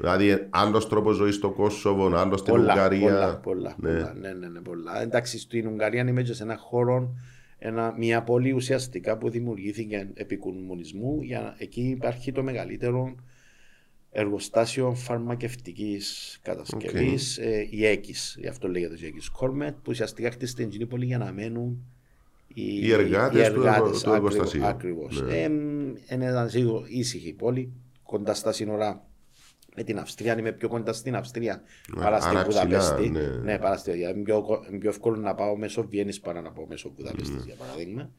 B: Δηλαδή, άλλος τρόπος ζωής στο Κόσοβο, άλλος στην
C: Πολλά,
B: Ουγγαρία.
C: πολλά, πολλά,
B: Ναι.
C: πολλά, ναι, ναι, ναι, πολλά. Εντάξει, στην Ουγγαρία είμαι και σε ένα χώρο, ένα, μια πόλη ουσιαστικά που δημιουργήθηκε επί κομμουνισμού. Για, να- εκεί υπάρχει το μεγαλύτερο εργοστάσιο φαρμακευτικής κατασκευής, ε, η ΕΚΙΣ, γι' αυτό λέγεται η ΕΚΙΣ Κόρμετ, που ουσιαστικά χτίστηκε στην εκείνη πόλη για να μένουν οι,
B: Οι εργάτες του εργο- του
C: ακριβώς,
B: εργοστασίου.
C: Ακριβώς.
B: Ναι.
C: Ε, είναι ένα σίγουρο ήσυχη πόλη, κοντά στα σύνορα με την Αυστρία, είμαι πιο κοντά στην Αυστρία παρά στην
B: άρα ψηλά,
C: Βουδαπέστη.
B: ναι.
C: Ναι, παρά στη Βουδαπέστη. Είναι πιο, είναι πιο εύκολο να πάω μέσω Βιέννης παρά να πάω μέσω Βουδαπέστης, για παράδειγμα.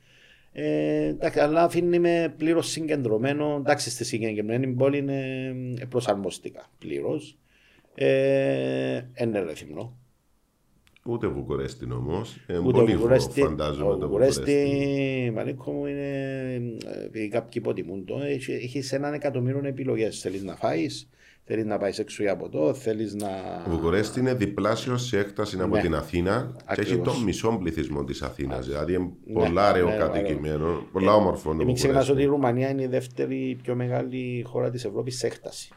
C: Ε, εντάξει, αλλά αφήνει με πλήρως συγκεντρωμένο. Εντάξει, στη συγκεκριμένη πόλη είναι ε, προσαρμοστικά πλήρως. Ε, είναι ρεθυμνό.
B: Ούτε Βουκουρέστι όμως. Ε,
C: Ούτε
B: πολύ
C: ο Βουκουρέστι,
B: φαντάζομαι
C: ο
B: το
C: Βουκουρέστι,
B: Βουκουρέστι.
C: Μανίκο μου είναι, ε, επειδή κάποιοι υποτιμούν το, έχει, έχεις έναν εκατομμύριο επιλογές. Θέλεις να φάεις, θέλεις να πάεις έξω για ποτό, θέλεις να...
B: Ο Βουκουρέστι είναι διπλάσιος σε έκταση από
C: Ναι.
B: την Αθήνα και έχει
C: Ακριβώς.
B: τον μισό πληθυσμό της Αθήνας. Δηλαδή είναι
C: Ναι,
B: πολλά
C: ναι,
B: ρεοκατοικημένο, πολλά όμορφο. το
C: Ε, Μην ξεχνάς ότι η
B: Βουκουρέστι.
C: Ρουμανία είναι η δεύτερη πιο μεγάλη χώρα της Ευρώπης σε έκταση.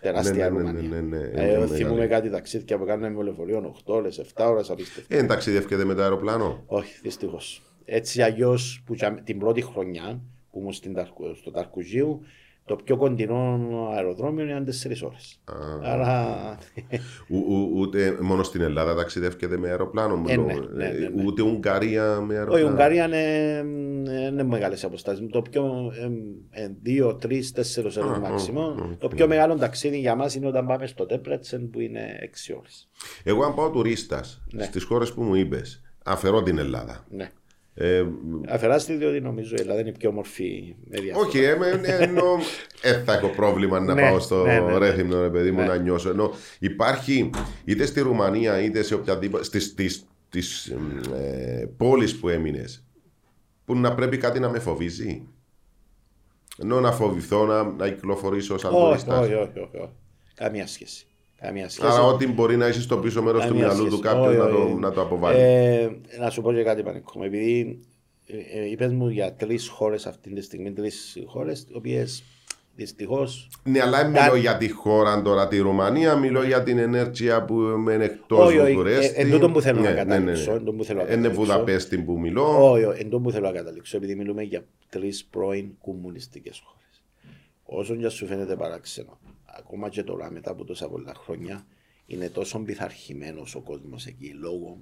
C: Τεράστια
B: Ναι, ναι, ναι,
C: Ρουμανία.
B: ναι, ναι,
C: Ε,
B: είναι
C: θυμούμε
B: μεγάλη.
C: κάτι ταξίδια που κάνουμε με λεωφορείο 8 ώρες, 7 ώρες απίστευτα.
B: Ε, ταξιδεύκεται με το αεροπλάνο;
C: Όχι, δυστυχώς. Έτσι αλλιώς που τσα- την πρώτη χρονιά που ήμουν στην Ταρκου- στο Ταρκουζίου, το πιο κοντινό αεροδρόμιο είναι 4 ώρες. Άρα.
B: Ου- ου- ούτε μόνο στην Ελλάδα ταξιδεύκεται με αεροπλάνο.
C: Ε,
B: μιλώ.
C: ναι, ναι, ναι, ναι.
B: Ούτε Ουγγαρία με
C: Όχι,
B: αεροπλάνο.
C: η Ουγγαρία είναι, είναι μεγάλες αποστάσεις. Το πιο. ε, δύο, τρεις, τέσσερις ώρες
B: Α,
C: μάξιμο.
B: α,
C: Το πιο μεγάλο ταξίδι για μας είναι όταν πάμε στο Τέπρετσεν που είναι 6 ώρες.
B: Εγώ, αν πάω τουρίστας
C: Ναι.
B: στις χώρες που μου είπες, αφαιρώ την Ελλάδα.
C: Ναι.
B: Ε,
C: Αφεράστη διότι νομίζω η Ελλάδα είναι η πιο όμορφη με διάφορα.
B: όχι, ε, με- ενώ ε, θα έχω πρόβλημα να
C: Ναι,
B: πάω στο
C: ναι, ναι, ναι.
B: Ρέθυμνο, ρε παιδί μου,
C: Ναι.
B: να νιώσω. Ενώ υπάρχει είτε στη Ρουμανία είτε σε οποιαδήποτε. στις, στις, στις ε, πόλεις που έμεινες, που να πρέπει κάτι να με φοβίζει. Ενώ να φοβηθώ να, να κυκλοφορήσω σαν
C: όχι,
B: τουρίστας.
C: όχι, όχι, όχι, όχι. Καμία σχέση. Καμία σχέση.
B: Άρα, ό,τι μπορεί να είσαι στο πίσω μέρος του
C: Καμία
B: μυαλού του
C: σχέση.
B: κάποιον
C: Όχι,
B: να,
C: όχι.
B: το, να το αποβάλει.
C: Ε, να σου πω και κάτι πανικό. Επειδή ε, ε, είπες μου για τρεις χώρες αυτή τη στιγμή, τρεις χώρες, οι οποίες Δυστυχώς.
B: Ναι, αλλά δεν
C: Τα-
B: μιλώ για τη χώρα τώρα, τη Ρουμανία, μιλώ για την ενέργεια που είναι εκτός
C: Όχι, όχι,
B: Βουκουρέστη.
C: ε, εν τούτον που θέλω να
B: Ναι, ναι, ναι,
C: καταλήξω,
B: ναι.
C: εν τούτον που θέλω να
B: Είναι
C: καταλήξω.
B: Βουδαπέστη που μιλώ.
C: Όχι, όχι, εν τω που θέλω να καταλήξω, επειδή μιλούμε για τρεις πρώην κομμουνιστικές χώρες. Όσον και σου φαίνεται παράξενο, ακόμα και τώρα μετά από τόσα πολλά χρόνια, είναι τόσο πειθαρχημένος ο κόσμος εκεί λόγω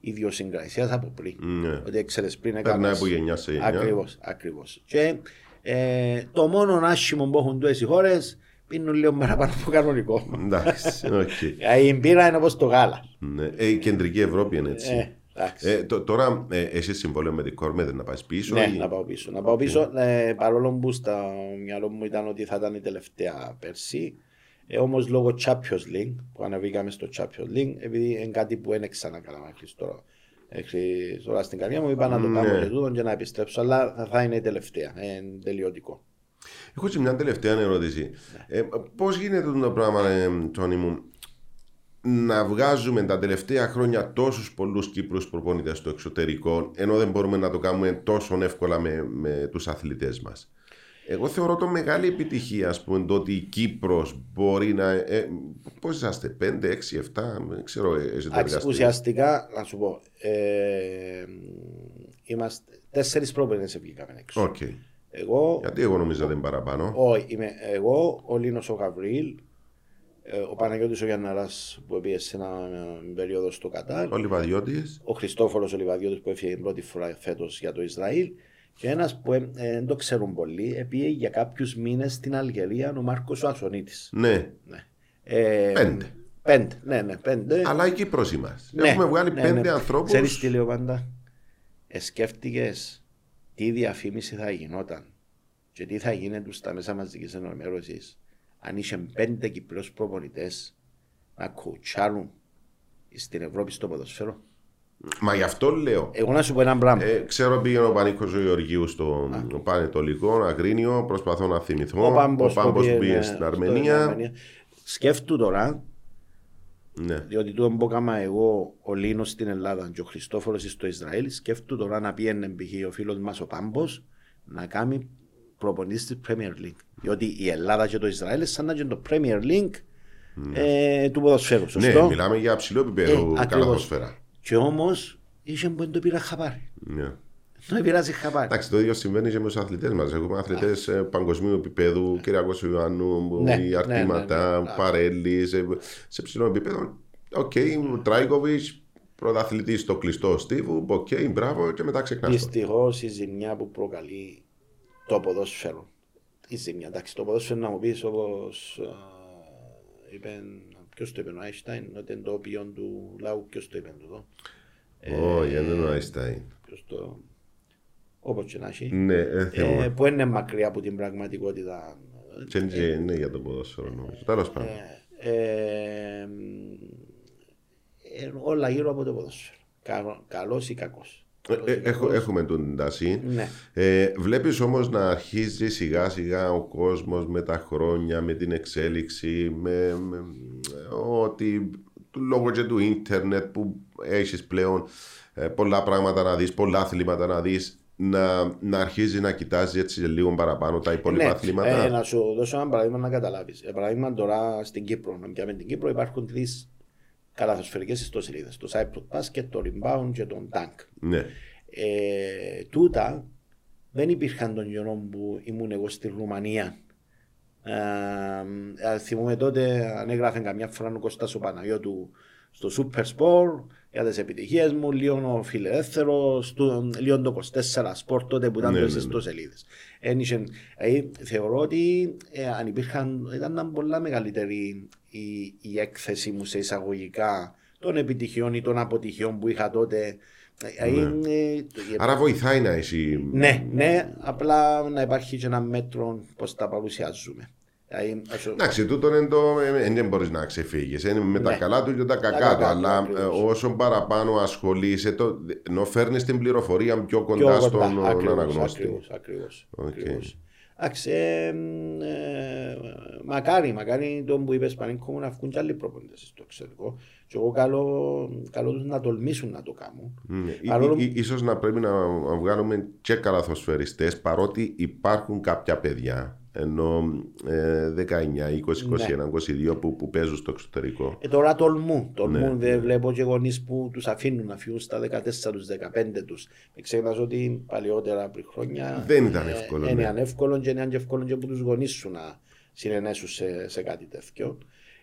C: ιδιοσυγκρασίας από πριν.
B: Ναι.
C: Ότι ξέρεις πριν
B: Περνάει
C: έκανες-
B: από γενιά σε γενιά.
C: Ακριβώς, ακριβώς. Και ε, το μόνο άσχημο που έχουν τόσε οι χώρες πίνουν λίγο παραπάνω από κανονικό.
B: Εντάξει, οκ.
C: Ε, Η μπύρα είναι όπως το γάλα.
B: Ναι. Ε, Η κεντρική Ευρώπη είναι έτσι.
C: Ε, εντάξει.
B: Ε, τω- τώρα, ε, εσύ συμβόλαιο με την Κόρμεντ να πάεις πίσω.
C: Ναι,
B: ή-
C: να πάω πίσω. Να πάω πίσω, ε, παρόλο που στα μυαλό μου ήταν ότι θα ήταν η τελευταία πέρσι. Ε, Όμως λόγω Champions League, που ανεβήκαμε στο Champions League, επειδή είναι κάτι που δεν ξανακάνα μέχρι τώρα. Μέχρι τώρα στην καριέρα μου είπα να το
B: Ναι.
C: κάνω και τούτο και να επιστρέψω, αλλά θα, θα είναι η τελευταία. Ε, τελειωτικό.
B: Έχω και μια τελευταία ερώτηση.
C: Ναι.
B: Ε, Πώς γίνεται το πράγμα, ε, Τόνι μου, να βγάζουμε τα τελευταία χρόνια τόσους πολλούς Κύπρους προπονητές στο εξωτερικό, ενώ δεν μπορούμε να το κάνουμε τόσο εύκολα με, με τους αθλητές μας. Εγώ θεωρώ το μεγάλη επιτυχία, ας πούμε, το ότι η Κύπρος μπορεί να. Ε, Πώς είσαστε, 5, 6, 7, δεν ξέρω, ε, έχετε
C: Εντάξει,
B: εργαστεί.
C: ουσιαστικά, να σου πω, ε, είμαστε τέσσερις προπονητές βγήκαμε έξω.
B: Οκ.
C: Εγώ,
B: Γιατί εγώ νομίζω δεν παραπάνω.
C: όχι, είμαι εγώ, ο Λίνος ο Γαβριήλ, ε, ο Παναγιώτης ο Γιανναράς που πήγε σε ένα ε, περίοδο στο Κατάρ,
B: Ο Λιβαδιώτης.
C: ο Χριστόφορος ο Λιβαδιώτης που έφυγε την πρώτη φορά φέτος για το Ισραήλ και ένας που ε, ε, δεν το ξέρουν πολλοί, επήγε για κάποιους μήνες στην Αλγερία ο Μάρκος ο Ασονίτης.
B: Ναι,
C: Ναι. Ε,
B: Πέντε.
C: Πέντε, ναι, ναι, πέντε.
B: αλλά η Κύπρος είμαστε.
C: Ναι,
B: Έχουμε βγάλει
C: ναι,
B: πέντε
C: ναι.
B: ανθρώπους.
C: Ξέρεις τι λέω πάντα. Εσκέφτηκες τι διαφήμιση θα γινόταν και τι θα γίνεται στα μέσα μαζικής ενημέρωσης αν είχε πέντε Κυπρέους προπονητές να κοουτσάρουν στην Ευρώπη στο ποδοσφαίρο.
B: Μα γι' αυτό λέω.
C: Εγώ να σου πω ένα πράγμα.
B: Ε, ξέρω πήγαινε ο Πανίκο ο Γεωργίου στο Πανετολικό, Αγρίνιο, προσπαθώ να θυμηθώ.
C: ο Πάμπος,
B: ο Πάμπος
C: που
B: πήγε
C: πήγαινε
B: στην
C: στο-
B: Αρμενία.
C: Σκέφτου τώρα,
B: Ναι.
C: διότι το που έκανα εγώ ο Λίνος στην Ελλάδα και ο Χριστόφορος στο Ισραήλ, σκέφτου τώρα να πιένε π.χ. ο φίλος μας ο Πάμπος να κάνει προπονητής της Premier League. Διότι η Ελλάδα και το Ισραήλ είναι σαν να είναι το Premier League ε, του ποδοσφαίρου. Σωστό;
B: ναι, μιλάμε για ψηλό επίπεδο
C: Ε, ακριβώς.
B: καλαθόσφαιρα.
C: Και όμως είχε που δεν το πήρα χαπάρι.
B: Ναι.
C: Δεν πειράζει χαπάρι.
B: Εντάξει, το ίδιο συμβαίνει και με τους αθλητές μας. Έχουμε αθλητές παγκοσμίου επίπεδου, Κυριακός Ιωάννου,
C: Ναι,
B: η
C: ναι,
B: Αρτήματα,
C: ναι, ναι.
B: Παρέλης, σε, σε ψηλό επίπεδο. Οκ, ο Τράικοβιτς, πρωταθλητής στο κλειστό Στίβου, οκ, μπράβο και μετά ξεχνά.
C: Δυστυχώς η ζημιά που προκαλεί το ποδόσφαιρο. Η ζημιά, εντάξει, το ποδόσφαιρο να μου πεις όπως είπε. Ποιος το είπε, ο Άινστάιν, ότι είναι το όπιον του λαού. Ποιος το είπε εδώ.
B: Όχι, δεν είναι ο Άινστάιν.
C: Ποιος το. Όπως και να έχει.
B: Ναι, ε,
C: Ε,
B: θυμούμαι.
C: που είναι μακριά από την πραγματικότητα.
B: Και είναι ναι, για το ποδόσφαιρο νομίζω. Τέλος πάντων.
C: Ε, ε, ε, όλα γύρω από το ποδόσφαιρο. Καλό ή κακός.
B: Ε, ε, έχω- έχουμε τον τάση.
C: Ναι.
B: Ε, βλέπεις όμως να αρχίζει σιγά σιγά ο κόσμος με τα χρόνια, με την εξέλιξη, με, με- ότι λόγω και του ίντερνετ που έχεις πλέον ε, πολλά πράγματα να δεις, πολλά αθλήματα να δεις, να, να αρχίζει να κοιτάζει έτσι λίγο παραπάνω τα υπόλοιπα
C: Ναι,
B: αθλήματα.
C: ε, να σου δώσω ένα παράδειγμα να καταλάβεις. Για παράδειγμα, τώρα στην Κύπρο, να πιάμε την Κύπρο, υπάρχουν τρεις καλαθοσφαιρικές ιστοσελίδες. Το Cyprus Basket, το Rebound και το Dunk.
B: Ναι.
C: Ε, τούτα δεν υπήρχαν τον καιρό που ήμουν εγώ στη Ρουμανία. Ε, ε, θυμούμαι τότε αν έγραφε καμιά φορά ο Κώστας ο Παναγιώτου στο Super Sport για τις επιτυχίες μου, λίγο ο φιλελεύθερος, του- λίγο το 24 Sport τότε που ήταν
B: Ναι,
C: τόσες
B: ναι, ναι.
C: ιστοσελίδες. Ένιξε- δηλαδή, θεωρώ ότι ε, αν υπήρχαν, ήταν πολλά μεγαλύτερη η, η έκθεση μου σε εισαγωγικά των επιτυχιών ή των αποτυχιών που είχα τότε. Ε, ε, ε, το-
B: Άρα βοηθάει να έχει...
C: ναι, ναι, απλά να υπάρχει και ένα μέτρο πώς τα παρουσιάζουμε. Δηλαδή, όσο-
B: Εντάξει, τούτο είναι το. ε, Δεν μπορείς να ξεφύγεις. Είναι με τα
C: Ναι.
B: καλά του και τα κακά
C: κακά
B: του.
C: του,
B: Αλλά
C: ακριβώς.
B: ε, όσο παραπάνω ασχολείσαι, το, ενώ φέρνεις την πληροφορία πιο κοντά
C: πιο
B: στον
C: κοντά. Ακριβώς,
B: αναγνώστη.
C: Ακριβώς, ακριβώς,
B: Οκ.
C: ακριβώς. Εντάξει, ε, μ, ε, μακάρι, μακάρι το που είπες Πανίκο μου να βγουν και άλλοι προπονητές στο εξωτερικό και εγώ καλό, καλό τους να τολμήσουν να το κάνουν.
B: Ναι.
C: Παρόλο
B: Ή- ή- Ίσως να πρέπει να βγάλουμε και καλαθοσφαιριστές παρότι υπάρχουν κάποια παιδιά ενώ ε, 19, 20, 21,
C: Ναι.
B: 22 που, που παίζουν στο εξωτερικό.
C: Ε, τώρα τολμούν. Τολμούν.
B: Ναι.
C: Δεν βλέπω και γονείς που τους αφήνουν να φύγουν στα 14 τους, 15 τους. Μην ξεχνά ότι παλιότερα πριν χρόνια.
B: Δεν ήταν εύκολο,
C: Είναι
B: ναι.
C: ανεύκολο και είναι και εύκολο και από τους γονείς σου να συνενέσουν σε, σε κάτι τέτοιο.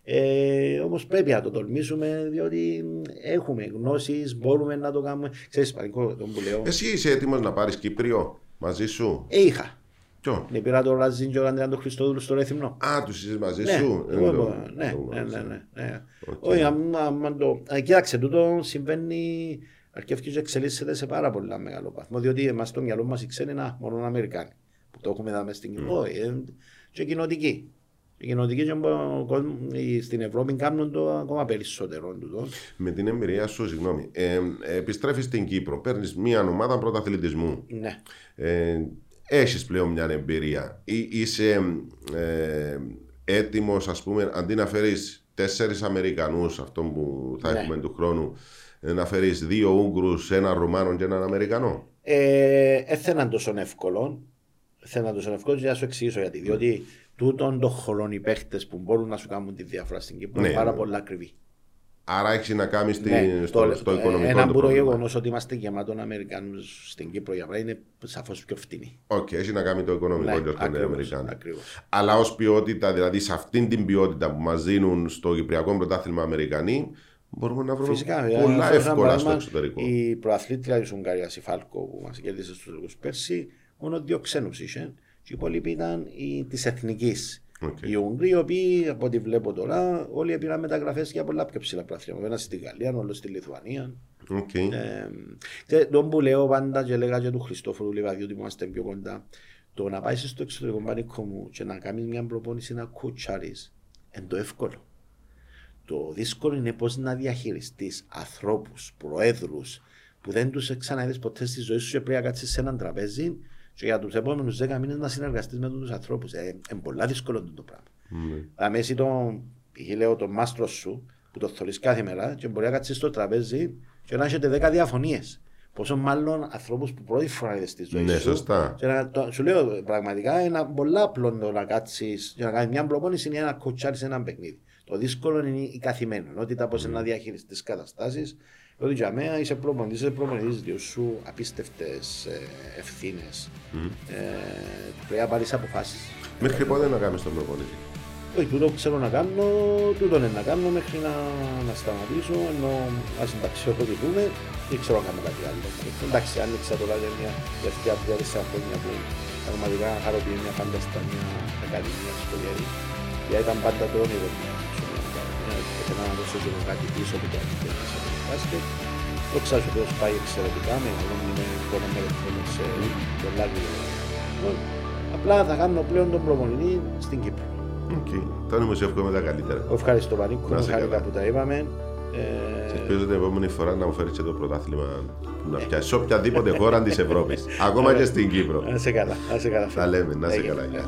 C: Ε, Όμως πρέπει να το τολμήσουμε διότι έχουμε γνώσεις, μπορούμε να το κάνουμε. Ξέρεις, Πανικό, τον που λέω.
B: Εσύ είσαι έτοιμος να πάρεις Κύπριο μαζί σου;
C: Ε, είχα.
B: Ποιον;
C: Ναι, πήρα το Ραζίν και ο Αντρέα τον Χριστόδουλο στο Ρέθυμνο.
B: Α, τους είσαι μαζί
C: Ναι,
B: σου;
C: εγώ
B: Ε, το-
C: είπα, ναι,
B: το-
C: ναι, ναι, ναι, ναι.
B: Οκ.
C: Όχι, άμα- άμα το... Α, Κοίταξε, τούτο συμβαίνει αρκεύει και εξελίσσεται σε πάρα πολύ μεγάλο βαθμό. Διότι εμάς στο μυαλό μας οι ξένοι είναι μόνο Αμερικάνοι. Που το έχουμε δει μέσα στην Κύπρο. Όχι, ε, και κοινοτικοί. Οι κοινοτικοί και ο κόσμος, οι- στην Ευρώπη κάνουν το ακόμα περισσότερο τούτο.
B: Με την εμπειρία σου, συγγνώμη, ε, επιστρέφεις στην Κύπρο, παίρνεις μια ομάδα πρωταθλητισμού.
C: Ναι.
B: Ε, έχεις πλέον μια εμπειρία. Ή, είσαι ε, έτοιμος, ας πούμε, αντί να φέρεις τέσσερις Αμερικανούς, αυτό που θα
C: Ναι.
B: έχουμε του χρόνου, ε, να φέρεις δύο Ούγγρους, έναν Ρουμάνο και έναν Αμερικανό;
C: Ε, έθελαν τόσο εύκολο. Έθελαν τόσο εύκολο και να σου εξηγήσω γιατί. Διότι τούτον των χωρών οι παίχτες που μπορούν να σου κάνουν τη διαφορά στην Κύπρο
B: Ναι,
C: είναι πάρα
B: ναι.
C: πολύ ακριβή.
B: Άρα έχεις να κάνεις στη,
C: Ναι,
B: στο,
C: το-
B: στο
C: το-
B: οικονομικό
C: Ένα
B: του
C: που το
B: πρόβλημα.
C: γεγονός ότι είμαστε γεμάτων Αμερικάνους στην Κύπρο για παράδειγμα είναι σαφώς πιο φτηνή.
B: Οκ, έχει να κάνει το οικονομικό
C: Ναι,
B: και όχι τον
C: ακριβώς,
B: Αμερικάνο.
C: ακριβώς.
B: Αλλά ως ποιότητα, δηλαδή σε αυτήν την ποιότητα που μας δίνουν στο Κυπριακό Πρωτάθλημα Αμερικανοί, μπορούμε να βρούμε
C: Φυσικά,
B: πολλά
C: ε, σαν
B: εύκολα στο
C: παράδειγμα,
B: εξωτερικό.
C: Η προαθλήτρια της Ουγγαρίας, η Φάλκο, που μας κέρδισε στους Τουρκού πέρσι, μόνο δύο ξένους είχε. Και οι υπόλοιποι ήταν της εθνικής.
B: Οκ.
C: Οι Ουγγροί, οι οποίοι από ό,τι βλέπω τώρα, όλοι πήραν μεταγραφές για πολλά πιο ψηλά πράθυμα. Ένα στη Γαλλία, άλλο στη Λιθουανία.
B: Οκ.
C: Ε, και τον που λέω πάντα και λέγα και του Χριστόφορου Λιβαδιού ότι είμαστε πιο κοντά. Το να πάει στο εξωτερικό πανίκο μου και να κάνεις μια προπόνηση να κουτσάρεις είναι το εύκολο. Το δύσκολο είναι πώς να διαχειριστείς ανθρώπους, προέδρους που δεν τους ξαναείδες ποτέ στη ζωή σου και πρέπει να κάτσεις σε έναν τραπέζι και για τους επόμενους 10 μήνες να συνεργαστείς με τους ανθρώπους. Ε, είναι πολύ δύσκολο το πράγμα.
B: Ναι.
C: Δηλαδή, εσύ τον, π.χ. λέω τον μάστρος σου που το θωρείς κάθε μέρα και μπορεί να κάτσεις στο τραπέζι και να έχετε 10 διαφωνίες. Πόσο μάλλον ανθρώπους που πρώτη φορά είδες στη ζωή
B: Ναι,
C: σου.
B: σωστά.
C: Και να, το, σου λέω πραγματικά είναι πολύ απλό το να κάτσεις και να κάνεις μια προπόνηση είναι να κοτσάρει ένα παιχνίδι. Το δύσκολο είναι η καθημερινότητα, πώς να διαχειριστείς τις καταστάσεις. Ότι για μένα είσαι προπονητής, είσαι προπονητής, διότι σου απίστευτες ευθύνες. Ε, πρέπει να πάρεις αποφάσεις.
B: Μέχρι πότε να κάνεις τον προπονητή;
C: Όχι, τούτο που ξέρω να κάνω, τούτο είναι να κάνω μέχρι να, να σταματήσω, ενώ να συνταξιοδοτηθούμε, δεν ξέρω να κάνω κάτι άλλο. Εντάξει, άνοιξα τώρα για μια τελευταία τρία-τέσσερα χρόνια που πραγματικά χαροποιεί μια φανταστά μια ακαδημία στο Διαρή. Γιατί ήταν πάντα το όνειρο μου. να ανοίξω μια ακαδημία, Ήθελα να δώσω και εγώ κάτι πίσω που το αρχιτέκτο από το μπάσκετ. Το ξέρω ότι ως πάει εξαιρετικά, με εγώ είμαι ακόμα με σε πολλά γρήγορα. Απλά θα κάνω πλέον τον προπονητή στην Κύπρο.
B: Οκ. Τώρα μου σε εύχομαι τα καλύτερα.
C: Ευχαριστώ Πανίκο,
B: Να σε
C: χάρηκα
B: καλά.
C: που τα είπαμε.
B: Και
C: Ε,
B: ελπίζω την επόμενη φορά να μου φέρεις και το πρωτάθλημα που να πιάσει σε οποιαδήποτε χώρα της Ευρώπης. Ακόμα και στην Κύπρο.
C: να σε καλά, να σε καλά.
B: Τα λέμε, να σε
C: Έγινε.
B: καλά. Γεια.